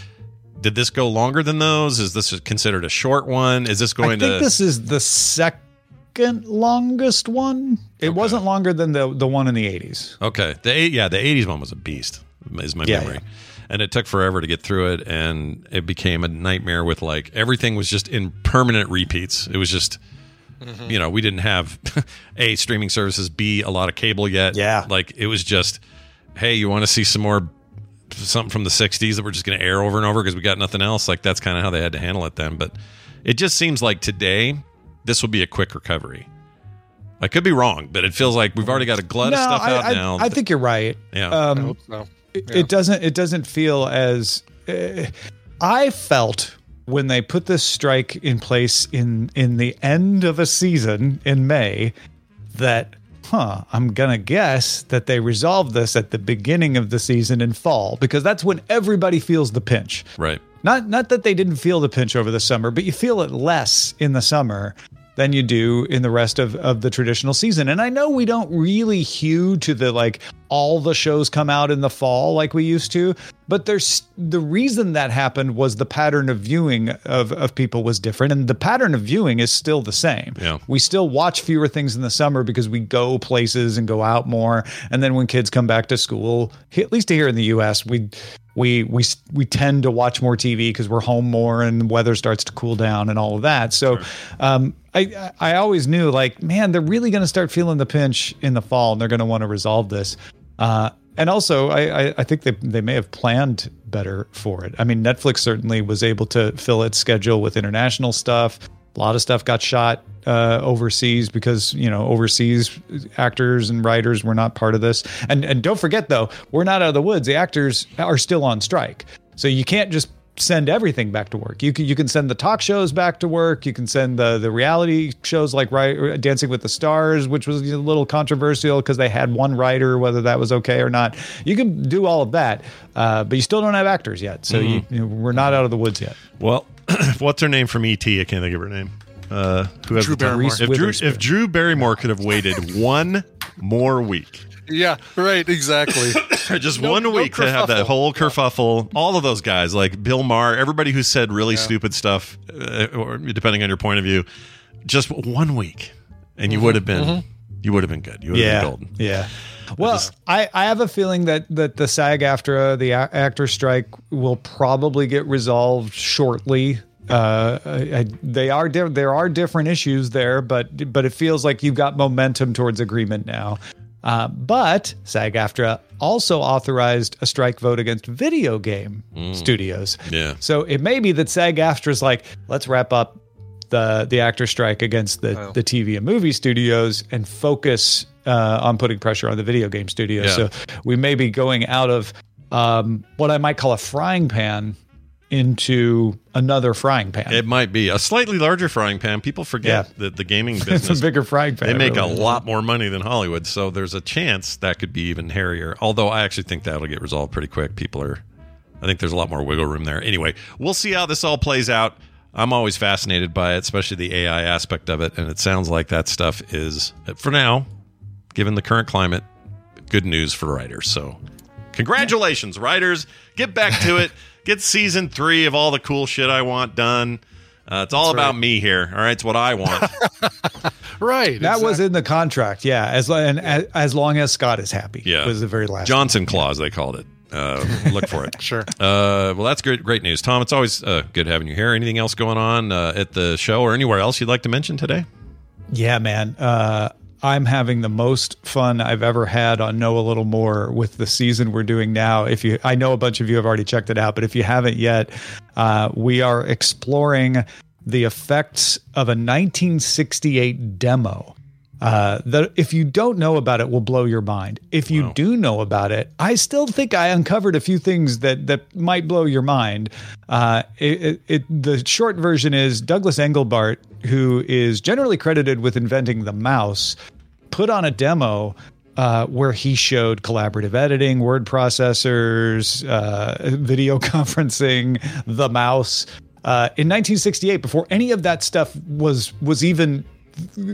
did this go longer than those? Is this considered a short one? Is this going to? I think to? this is the second longest one. It wasn't longer than the the one in the 80s. Okay. The eight, yeah, the '80s one was a beast. Is my Yeah, memory. And it took forever to get through it, and it became a nightmare. With like everything was just in permanent repeats. It was just, Mm-hmm. you know, we didn't have a streaming services, b a lot of cable yet. Yeah. like it was just, hey, you want to see some more something from the '60s that we're just going to air over and over because we got nothing else. Like that's kind of how they had to handle it then. But it just seems like today this will be a quick recovery. I could be wrong, but it feels like we've already got a glut of stuff I, out I, now. I think you're right. Yeah. Um, I hope so. It, it doesn't. It doesn't feel as. Uh, I felt when they put this strike in place in in the end of a season in May that. Huh, I'm gonna guess that they resolved this at the beginning of the season in fall because that's when everybody feels the pinch. Right. Not not that they didn't feel the pinch over the summer, but you feel it less in the summer than you do in the rest of, of the traditional season. And I know we don't really hew to the like all the shows come out in the fall like we used to, but there's the reason that happened was the pattern of viewing of, of people was different. And the pattern of viewing is still the same. Yeah. We still watch fewer things in the summer because we go places and go out more. And then when kids come back to school, at least here in the US, we we we we tend to watch more TV because we're home more and the weather starts to cool down and all of that. So um, I I always knew like man they're really going to start feeling the pinch in the fall and they're going to want to resolve this. Uh, and also I, I I think they they may have planned better for it. I mean Netflix certainly was able to fill its schedule with international stuff. A lot of stuff got shot uh, overseas because you know overseas actors and writers were not part of this. And and don't forget though, we're not out of the woods. The actors are still on strike, so you can't just send everything back to work. You can you can send the talk shows back to work. You can send the the reality shows like right, Dancing with the Stars, which was a little controversial because they had one writer, whether that was okay or not. You can do all of that, uh, but you still don't have actors yet. So you, you know, we're not out of the woods yet. Well, what's her name from ET? I can't think of her name. Uh, who has Drew the time? Barrymore. If Drew, if Drew Barrymore could have waited one more week, Yeah, right, exactly. just No- one no week to have that whole kerfuffle, all of those guys like Bill Maher, everybody who said really stupid stuff, uh, or depending on your point of view, just one week, and you would have been, mhm. you would have been good. You would have yeah, been golden. Yeah. Well, I, I have a feeling that that the SAG AFTRA the a- actor strike will probably get resolved shortly. Uh, I, I, they are di- there are different issues there, but but it feels like you've got momentum towards agreement now. Uh, but SAG AFTRA also authorized a strike vote against video game studios. Yeah. So it may be that SAG AFTRA is like, let's wrap up the the actor strike against the Oh. the TV and movie studios and focus uh, on putting pressure on the video game studios. Yeah. So we may be going out of um, what I might call a frying pan into another frying pan. It might be a slightly larger frying pan. People forget Yeah. that the gaming business it's a bigger frying pan. They make really. a lot more money than Hollywood, so there's a chance that could be even hairier. Although I actually think that'll get resolved pretty quick. People are, I think there's a lot more wiggle room there. Anyway, we'll see how this all plays out. I'm always fascinated by it, especially the AI aspect of it, and it sounds like that stuff is, for now, given the current climate, good news for writers. So, congratulations, writers! Get back to it. Get season three of all the cool shit I want done. Uh, it's all about me here. All right, it's what I want. right. That was in the contract, yeah. As and as, as long as Scott is happy, Yeah, was the very last. Johnson clause they called it. Uh, look for it. sure. Uh, well, that's great. Great news, Tom. It's always uh, good having you here. Anything else going on uh, at the show or anywhere else you'd like to mention today? Yeah, man. I'm having the most fun I've ever had on Know a Little More with the season we're doing now. If you, I know a bunch of you have already checked it out, but if you haven't yet, uh, we are exploring the effects of a 1968 demo. Uh, that if you don't know about it, will blow your mind. If you do know about it, I still think I uncovered a few things that that might blow your mind. Uh, it, it, it, the short version is Douglas Engelbart, who is generally credited with inventing the mouse, put on a demo uh, where he showed collaborative editing, word processors, uh, video conferencing, the mouse. Uh, in 1968, before any of that stuff was was even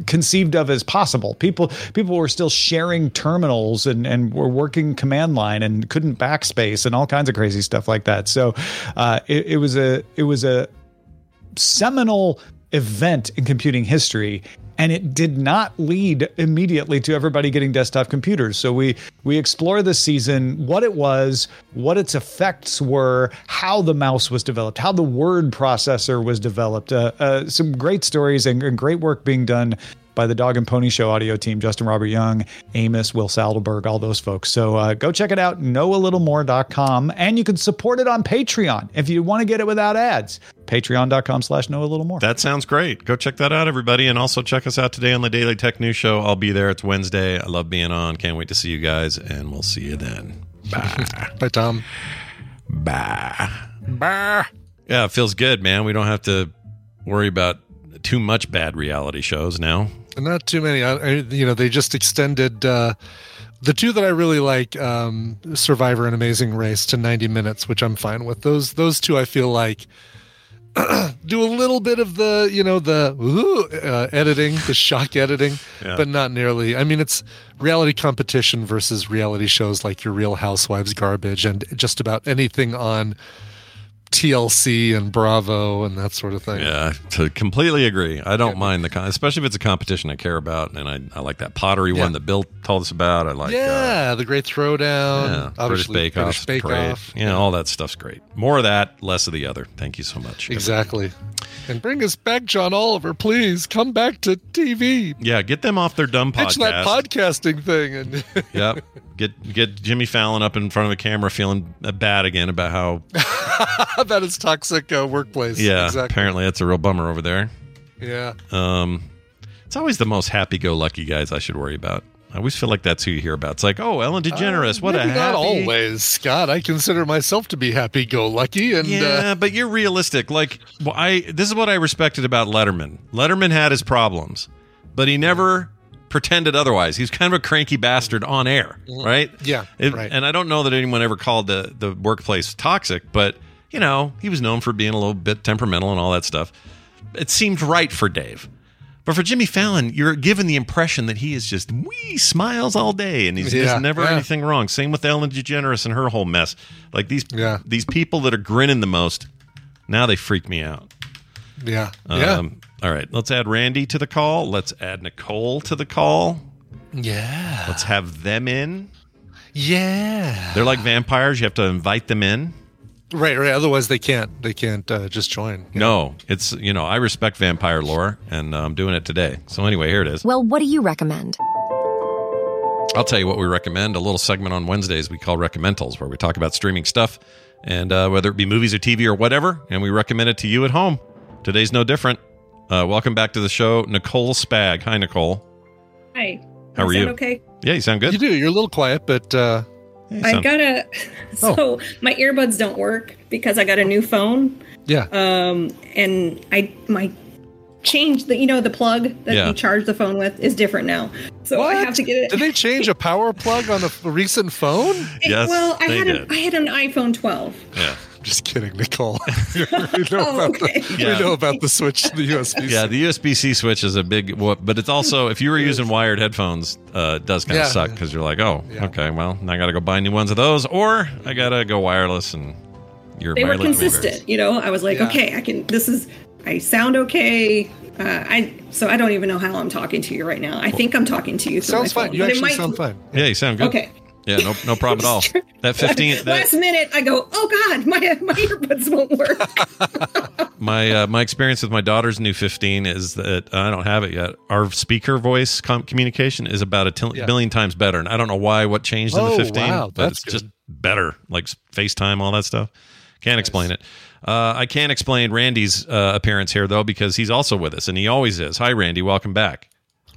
conceived of as possible. People people were still sharing terminals and and were working command line and couldn't backspace and all kinds of crazy stuff like that. So uh, it, it was a it was a seminal event in computing history and it did not lead immediately to everybody getting desktop computers. So we we explore this season what it was, what its effects were, how the mouse was developed, how the word processor was developed. Uh, uh, some great stories and, and great work being done by the Dog and Pony Show audio team, Justin Robert Young, Amos, Will Sattelberg, all those folks. So uh, go check it out, knowalittlemore.com, and you can support it on Patreon if you want to get it without ads. Patreon.com slash know a little more. That sounds great. Go check that out, everybody. And also check us out today on the Daily Tech News Show. I'll be there. It's Wednesday. I love being on. Can't wait to see you guys, and we'll see you then. Bye. Bye, Tom. Bye. Bye. Yeah, it feels good, man. We don't have to worry about too much bad reality shows now. Not too many. I, I, you know, they just extended uh, the two that I really like, um, Survivor and Amazing Race, to 90 minutes, which I'm fine with. Those those two, I feel like do a little bit of the you know the ooh, uh, editing, the shock editing, Yeah. but not nearly. I mean, it's reality competition versus reality shows like your Real Housewives garbage and just about anything on TLC and Bravo and that sort of thing. Yeah, to completely agree. I don't mind the con, especially if it's a competition I care about, and I, I like that pottery Yeah. one that Bill told us about. I like uh, yeah, the Great Throwdown, yeah, British Bake Off, British Bake. Off. Yeah, all that stuff's great. More of that, less of the other. Thank you so much. Exactly. And bring us back, John Oliver, please. Come back to TV. Yeah, get them off their dumb Pitch that podcast. podcasting thing and yep. Get get Jimmy Fallon up in front of a camera feeling bad again about how about his toxic uh, workplace. yeah, exactly. apparently that's a real bummer over there. Yeah. Um, it's always the most happy-go-lucky guys I should worry about. I always feel like that's who you hear about. It's like, oh, Ellen DeGeneres, what a Uh, happy. not always, Scott. I consider myself to be happy-go-lucky, and Yeah, uh, but you're realistic. Like well, I, this is what I respected about Letterman. Letterman had his problems, but he never pretended otherwise. He's kind of a cranky bastard on air, right? Yeah, It- right. And I don't know that anyone ever called the the workplace toxic, but you know, he was known for being a little bit temperamental and all that stuff. It seemed right for Dave. But for Jimmy Fallon, you're given the impression that he is just wee smiles all day, and he's Yeah, there's never yeah. anything wrong. Same with Ellen DeGeneres and her whole mess. Like these these people that are grinning the most, now they freak me out. yeah, yeah, Um, All right, let's add Randy to the call. Let's add Nicole to the call. yeah, Let's have them in. yeah. They're like vampires. You have to invite them in. Right, right. Otherwise, they can't. They can't uh, just join. No, it's you know I respect vampire lore, and uh, I'm doing it today. So anyway, here it is. Well, what do you recommend? I'll tell you what we recommend. A little segment on Wednesdays we call Recommendals, where we talk about streaming stuff, and uh, whether it be movies or TV or whatever, and we recommend it to you at home. Today's no different. Uh, welcome back to the show, Nicole Spag. Hi, Nicole. Hi. How are Sound you? Okay. Yeah, you sound good. You do. You're a little quiet, but uh, I sound- gotta. So my earbuds don't work because I got a new phone. Yeah. Um, and I my change the you know the plug that Yeah. you charge the phone with is different now. So I have to get it. Did they change a power plug on a, a recent phone? It- well, I had an, I had an iPhone 12. Yeah. Just kidding, Nicole. we, know Oh, about okay. the, Yeah. we know about the switch to the USB. Yeah, the USB C switch is a big, whoop, but it's also if you were using wired headphones, uh, it does kind of Yeah. suck because you're like, oh, okay, well, now I got to go buy new ones of those, or I got to go wireless, and your They were mileage may consistent, you know. I was like, Yeah. okay, I can. This is. I sound okay. Uh, I so I don't even know how I'm talking to you right now. I think I'm talking to you. through Sounds my fine. phone, You actually might- sound fine. Yeah, you sound good. Okay. Yeah, no, no problem at all. That 15, that, Last minute, I go, oh God, my my earbuds won't work. my uh, my experience with my daughter's new 15 is that I don't have it yet. Our speaker voice com- communication is about a Yeah. billion times better, and I don't know why. What changed in Oh, the 15? wow, but that's it's just better, like FaceTime, all that stuff. Can't explain it. Uh, I can't explain Randy's uh, appearance here though because he's also with us, and he always is. Hi, Randy. Welcome back.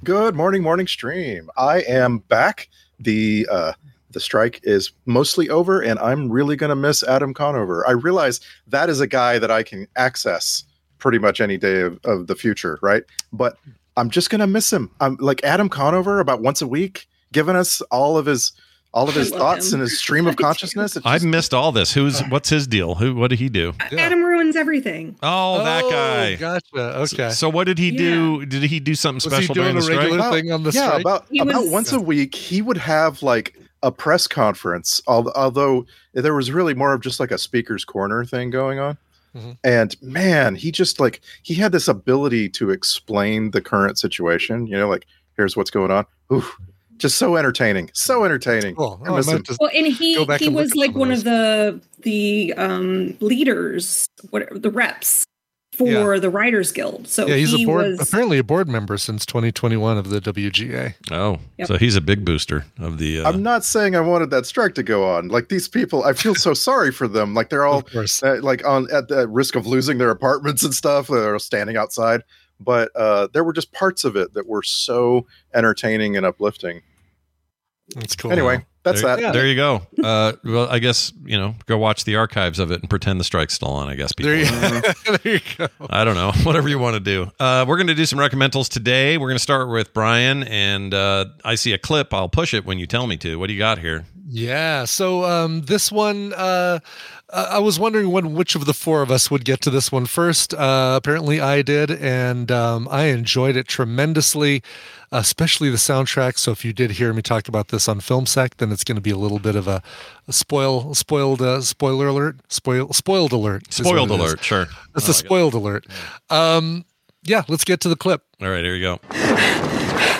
Good morning, morning stream. I am back. The uh, the strike is mostly over, and I'm really going to miss Adam Conover. I realize that is a guy that I can access pretty much any day of, of the future, right? But I'm just going to miss him. I'm like Adam Conover about once a week, giving us all of his all of his thoughts him. and his stream of consciousness. It's I've missed all this. Who's what's his deal? Who what did he do? Adam ruins everything. Oh, that Oh, guy. Gotcha. Okay. So what did he do? Did he do something Was he special doing during the a regular About- thing on the yeah, strike? about He about was- once a week, he would have like a press conference. Although there was really more of just like a speaker's corner thing going on. Mhm. And man, he just like he had this ability to explain the current situation. You know, like here's what's going on. Oof, just so entertaining, so entertaining. Cool. Oh, I miss might him. just Well, and he go he and was like some of one those. of the the um leaders, what the reps for Yeah. the Writers Guild. So yeah, he's he a board was apparently a board member since 2021 of the WGA. Oh, Yep. so he's a big booster of the. Uh, I'm not saying I wanted that strike to go on. Like these people, I feel so sorry for them. Like they're all uh, like on at the risk of losing their apartments and stuff. They're standing outside, but uh, there were just parts of it that were so entertaining and uplifting. That's cool. Anyway, that's there, that. There you go. Uh, well, I guess you know, go watch the archives of it and pretend the strike's still on. I guess people. There you, there you go. I don't know. Whatever you want to do. Uh, we're going to do some recommendals today. We're going to start with Brian, and uh, I see a clip. I'll push it when you tell me to. What do you got here? Yeah. So um, this one, uh, I was wondering when which of the four of us would get to this one first. Uh, apparently, I did, and um, I enjoyed it tremendously, especially the soundtrack. So if you did hear me talk about this on Film Sack, then it's going to be a little bit of a, a spoil, spoiled, uh, spoiler alert, spoil, spoiled alert, Spoiled it is. alert. Sure. It's I a like it. spoiled alert. Um, yeah. Let's get to the clip. All right, here you go.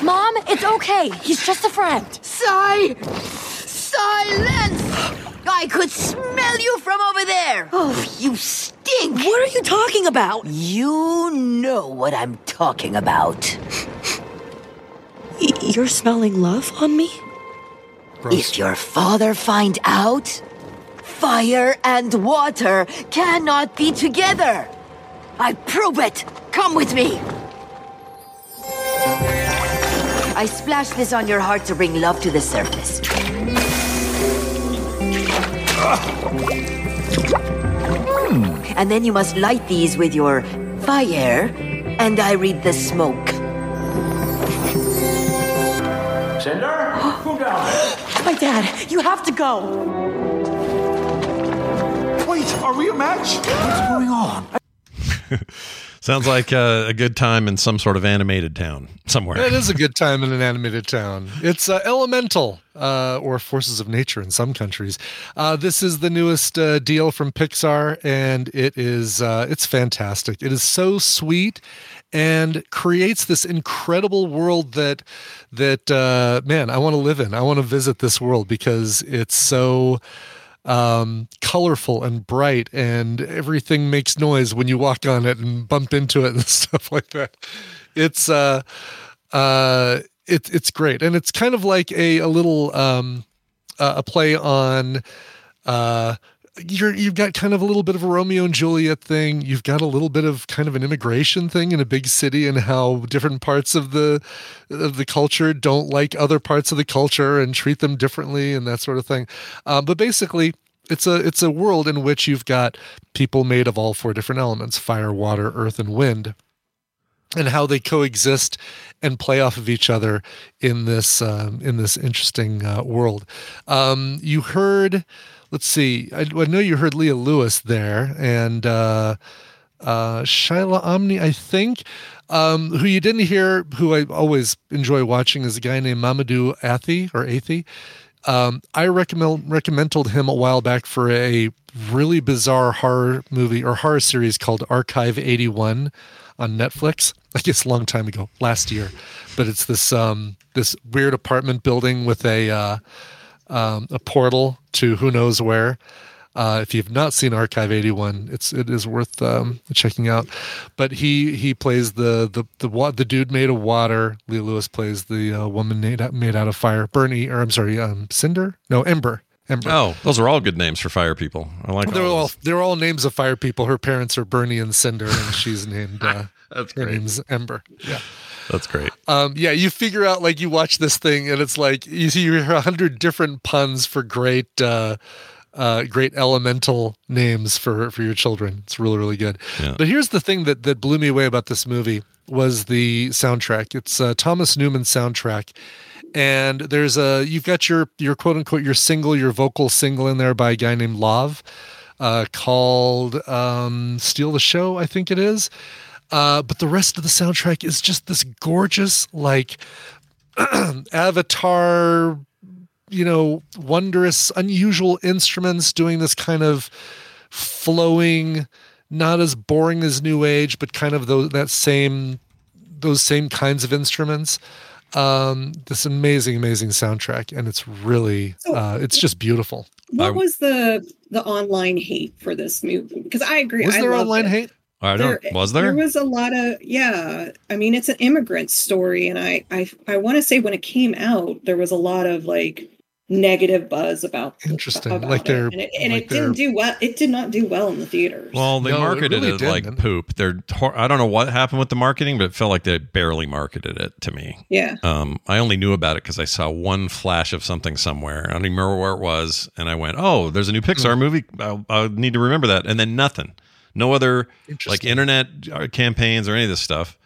Mom, it's okay. He's just a friend. Si- silence! I could smell you from over there. Oh, you stink. What are you talking about? You know what I'm talking about. Y- You're smelling love on me? If your father find out, fire and water cannot be together. I prove it. Come with me. I splash this on your heart to bring love to the surface. Hmm. And then you must light these with your fire, and I read the smoke. Cinder? Who down? My dad, you have to go. Wait, are we a match? What's going on? Sounds like uh, a good time in some sort of animated town somewhere. It is a good time in an animated town. It's uh, Elemental, uh, or Forces of Nature in some countries. Uh, this is the newest uh, deal from Pixar, and it is uh, it's fantastic. It is so sweet and creates this incredible world that that man I want to live in. I want to visit this world because it's so um, colorful and bright, and everything makes noise when you walk on it and bump into it and stuff like that. It's uh, uh, it's it's great, and it's kind of like a a little um, uh, a play on uh. You're, you've got kind of a little bit of a Romeo and Juliet thing. You've got a little bit of kind of an immigration thing in a big city, and how different parts of the of the culture don't like other parts of the culture and treat them differently, and that sort of thing. Um, but basically, it's a it's a world in which you've got people made of all four different elements: fire, water, earth, and wind and how they coexist and play off of each other in this um, in this interesting uh, world. Um, you heard, let's see, I, I know you heard Leah Lewis there, and uh, uh, Shila Ommi, I think. Um, who you didn't hear, who I always enjoy watching, is a guy named Mamoudou Athie or Athie. Um, I recommend recommended him a while back for a really bizarre horror movie or horror series called Archive 81 on Netflix. I guess a long time ago, last year, but it's this um, this weird apartment building with a uh, um, a portal to who knows where. Uh, if you've not seen Archive 81, it's it is worth um, checking out. But he he plays the the the the dude made of water. Leah Lewis plays the uh, woman made out, made out of fire. Bernie, or I'm sorry, um, Cinder? No, Ember. Ember. Oh, those are all good names for fire people. I like they're all all they're all names of fire people. Her parents are Bernie and Cinder, and she's named. Uh, That's her great. name's Ember. Yeah. That's great. Um, yeah, you figure out like you watch this thing, and it's like you see you hear a hundred different puns for great, uh, uh, great elemental names for for your children. It's really really good. Yeah. But here's the thing that that blew me away about this movie was the soundtrack. It's uh, Thomas Newman's soundtrack, and there's a you've got your your quote unquote your single your vocal single in there by a guy named Lauv, uh, called um, "Steal the Show," I think it is. Uh, but the rest of the soundtrack is just this gorgeous, like Avatar, you know, wondrous, unusual instruments doing this kind of flowing, not as boring as New Age, but kind of those that same those same kinds of instruments. Um, this amazing, amazing soundtrack, and it's really, uh, it's just beautiful. What was the the online hate for this movie? Because I agree. Was I there online it. hate? I don't. was there? There was a lot of yeah. I mean, it's an immigrant story, and I I I want to say when it came out, there was a lot of like negative buzz about interesting. about like it. they're and it, and like it didn't do well. It did not do well in the theaters. Well, they No, it marketed really it like didn't. poop. They're I don't know what happened with the marketing, but it felt like they barely marketed it to me. Yeah. Um, I only knew about it because I saw one flash of something somewhere. I don't even remember where it was, and I went, "Oh, there's a new Pixar Hmm. movie. I'll, I'll need to remember that." And then nothing, no other like internet uh, campaigns or any of this stuff.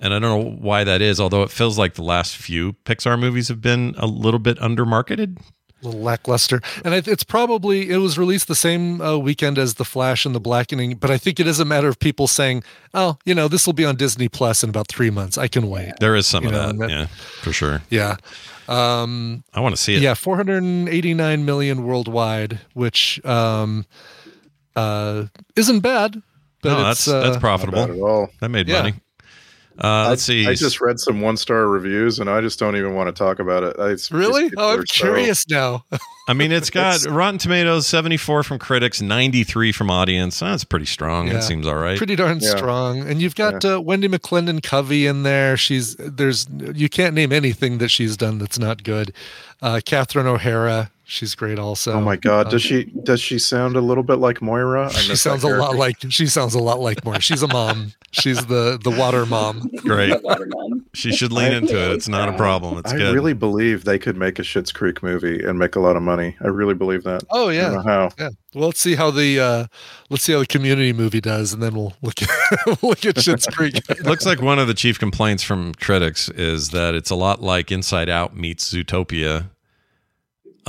And I don't know why that is. Although it feels like the last few Pixar movies have been a little bit undermarketed. a little lackluster. And it's probably it was released the same uh, weekend as The Flash and The Blackening, but I think it is a matter of people saying, "Oh, you know, this will be on Disney Plus in about three months. I can wait." There is some You of know, that, that- yeah, for sure. Yeah. Um, I want to see it. Yeah, 489 million worldwide, which um, uh, isn't bad. But no, that's uh, that's profitable. Not bad at all. That made Yeah. money. Uh, let's I, see. I just read some one star reviews, and I just don't even want to talk about it. It's, Really? Oh, I'm are so- curious now. I mean, it's got Rotten Tomatoes 74 from critics, 93 from audience. That's pretty strong. Yeah. It seems all right. Pretty darn Yeah. strong. And you've got uh, Wendi McLendon-Covey in there. She's there's you can't name anything that she's done that's not good. Uh, Catherine O'Hara, she's great also. Oh my god, does Um, she does she sound a little bit like Moira? I She sounds a lot like she sounds a lot like Moira. She's a mom. She's the the water mom. Great. She should lean into it. It's not a problem. It's I good. really believe they could make a Schitt's Creek movie and make a lot of money. I really believe that. Oh I yeah. don't know how. Yeah. Well, let's see how the uh let's see how the community movie does and then we'll look at we'll look at Schitt's Creek. Looks like one of the chief complaints from critics is that it's a lot like Inside Out meets Zootopia.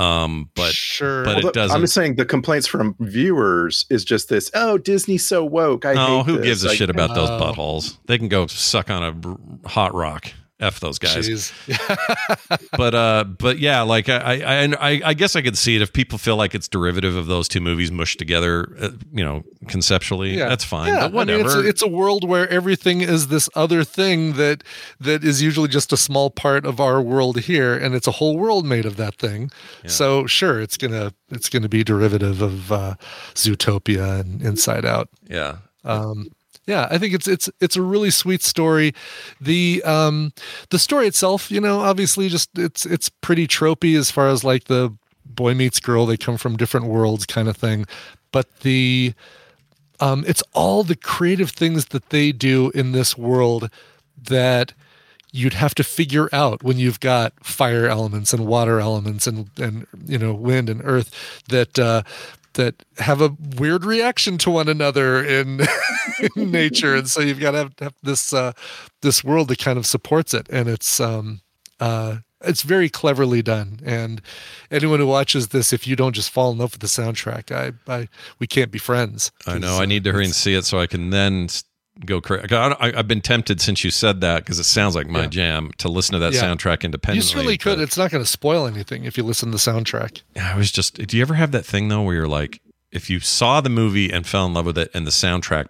Um, but sure, but Well, it doesn't. I'm just saying the complaints from viewers is just this. Oh, Disney's so woke. I oh, hate who this." gives a Like, shit about those Oh. buttholes? They can go suck on a hot rock. F those guys. Jeez. but uh, but yeah, like I, I I I guess I could see it if people feel like it's derivative of those two movies mushed together. Uh, you know, conceptually, Yeah. that's fine. Yeah, but whatever. I mean, it's, a, it's a world where everything is this other thing that that is usually just a small part of our world here, and it's a whole world made of that thing. So sure, it's gonna it's gonna be derivative of uh, Zootopia and Inside Out. yeah. Um, yeah, I think it's it's it's a really sweet story. The um the story itself, you know, obviously just it's it's pretty tropey as far as like the boy meets girl, they come from different worlds kind of thing. But the um it's all the creative things that they do in this world that you'd have to figure out when you've got fire elements and water elements and and you know wind and earth that uh that have a weird reaction to one another in, in nature. And so you've got to have, have this uh this world that kind of supports it. And it's um uh it's very cleverly done. And anyone who watches this if you don't just fall in love with the soundtrack i i we can't be friends. I know. I need to hurry and see it so I can then s- go crazy. I've been tempted since you said that because it sounds like my Yeah. jam to listen to that Yeah. soundtrack independently. you certainly could it's not going to spoil anything if you listen to the soundtrack I was just. Do you ever have that thing though, where you're like, if you saw the movie and fell in love with it, and the soundtrack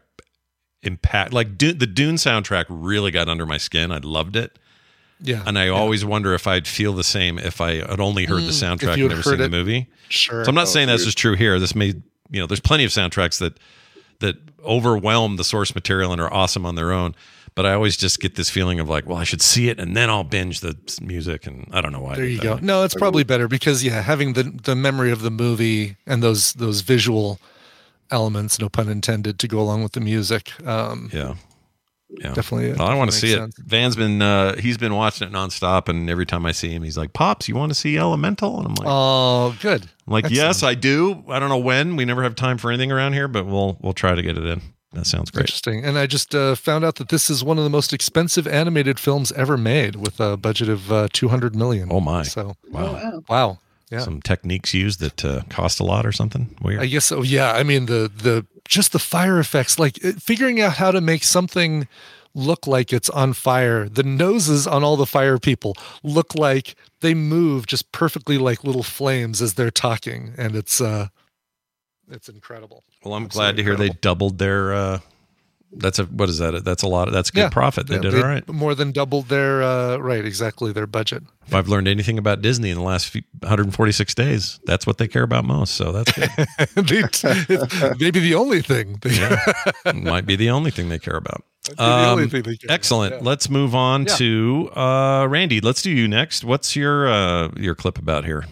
impact, like Dune, the Dune soundtrack, really got under my skin. I loved it, yeah and I always wonder if I'd feel the same if I had only heard the Mm, if soundtrack and never seen heard the movie. Sure. So I'm not Oh, saying that's just true here. This may, you know, there's plenty of soundtracks that that overwhelm the source material and are awesome on their own. But I always just get this feeling of like, well, I should see it and then I'll binge the music, and I don't know why. There you go. No, it's probably better because yeah, having the the memory of the movie and those those visual elements, no pun intended, to go along with the music. Um, Yeah. Yeah, Definitely, Well, I want to definitely see it. Van's been uh, he's been watching it nonstop, and every time I see him, he's like, "Pops, you want to see Elemental?" And I'm like, oh, good. I'm like, Excellent. yes, I do. I don't know when. We never have time for anything around here, but we'll we'll try to get it in. That sounds great. Interesting. And I just uh, found out that this is one of the most expensive animated films ever made, with a budget of uh, 200 million. Oh my! So wow, wow, yeah. Some techniques used that uh, cost a lot or something. Weird. I guess so. Yeah. I mean the the just the fire effects, like figuring out how to make something look like it's on fire. The noses on all the fire people look like they move just perfectly like little flames as they're talking, and it's uh, it's incredible. Well, I'm glad to hear they doubled their. Uh, that's a what is that? That's a lot. Of, that's a good Yeah. profit. They Yeah, did all right. More than doubled their uh, right, exactly their budget. If I've learned anything about Disney in the last 146 days, that's what they care about most. So that's good. Maybe the only thing. They, yeah. Might be the only thing they care about. be the Um, thing they care about, excellent. Let's move on Yeah. to uh, Randy. Let's do you next. What's your uh, your clip about here?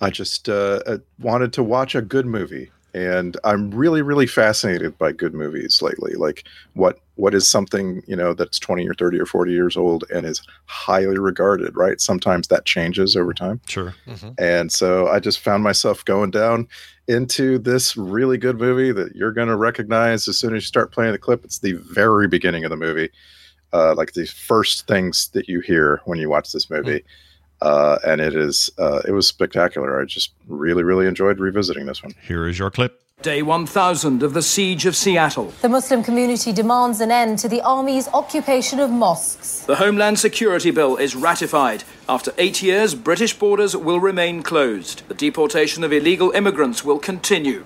I just uh, uh, wanted to watch a good movie, and I'm really, really fascinated by good movies lately. Like what what is something you know that's 20 or 30 or 40 years old and is highly regarded, right? Sometimes that changes over time. Sure. And so I just found myself going down into this really good movie that you're going to recognize as soon as you start playing the clip. It's the very beginning of the movie, uh, like the first things that you hear when you watch this movie. Uh, and it is uh, it was spectacular. I just really really enjoyed revisiting this one. Here is your clip. Day 1000 of the Siege of Seattle. The Muslim community demands an end to the army's occupation of mosques. The Homeland Security Bill is ratified. After eight years, British borders will remain closed. The deportation of illegal immigrants will continue.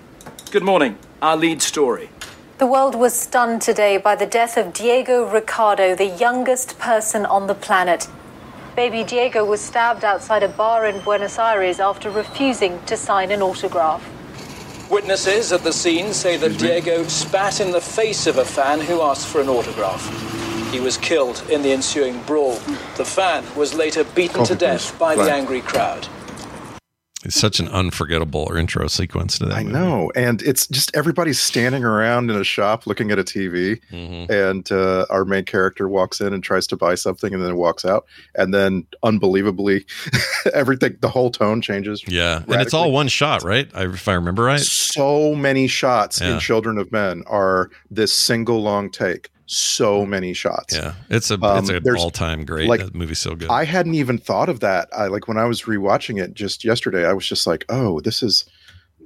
Good morning. Our lead story. The world was stunned today by the death of Diego Ricardo, the youngest person on the planet. Baby Diego was stabbed outside a bar in Buenos Aires after refusing to sign an autograph. Witnesses at the scene say that Diego spat in the face of a fan who asked for an autograph. He was killed in the ensuing brawl. The fan was later beaten to death by the angry crowd. It's such an unforgettable or intro sequence to that. I movie. know, and it's just everybody's standing around in a shop looking at a TV, Mm-hmm. and uh, our main character walks in and tries to buy something, and then walks out, and then unbelievably, everything, the whole tone changes. Yeah, and it's all one shot, right? If I remember right. So many shots Yeah. in Children of Men are this single long take. So many shots. Yeah, it's a Um, it's a there's- all time great. like, that movie's so good. I hadn't even thought of that. I like when I was rewatching it just yesterday. I was just like, "Oh, this is,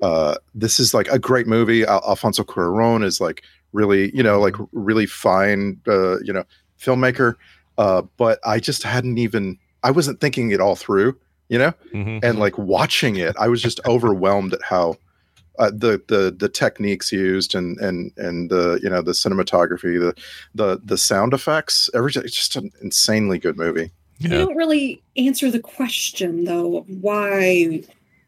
uh, this is like a great movie." Al- Alfonso Cuarón is like really, you know, like really fine, uh, you know, filmmaker. Uh, but I just hadn't even. I wasn't thinking it all through, you know, Mhm. and like watching it, I was just overwhelmed at how. Uh, the the the techniques used and and and the you know the cinematography the the the sound effects everything it's just an insanely good movie You don't really answer the question though of why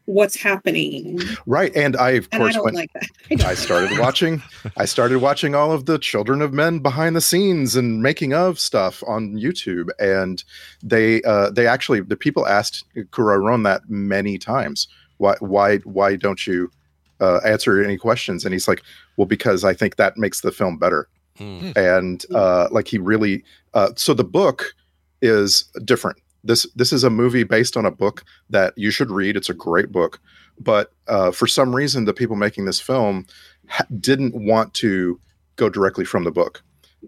what's happening. Right, and I of And I course don't went. like that. I started watching. I started watching all of the Children of Men behind the scenes and making of stuff on YouTube, and they uh, they actually the people asked Cuarón that many times. Why why why don't you uh, answer any questions? And he's like, well, because I think that makes the film better. Hmm. And uh, like he really, uh, so the book is different. This this is a movie based on a book that you should read. It's a great book, but uh, for some reason, the people making this film ha- didn't want to go directly from the book.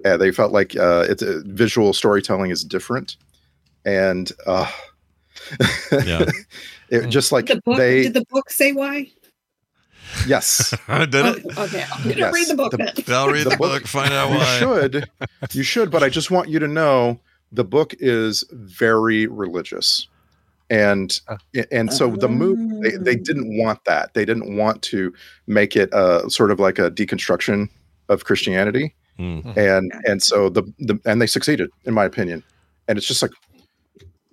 Uh, they felt like uh, it's uh, visual storytelling is different, and uh, yeah, it just like the book they did the book say why? Yes. I did it? Okay, I'm gonna Yes, read the book the- then. I'll read the, book, find out why. you should. You should but i just want you to know the book is very religious. And and so the movie they, they didn't want that. They didn't want to make it uh sort of like a deconstruction of christianity. Hmm. and and so the, the and they succeeded in my opinion. And it's just like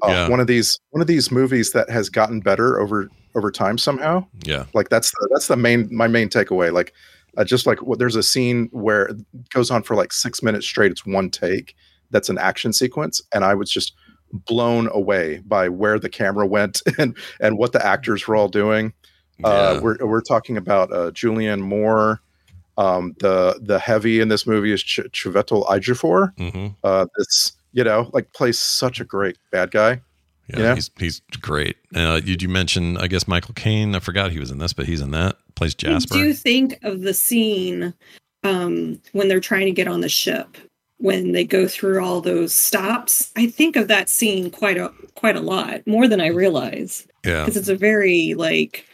uh, Yeah. one of these one of these movies that has gotten better over over time somehow Yeah. like that's the, that's the main my main takeaway like uh, just like what there's a scene where it goes on for like six minutes straight it's one take that's an action sequence and i was just blown away by where the camera went and and what the actors were all doing uh Yeah. we're, we're talking about uh julianne moore um the the heavy in this movie is Ch- Chiwetel Ejiofor. Mhm. uh this you know like plays such a great bad guy Yeah, you know? he's he's great. Uh, did you mention? I guess Michael Caine. I forgot he was in this, but he's in that. Plays Jasper. I do think of the scene um, when they're trying to get on the ship, when they go through all those stops. I think of that scene quite a quite a lot, more than I realize. Yeah. because it's a very like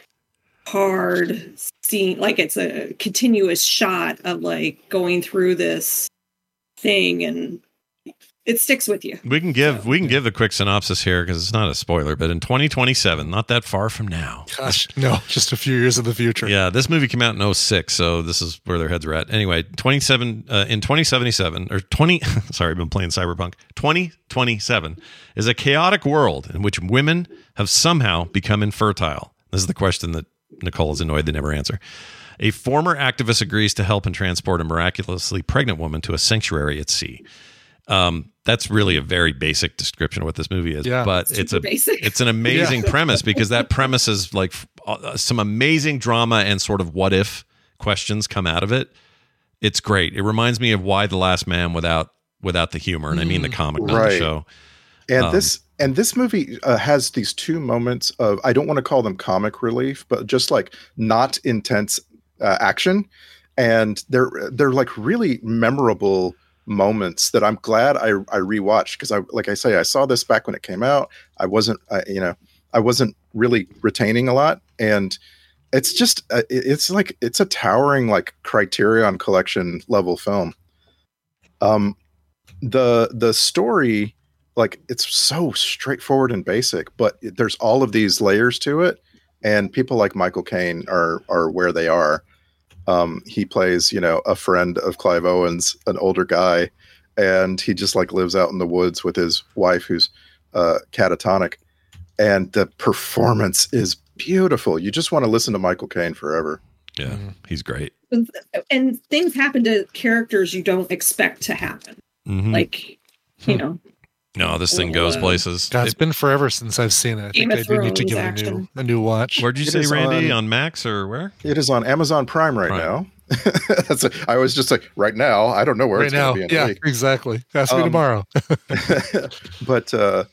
hard scene, like it's a continuous shot of like going through this thing, and it sticks with you. We can give we can give a quick synopsis here because it's not a spoiler, but in 2027, not that far from now. Gosh, no, just a few years in the future. Yeah, this movie came out in 06, so this is where their heads are at. Anyway, 27 uh, in 2077 or 20 sorry, I've been playing Cyberpunk. 2027 is a chaotic world in which women have somehow become infertile. This is the question that Nicole is annoyed they never answer. A former activist agrees to help and transport a miraculously pregnant woman to a sanctuary at sea. Um, that's really a very basic description of what this movie is, Yeah. but it's Super a basic. it's an amazing Yeah. premise because that premise is like uh, some amazing drama and sort of what if questions come out of it. It's great. It reminds me of Y the Last Man without without the humor, and I mean the comic, not the show. And Um, this and this movie uh, has these two moments of I don't want to call them comic relief, but just like not intense uh, action, and they're they're like really memorable moments that I'm glad I I rewatched because I like I say I saw this back when it came out. I wasn't I, you know I wasn't really retaining a lot, and it's just uh, it's like it's a towering like Criterion Collection level film. Um, the the story like it's so straightforward and basic, but there's all of these layers to it, and people like Michael Caine are are where they are. Um, he plays, you know, a friend of Clive Owen's, an older guy, and he just like lives out in the woods with his wife, who's uh, catatonic, and the performance is beautiful. You just want to listen to Michael Caine forever. Yeah, he's great. And things happen to characters you don't expect to happen. Mhm. Like, you know, no, this thing goes uh, places. God, it's been forever since I've seen it. I Game think I do need to Thrones give it a new, a new watch. Where'd you It say, Randy? on- On Max or where? It is on Amazon Prime right Prime. now. That's a, I was just like right now. I don't know where right it's now. going to be in Yeah, week. exactly. Ask me Um, tomorrow. but uh,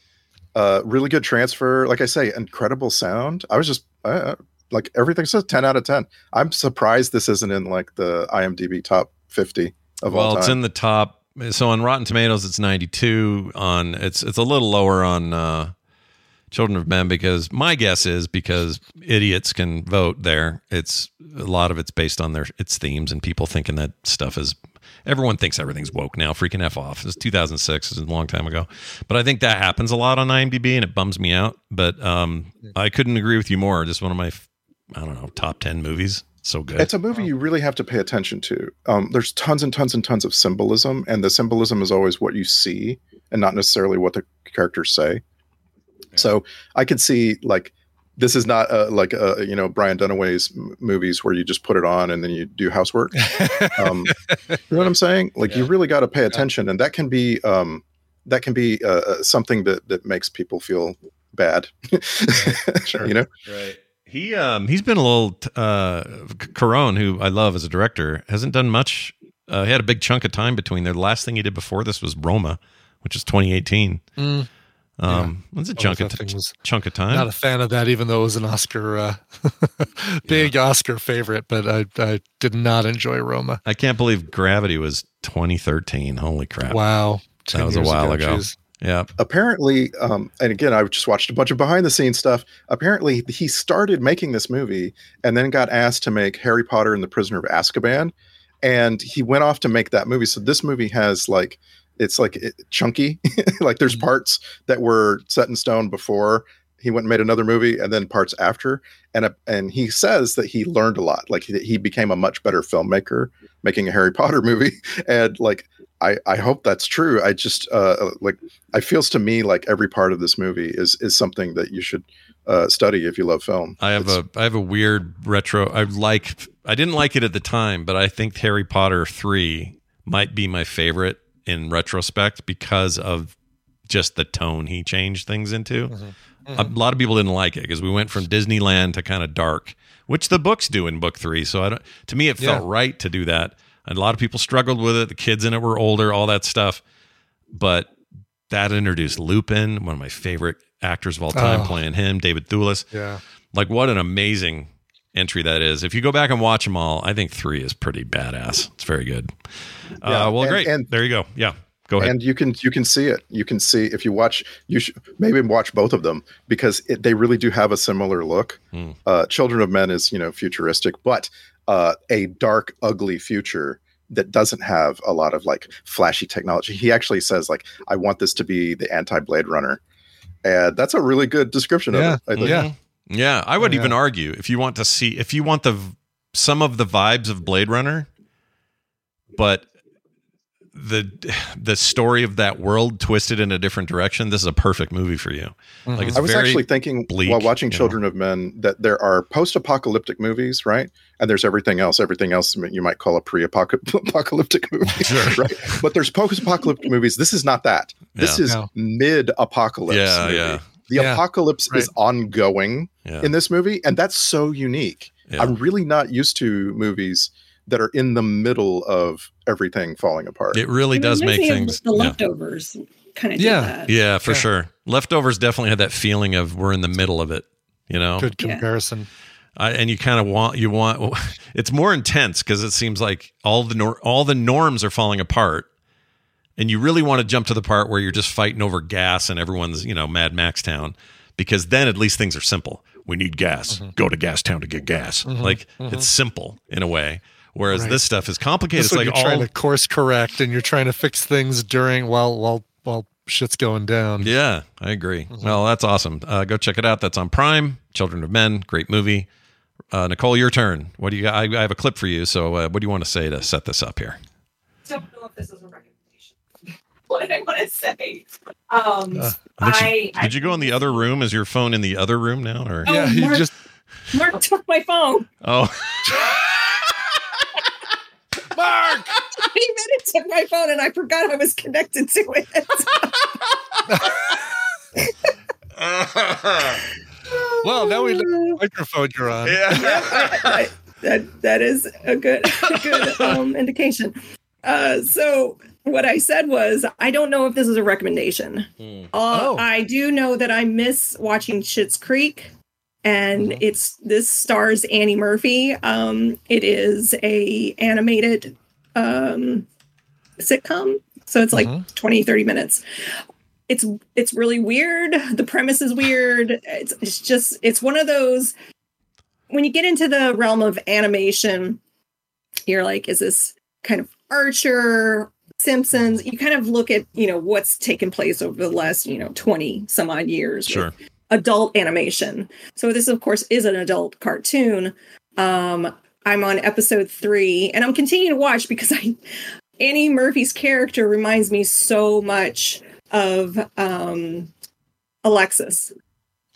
uh, really good transfer. Like I say, incredible sound. I was just uh, like everything says ten out of ten. I'm surprised this isn't in like the IMDb top fifty of all well, time. it's in the top. So on Rotten Tomatoes, it's 92. On it's it's a little lower on uh, Children of Men because my guess is because idiots can vote there. It's a lot of it's based on their its themes and people thinking that stuff is. Everyone thinks everything's woke now. Freaking f off. It's 2006. It's a long time ago, but I think that happens a lot on IMDb and it bums me out. But um, I couldn't agree with you more. Just one of my, I don't know, top 10 movies. So good. It's a movie you really have to pay attention to. Um, there's tons and tons and tons of symbolism, and the symbolism is always what you see and not necessarily what the characters say. So I could see like this is not uh, like uh, you know Brian Dunaway's m- movies where you just put it on and then you do housework. um, you know what I'm saying? Like you really got to pay attention, and that can be um, that can be uh, uh, something that that makes people feel bad. Sure. you know. Right. He um he's been a little uh Cuarón, who I love as a director, hasn't done much. Uh, he had a big chunk of time between there. The last thing he did before this was Roma, which is 2018. Mm. Um, that's a chunk of t- chunk of time. Not a fan of that, even though it was an Oscar, uh, big Oscar favorite. But I, I did not enjoy Roma. I can't believe Gravity was 2013. Holy crap! Wow, that was a while ago, ago. Yeah. apparently um and again i just watched a bunch of behind the scenes stuff. Apparently he started making this movie and then got asked to make harry potter and the prisoner of azkaban and he went off to make that movie. So this movie has like it's like it, chunky. Like there's parts that were set in stone before he went and made another movie and then parts after. And uh, and he says that he learned a lot. Like he, he became a much better filmmaker making a harry potter movie. And like I, I hope that's true. I just uh, like it feels to me like every part of this movie is is something that you should uh, study if you love film. I have a I have a weird retro. I like I didn't like it at the time, but I think Harry Potter three might be my favorite in retrospect because of just the tone he changed things into. A lot of people didn't like it because we went from Disneyland to kind of dark, which the books do in book three. So I don't. To me, it felt Yeah. right to do that. And a lot of people struggled with it. The kids in it were older, all that stuff. But that introduced Lupin, one of my favorite actors of all time, Oh. playing him, David Thewlis. Yeah. Like what an amazing entry that is. If you go back and watch them all, I think three is pretty badass. It's very good. Yeah, uh, well, and- great. and- there you go. Yeah, go ahead. And you can you can see it. You can see if you watch. You should maybe watch both of them because it, they really do have a similar look. Hmm. Uh, Children of Men is you know futuristic, but uh, a dark, ugly future that doesn't have a lot of like flashy technology. He actually says like, "I want this to be the anti Blade Runner," and that's a really good description Yeah, of it. I think. Mhm. Yeah, I would Oh, yeah. even argue if you want to see if you want the some of the vibes of Blade Runner, but the the story of that world twisted in a different direction, this is a perfect movie for you. Like it's I was very actually thinking bleak, while watching you know. Children of Men that there are post-apocalyptic movies, right? And there's everything else. Everything else you might call a pre-apocalyptic movie, right? But there's post-apocalyptic movies. This is not that. This Yeah. is No. mid-apocalypse. Yeah, movie. yeah. The Yeah, apocalypse is ongoing Yeah. in this movie, and that's so unique. Yeah. I'm really not used to movies that are in the middle of everything falling apart. It really It does reminds make me things. The yeah. leftovers kind of Yeah. did that. Yeah, for Yeah. sure. Leftovers definitely had that feeling of we're in the middle of it. You know, Good Yeah. comparison. I, and you kind of want you want it's more intense because it seems like all the nor- all the norms are falling apart, and you really want to jump to the part where you're just fighting over gas and everyone's you know Mad Max Town, because then at least things are simple. We need gas. Mm-hmm. Go to Gas Town to get gas. Like it's simple in a way. Whereas Right. this stuff is complicated. It's like you're all trying to course correct and you're trying to fix things during while while while shit's going down. Yeah, I agree. Mm-hmm. Well, that's awesome. Uh, go check it out. That's on Prime. Children of Men, great movie. Uh, Nicole, your turn. What do you? I, I have a clip for you. So, uh, what do you want to say to set this up here? don't know if this is a recommendation. what did I want to say? Um, Uh, I, Did you go in the other room? Is your phone in the other room now? Or Oh, Yeah, you Mark- just Mark took my phone. oh, Mark. He minute took my phone, and I forgot I was connected to it. Well, now we know what microphone you're on. I- that that is a good a good um, indication. Uh, so what I said was I don't know if this is a recommendation. Uh, Oh. I do know that I miss watching Schitt's Creek, and it's this stars Annie Murphy. Um, it is a animated um, sitcom, so it's like Mhm. 20, 30 minutes. It's it's really weird. The premise is weird. It's it's just it's one of those when you get into the realm of animation, you're like, is this kind of Archer, Simpsons? You kind of look at, you know, what's taken place over the last, you know, 20 some odd years. Sure. Adult animation. So this, of course, is an adult cartoon. Um, I'm on episode three, and I'm continuing to watch because I Annie Murphy's character reminds me so much of um Alexis.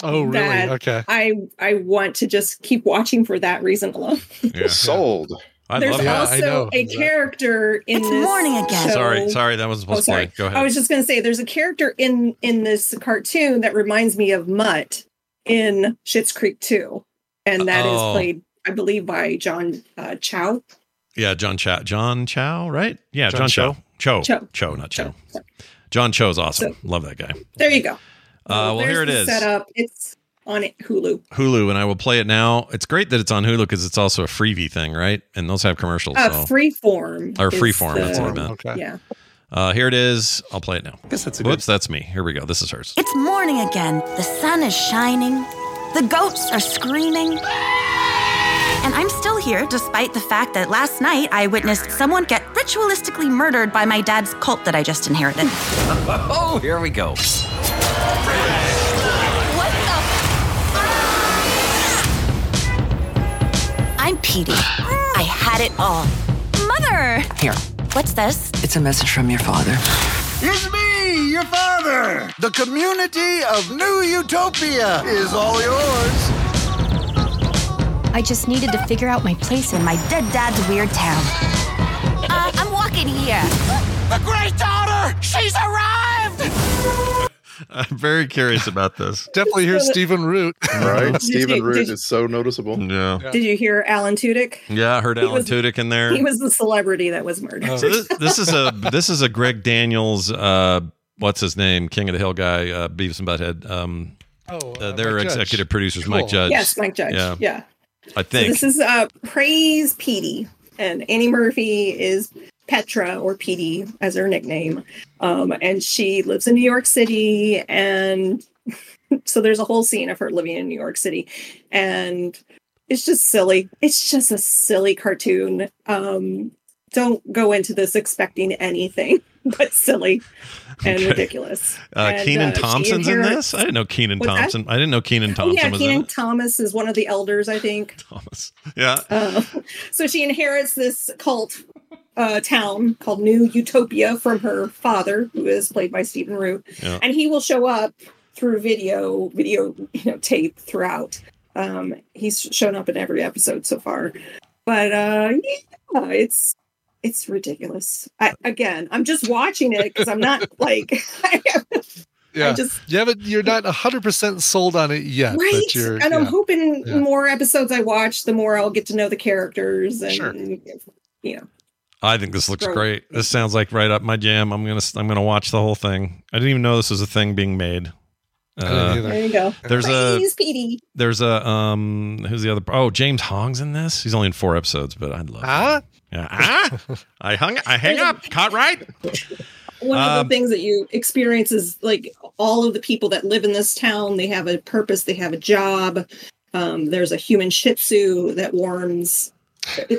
Oh, really? Okay. I I want to just keep watching for that reason alone. yeah. Sold. I There's love Yeah. I know. also a character in It's this morning again. show- Sorry, sorry, that was Oh, supposed sorry. to play. Go ahead. I was just going to say there's a character in in this cartoon that reminds me of Mutt in Schitt's Creek 2, and that is Oh. played, I believe, by John uh, Chow. yeah, John Chow. John Chow, right? Yeah, John John, Chow. Cho. Cho. Cho, not Cho. Cho. John Cho's awesome. love that guy. There you go. Uh, well, There's here it is. the is. Setup. It's on it, Hulu. Hulu, and I will play it now. It's great that it's on Hulu because it's also a freebie thing, right? And those have commercials. Uh, so. Freeform. Or is Freeform, that's what I the- meant. Okay. Yeah. Uh, here it is. I'll play it now. guess that's a Whoops, that's me. Here we go. This is hers. It's morning again. The sun is shining. The goats are screaming. And I'm still here despite the fact that last night I witnessed someone get ritualistically murdered by my dad's cult that I just inherited. Oh, here we go. What the? I'm Petey. I had it all. Mother! Here, What's this? it's a message from your father. It's me, your father. The community of New Utopia is all yours. I just needed to figure out my place in my dead dad's weird town. Uh, I'm walking here. The great daughter, she's arrived. I'm very curious about this. Definitely hear Stephen Root. Right? Stephen you- Root did- is so noticeable. Yeah. Did you hear Alan Tudyk? Yeah, I heard He Alan was- Tudyk in there. He was the celebrity that was murdered. So this, this is a this is a Greg Daniels uh what's his name King of the Hill guy uh Beavis and Butthead um Oh, uh, their Mike Judge. executive producers Cool. Mike Judge Yes, Mike Judge. yeah Yeah. I So think. this is uh, Praise Petey, and Annie Murphy is Petra or Petey as her nickname. Um, and she lives in New York City, and so there's a whole scene of her living in New York City, and it's just silly. It's just a silly cartoon. Um, don't go into this expecting anything but silly and Okay. ridiculous. Uh, And, Kenan uh, Thompson's in this. I didn't know Kenan What's that? Thompson. I didn't know Kenan Oh, Thompson yeah, was in Kenan. Thomas is one of the elders, I think. Thomas. Yeah. Uh, so she inherits this cult uh, town called New Utopia from her father, who is played by Stephen Root, Yeah. and he will show up through video, video, you know, tape throughout. Um, he's shown up in every episode so far, but uh, yeah, it's it's ridiculous. I, again, I'm just watching it because I'm not like Yeah, just- you haven't. You're not 100 percent sold on it yet, right, but you're. and I'm yeah. hoping Yeah. more episodes I watch, the more I'll get to know the characters and Sure. you know. I think this looks Throw- great. This sounds like right up my jam. I'm gonna I'm gonna watch the whole thing. I didn't even know this was a thing being made. Uh. There you go. There's a Praise Petey. there's a um who's the other oh James Hong's in this. He's only in four episodes, but I'd love. Huh? Yeah. Ah, I hung I hang up. Caught right. One of Um, the things that you experience is like all of the people that live in this town, they have a purpose, they have a job. Um, there's a human Shih Tzu that warms,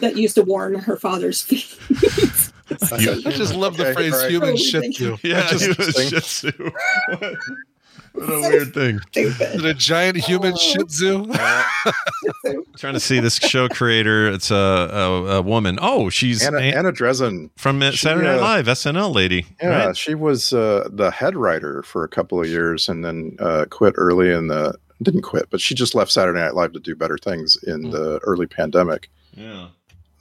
that used to warm her father's feet. I just love the Okay, phrase all right. "human shih tzu." Yeah, That's he was interesting. Shih Tzu. What a weird thing. Is it a giant human Oh. shih tzu? trying to see this show creator. It's a a, a woman. Oh, she's Anna, An- Anna Drezen. from She, Saturday Night uh, Live, SNL lady. Yeah, right? she was uh, the head writer for a couple of years and then uh, quit early in the didn't quit, but she just left Saturday Night Live to do better things in Hmm. the early pandemic. Yeah.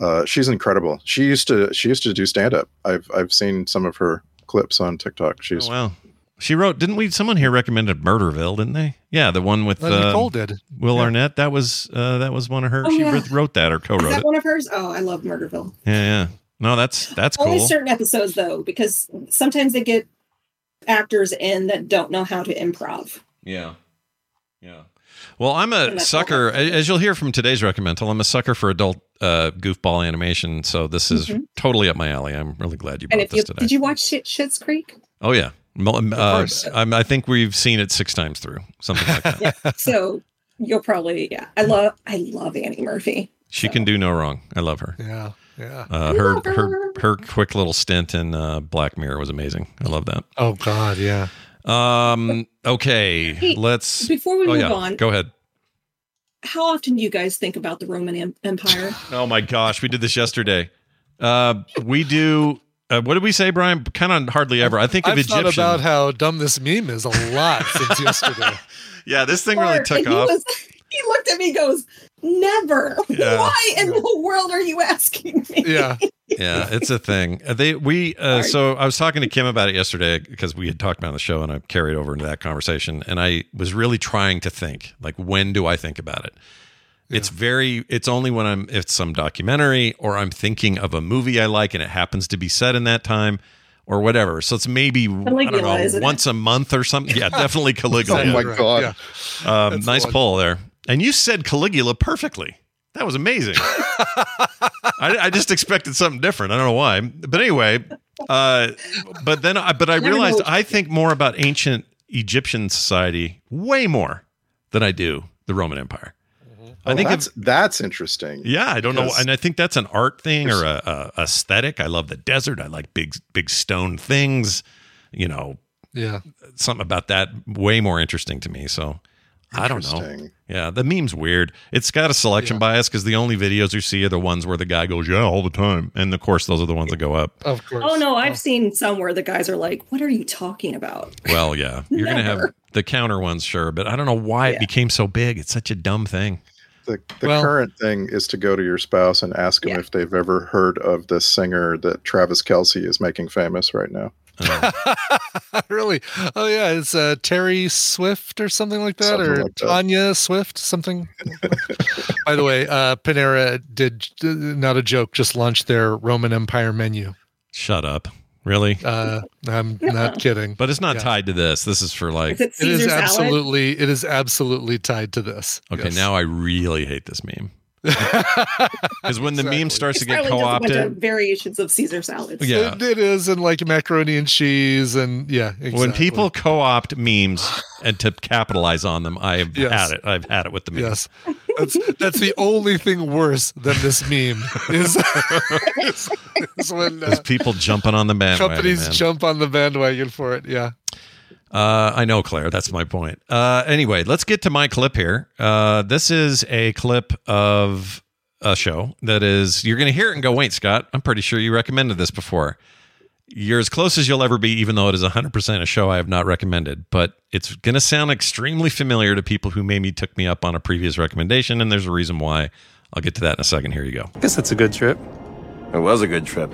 Uh, she's incredible. She used to she used to do stand up. I've I've seen some of her clips on TikTok. She's Oh, wow. She wrote, didn't we? Someone here recommended Murderville, didn't they? Yeah, the one with Uh, Nicole did. Will Yeah. Arnett. That was uh, that was one of her. Oh, she yeah. wrote- wrote that or co-wrote that it. one of hers? Oh, I love Murderville. Yeah, yeah. No, that's that's Only cool. certain episodes though, because sometimes they get actors in that don't know how to improv. Yeah. Yeah. Well, I'm a sucker, as you'll hear from today's recommendal. I'm a sucker for adult uh, goofball animation, so this is Mhm. totally up my alley. I'm really glad you And brought if this you today. did you watch Shit Schitt's Creek? oh yeah, Mul- um, uh, course. I'm, I think we've seen it six times through, something like that. Yeah. so you'll probably yeah. I love I love Annie Murphy. She can do no wrong. I love her. Yeah, yeah. Uh, her her her quick little stint in uh, Black Mirror was amazing. I love that. Oh God, yeah. Um. Okay. Hey, let's. before we oh, move yeah. on- Go ahead. How often do you guys think about the Roman em- Empire? Oh my gosh, we did this yesterday. Uh, we do. Uh, what did we say, Brian? Kind of hardly ever. I think of I've thought Egyptian. about how dumb this meme is a lot since yesterday. yeah, this thing really took and he off. was- he looked at me goes, Never. Yeah. Why in the world are you asking me? Yeah. yeah, it's a thing. Uh, They we uh, so I was talking to Kim about it yesterday because we had talked about it on the show, and I carried over into that conversation. And I was really trying to think, like, when do I think about it? It's very. It's only when I'm. It's some documentary, or I'm thinking of a movie I like, and it happens to be set in that time, or whatever. So it's maybe I don't know isn't it? once a month or something. Yeah, definitely Caligula. Oh my god. yeah. Um, nice one. pull there. And you said Caligula perfectly. That was amazing. I, I just expected something different. I don't know why. But anyway, uh, but then I, but I Never realized what I think more about ancient Egyptian society way more than I do the Roman Empire. I Oh, think that's if, that's interesting. yeah, I don't know, and I think that's an art thing or a, a aesthetic. I love the desert. I like big big stone things. You know, Yeah. something about that way more interesting to me. So I don't know. Yeah, the meme's weird. It's got a selection bias because the only videos you see are the ones where the guy goes, "Yeah, all the time," and of course those are the ones that go up. Of course. Oh no, I've oh. seen some where the guys are like, What are you talking about? Well, yeah, you're gonna have the counter ones, sure, but I don't know why it became so big. It's such a dumb thing. The, the Well- current thing is to go to your spouse and ask them Yeah. if they've ever heard of the singer that Travis Kelce is making famous right now. really? Oh yeah, it's uh, Terry Swift or something like that, Something or like that. Tanya Swift, something. By the way, uh, Panera did uh, not a joke, just launched their Roman Empire menu. Shut up. Really? Uh, I'm not kidding. But it's not Yeah. tied to this. This is for like. Is it It is Caesar salad? absolutely, it is absolutely tied to this. Okay, Yes. now I really hate this meme. Because when the meme starts to get probably just a bunch co-opted, variations of Caesar salads. Yeah. It, it is, and like macaroni and cheese, and yeah. Exactly. when people co-opt memes and to capitalize on them, I've Yes. had it. I've had it with the memes. Yes, that's that's the only thing worse than this meme is, is, is when uh, people jumping on the bandwagon. companies man. jump on the bandwagon for it. Yeah. Uh, I know, Claire. That's my point. Uh, anyway, let's get to my clip here. Uh, this is a clip of a show that is, you're going to hear it and go, wait, Scott, I'm pretty sure you recommended this before. You're as close as you'll ever be, even though it is 100% a show I have not recommended. But it's going to sound extremely familiar to people who maybe took me up on a previous recommendation, and there's a reason why. I'll get to that in a second. Here you go. I guess that's a good trip. It was a good trip.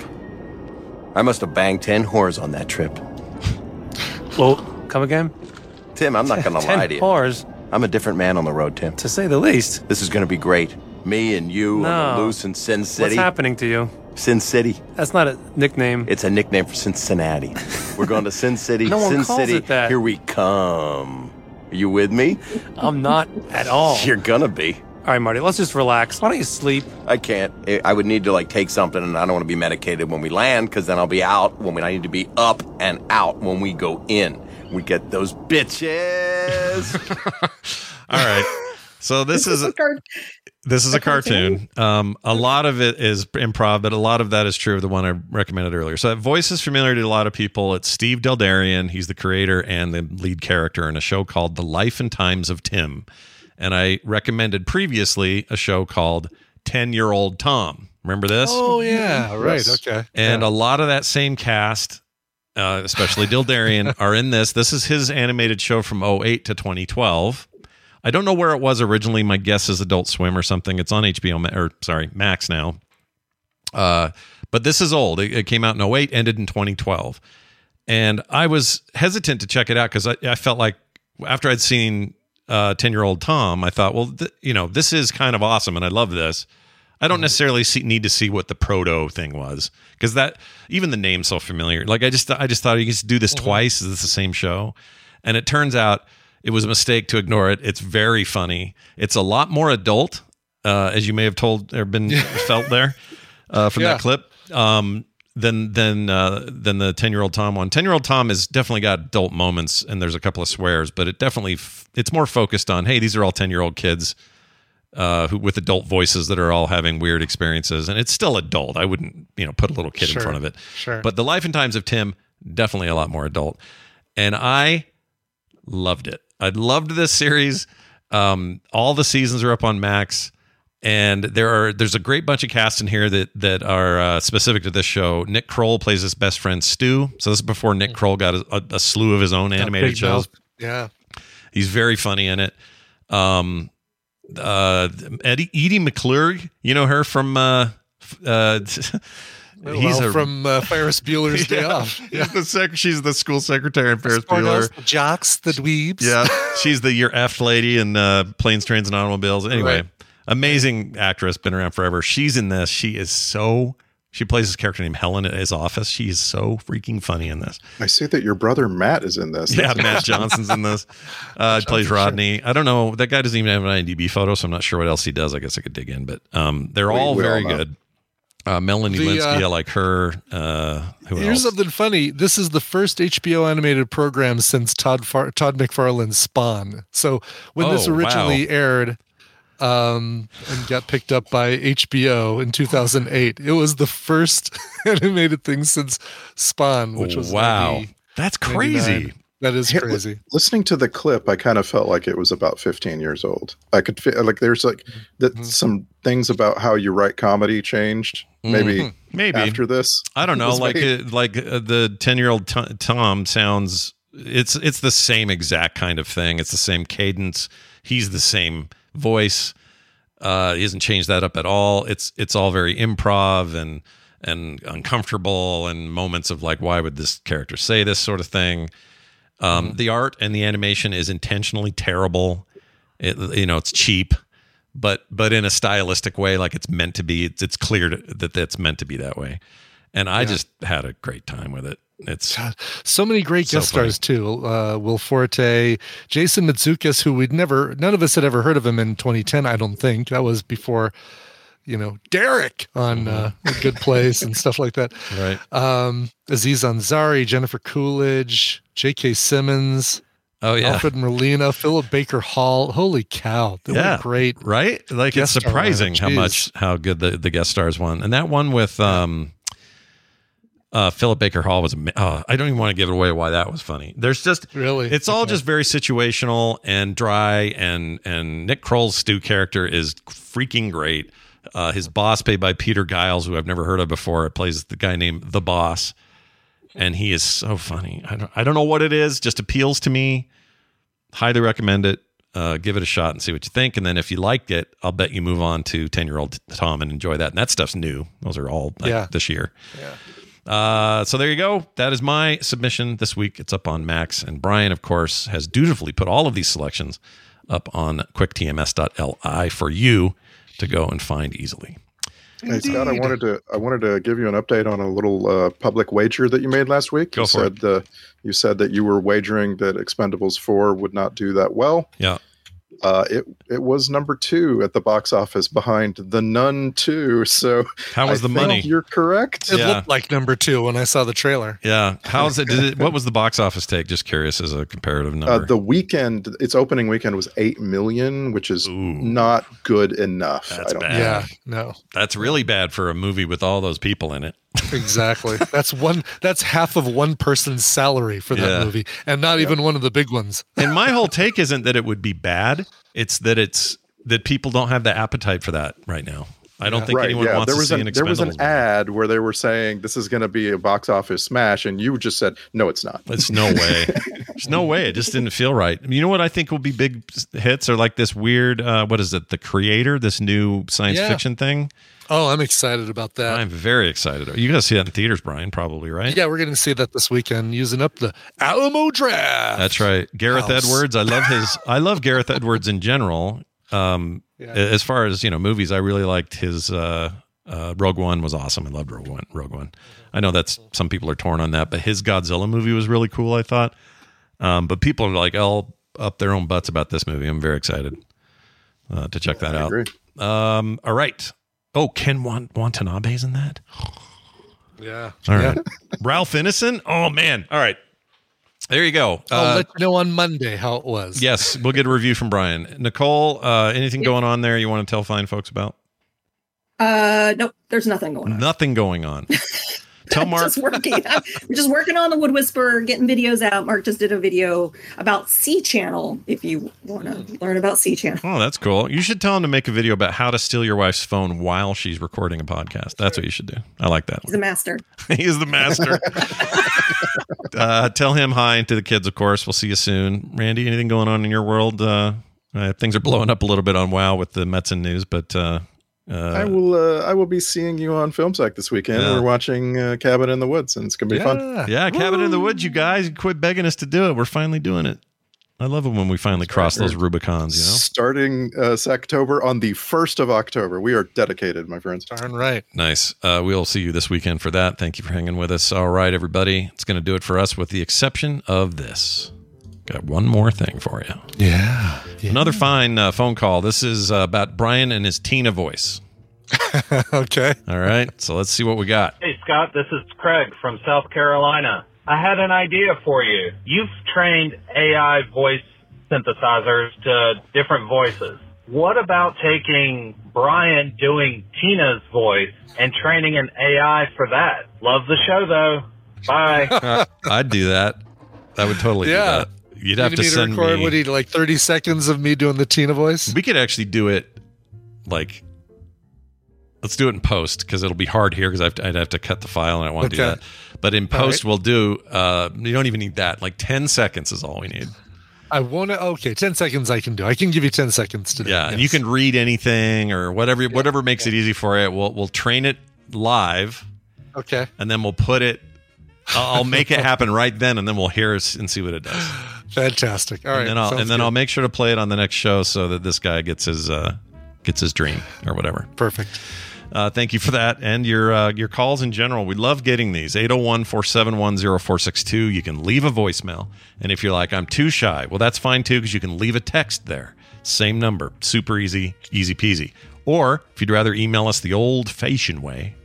I must have banged 10 whores on that trip. Well, come again? Tim, I'm not going to lie to you. whores? I'm a different man on the road, Tim. To say the least. This is going to be great. Me and you on No. the loose in Sin City. What's happening to you? Sin City. That's not a nickname. It's a nickname for Cincinnati. We're going to Sin City. No one Sin calls City. it that. Here we come. Are you with me? I'm not at all. You're gonna be. All right, Marty, let's just relax. Why don't you sleep? I can't. I- I would need to like take something, and I don't want to be medicated when we land, because then I'll be out. When we, I need to be up and out when we go in. We get those bitches. All right. So this is a, this is a cartoon. Um, a lot of it is improv, but a lot of that is true of the one I recommended earlier. So that voice is familiar to a lot of people. It's Steve Dildarian. He's the creator and the lead character in a show called The Life and Times of Tim. And I recommended previously a show called Ten Year Old Tom. Remember this? Oh yeah. Right. Okay. And a lot of that same cast, uh, especially Dildarian, are in this. This is his animated show from 08 to 2012. I don't know where it was originally. My guess is Adult Swim or something. It's on HBO or sorry, Max now. Uh, but this is old. It, it came out in 08, ended in 2012. And I was hesitant to check it out because I, I felt like after I'd seen uh, 10 year old Tom, I thought, well, th- you know, this is kind of awesome and I love this. I don't necessarily see, need to see what the proto thing was because that even the name's so familiar. Like I just I just thought you could just do this twice. Is this the same show? And it turns out it was a mistake to ignore it. It's very funny. It's a lot more adult, uh, as you may have told or been felt there uh, from Yeah. that clip. Um, than than uh, than the ten year old Tom one. Ten year old Tom has definitely got adult moments, and there's a couple of swears, but it definitely f- it's more focused on hey, these are all ten year old kids uh, who with adult voices that are all having weird experiences, and it's still adult. I wouldn't you know put a little kid Sure. in front of it. Sure. But the life and times of Tim definitely a lot more adult, and I loved it. I loved this series. Um, all the seasons are up on Max, and there are there's a great bunch of cast in here that that are uh, specific to this show. Nick Kroll plays his best friend Stu. So this is before Nick Kroll got a, a, a slew of his own animated shows. mouth. Yeah. He's very funny in it. Um, uh, Eddie Edie McClurg, you know her from uh, uh, he's well, a from uh, Ferris Bueller's Day Yeah, Off. He's the sec- she's the school secretary in Ferris Bueller. The jocks, the dweebs. Yeah, she's the your F lady in uh, Planes, Trains, and Automobiles. Anyway, Right. amazing actress, been around forever. She's in this. She is so. She plays this character named Helen at his office. She is so freaking funny in this. I see that your brother Matt is in this. Yeah, Matt. Johnson's in this. Uh, plays Rodney. I don't know. That guy doesn't even have an IMDb photo, so I'm not sure what else he does. I guess I could dig in, but um, they're We- all we all very know. good. Uh, Melanie The, Lynskey, uh, I like her. Uh, who Here's else? something funny. This is the first HBO animated program since Todd Far- Todd McFarlane's Spawn. So when this Oh, wow. originally aired um, and got picked up by HBO in 2008, it was the first animated thing since Spawn, which was wow, 90 that's 99. crazy. That is crazy. listening to the clip, I kind of felt like it was about 15 years old. I could feel like there's like that Mm-hmm. some things about how you write comedy changed. Maybe Mhm. Maybe. after this. I don't know. Like it, like uh, the ten year old Tom sounds. It's it's the same exact kind of thing. It's the same cadence. He's the same voice. Uh, he hasn't changed that up at all. It's it's all very improv and and uncomfortable and moments of like, why would this character say this sort of thing? Um, The art and the animation is intentionally terrible. It, you know, it's cheap, but but in a stylistic way, like it's meant to be. It's, it's clear to, that that's meant to be that way. And I just had a great time with it. It's So many great So guest stars too. Uh, Will Forte, Jason Mantzoukas, who we'd never, none of us had ever heard of him in 2010. I don't think that was before, you know, Derek on uh, A Good Place and stuff like that. Right. Um, Aziz Ansari, Jennifer Coolidge, J.K. Simmons. Oh yeah. Alfred Molina, Philip Baker Hall. Holy cow! They yeah, were great. right? Like it's surprising how much how good the the guest stars won, and that one with um, uh, Philip Baker Hall was. Uh, I don't even want to give it away why that was funny. There's just really, it's all just very situational and dry, and and Nick Kroll's Stu character is freaking great. Uh, his boss, played by Peter Giles, who I've never heard of before, plays the guy named the Boss, and he is so funny. I don't I don't know what it is, just appeals to me highly recommend it. Uh, give it a shot and see what you think. And then if you like it, I'll bet you move on to 10 year old Tom and enjoy that. And that stuff's new. Those are all like, Yeah. this year. Uh, so there you go. That is my submission this week. It's up on Max. And Brian, of course, has dutifully put all of these selections up on quicktms.li for you to go and find easily. Hey Scott, I wanted to I wanted to give you an update on a little uh, public wager that you made last week. Go you for said uh, you said that you were wagering that Expendables Four would not do that well. Yeah. Uh, it it was number two at the box office behind The Nun Two. So How was I the think money? You're correct. It Yeah. looked like number two when I saw the trailer. Yeah. How's it? Did it what was the box office take? Just curious as a comparative Uh, number. the weekend, its opening weekend was eight million, which is not good enough. That's I don't bad. Yeah, no, That's really bad for a movie with all those people in it. Exactly. that's one. That's half of one person's salary for that Yeah. movie, and not even one of the big ones. And my whole take isn't that it would be bad. It's that it's that people don't have the appetite for that right now. I don't think right, anyone yeah. wants there to was see an, an there was an movie. ad where they were saying this is going to be a box office smash, and you just said no, it's not. It's no way. There's no way. It just didn't feel right. You know what I think will be big hits are like this weird. Uh, what is it? The Creator, this new science Yeah. fiction thing. Oh, I'm excited about that. I'm very excited. You got to see that in theaters, Brian. Probably right. Yeah, we're going to see that this weekend using up the Alamo draft. That's right. Gareth House. Edwards. I love his. I love Gareth Edwards in general. Um, Yeah. As far as you know, movies, I really liked his. Uh, uh, Rogue One was awesome. I loved Rogue One. Rogue One. I know that's some people are torn on that, but his Godzilla movie was really cool. I thought. Um, but people are like all up their own butts about this movie. I'm very excited uh, to check that I out. agree. Um, all right. Oh, Ken Wan- Watanabe's in that. Yeah. All right. Ralph Ineson. Oh man. All right. There you go. I'll Uh, let you know on Monday how it was. Yes, we'll get a review from Brian. Nicole, uh, anything going on there you want to tell fine folks about? Uh, nope, there's nothing going on. Nothing going on. tell Mark. just working. We're just working on the Wood Whisperer, getting videos out. Mark just did a video about C Channel. If you want to learn about C Channel, Oh, that's cool. You should tell him to make a video about how to steal your wife's phone while she's recording a podcast. That's what you should do. I like that. he's a master. he is the master. uh, tell him hi to the kids, of course. We'll see you soon. Randy, anything going on in your world? Uh, uh, things are blowing up a little bit on WoW with the Mets and news, but uh, I uh, will. Uh, I will be seeing you on Film Sack this weekend. Yeah. We're watching uh, Cabin in the Woods, and it's gonna be fun. yeah, Cabin in the Woods, you guys quit begging us to do it. We're finally doing it. I love it when we finally cross those Rubicons, you know? Starting uh, October on the first of October, we are dedicated, my friends. Darn right. Nice. Uh, we'll see you this weekend for that. Thank you for hanging with us. All right, everybody. It's going to do it for us with the exception of this. Got one more thing for you. Yeah. Another fine uh, phone call. This is uh, about Brian and his Tina voice. okay. All right. So let's see what we got. Hey, Scott, this is Craig from South Carolina. I had an idea for you. You've trained AI voice synthesizers to different voices. What about taking Brian doing Tina's voice and training an AI for that? Love the show, though. Bye. I'd do that. I would totally Yeah. do that. You'd have You to need send record, me. What do you like? Thirty seconds of me doing the Tina voice. We could actually do it like let's do it in post because it'll be hard here because I'd have to cut the file and I want to do that. But in post, right. we'll do. Uh, you don't even need that. Like ten seconds is all we need. I want to. Okay, ten seconds. I can do. I can give you ten seconds to do. Yeah, and you can read anything or whatever. Whatever makes it easy for you. We'll we'll train it live, Okay. and then we'll put it. I'll, I'll make it happen right then, and then we'll hear and see what it does. Fantastic. All right. and then I'll and then. I'll make sure to play it on the next show so that this guy gets his uh gets his dream or whatever. Perfect. Uh, thank you for that and your uh, your calls in general. We love getting these 801 471 0462. You can leave a voicemail. And if you're like, I'm too shy, well, that's fine too because you can leave a text there. Same number. Super easy, easy peasy. Or if you'd rather email us the old fashioned way,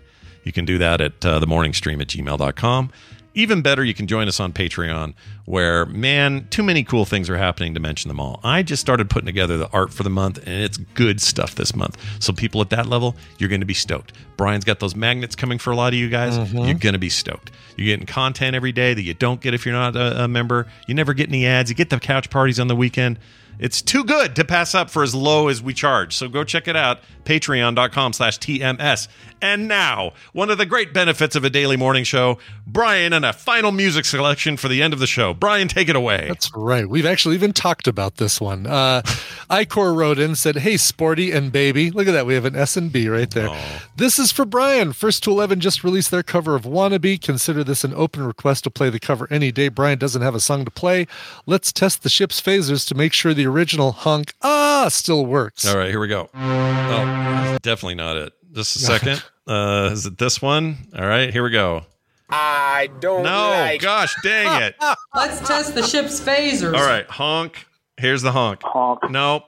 you can do that at uh, themorningstream at gmail.com. Even better, you can join us on Patreon, where, man, too many cool things are happening to mention them all. I just started putting together the art for the month, and it's good stuff this month. So, people at that level, you're going to be stoked. Brian's got those magnets coming for a lot of you guys. Mhm. You're going to be stoked. You're getting content every day that you don't get if you're not a, a member. You never get any ads. You get the couch parties on the weekend. It's too good to pass up for as low as we charge. So go check it out, patreon.com slash TMS. And now, one of the great benefits of a daily morning show, Brian and a final music selection for the end of the show. Brian, take it away. That's right. We've actually even talked about this one. Uh, Icor wrote in and said, "Hey, Sporty and Baby, look at that. We have an S and B right there. This is for Brian. First to Eleven just released their cover of Wannabe. Consider this an open request to play the cover any day. Brian doesn't have a song to play. Let's test the ship's phasers to make sure the original honk ah still works. All right, here we go. Oh, definitely not it. Just a second. Uh, is it this one? All right, here we go. I don't No, like. gosh dang it. Let's test the ship's phasers. All right, honk. Here's the honk. Honk. Nope.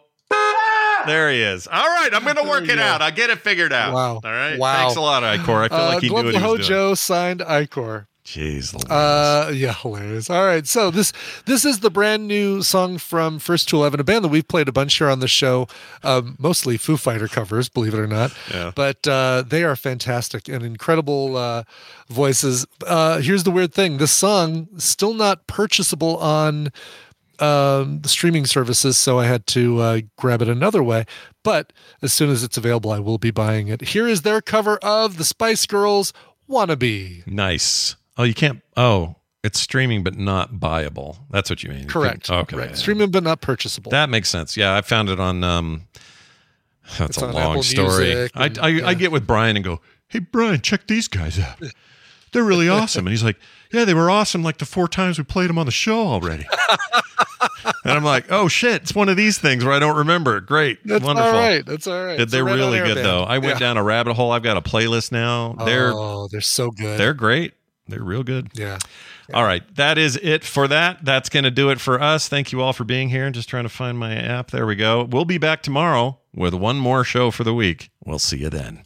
There he is. All right, I'm going to work it out. I'll get it figured out. Wow. All right. Wow. Thanks a lot, Icor. I feel Uh, like he knew Glove what he was doing. Hojo signed Icor. Jeez. Uh, yeah, hilarious. All right, so this this is the brand new song from First to Eleven, a band that we've played a bunch here on the show, um, mostly Foo Fighter covers, believe it or not. Yeah. But uh, they are fantastic and incredible uh, voices. Uh, here's the weird thing: this song is still not purchasable on um, the streaming services, so I had to uh, grab it another way. But as soon as it's available, I will be buying it. Here is their cover of the Spice Girls "Wannabe." Nice. Oh, you can't. Oh, it's streaming but not buyable. That's what you mean. Correct. couldn't- Okay. Right. Streaming but not purchasable. That makes sense. Yeah, I found it on. um That's It's a long Apple story. Music I, and- I I get with Brian and go, "Hey, Brian, check these guys out. They're really awesome." And he's like, "Yeah, they were awesome. Like the four times we played them on the show already." and I'm like, "Oh shit, it's one of these things where I don't remember. Great, That's wonderful. all right. That's all right. They're on really good band. though. I went Yeah. down a rabbit hole. I've got a playlist now. They're oh, they're so good. they're great. They're real good. Yeah. All right. That is it for that. That's going to do it for us. Thank you all for being here. Just trying to find my app. There we go. We'll be back tomorrow with one more show for the week. We'll see you then.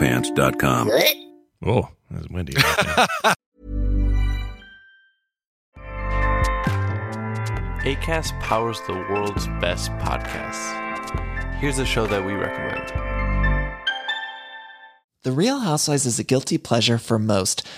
More at frogpants.com. Oh, that's windy. ACAST powers the world's best podcasts. Here's a show that we recommend. The Real Housewives is a guilty pleasure for most,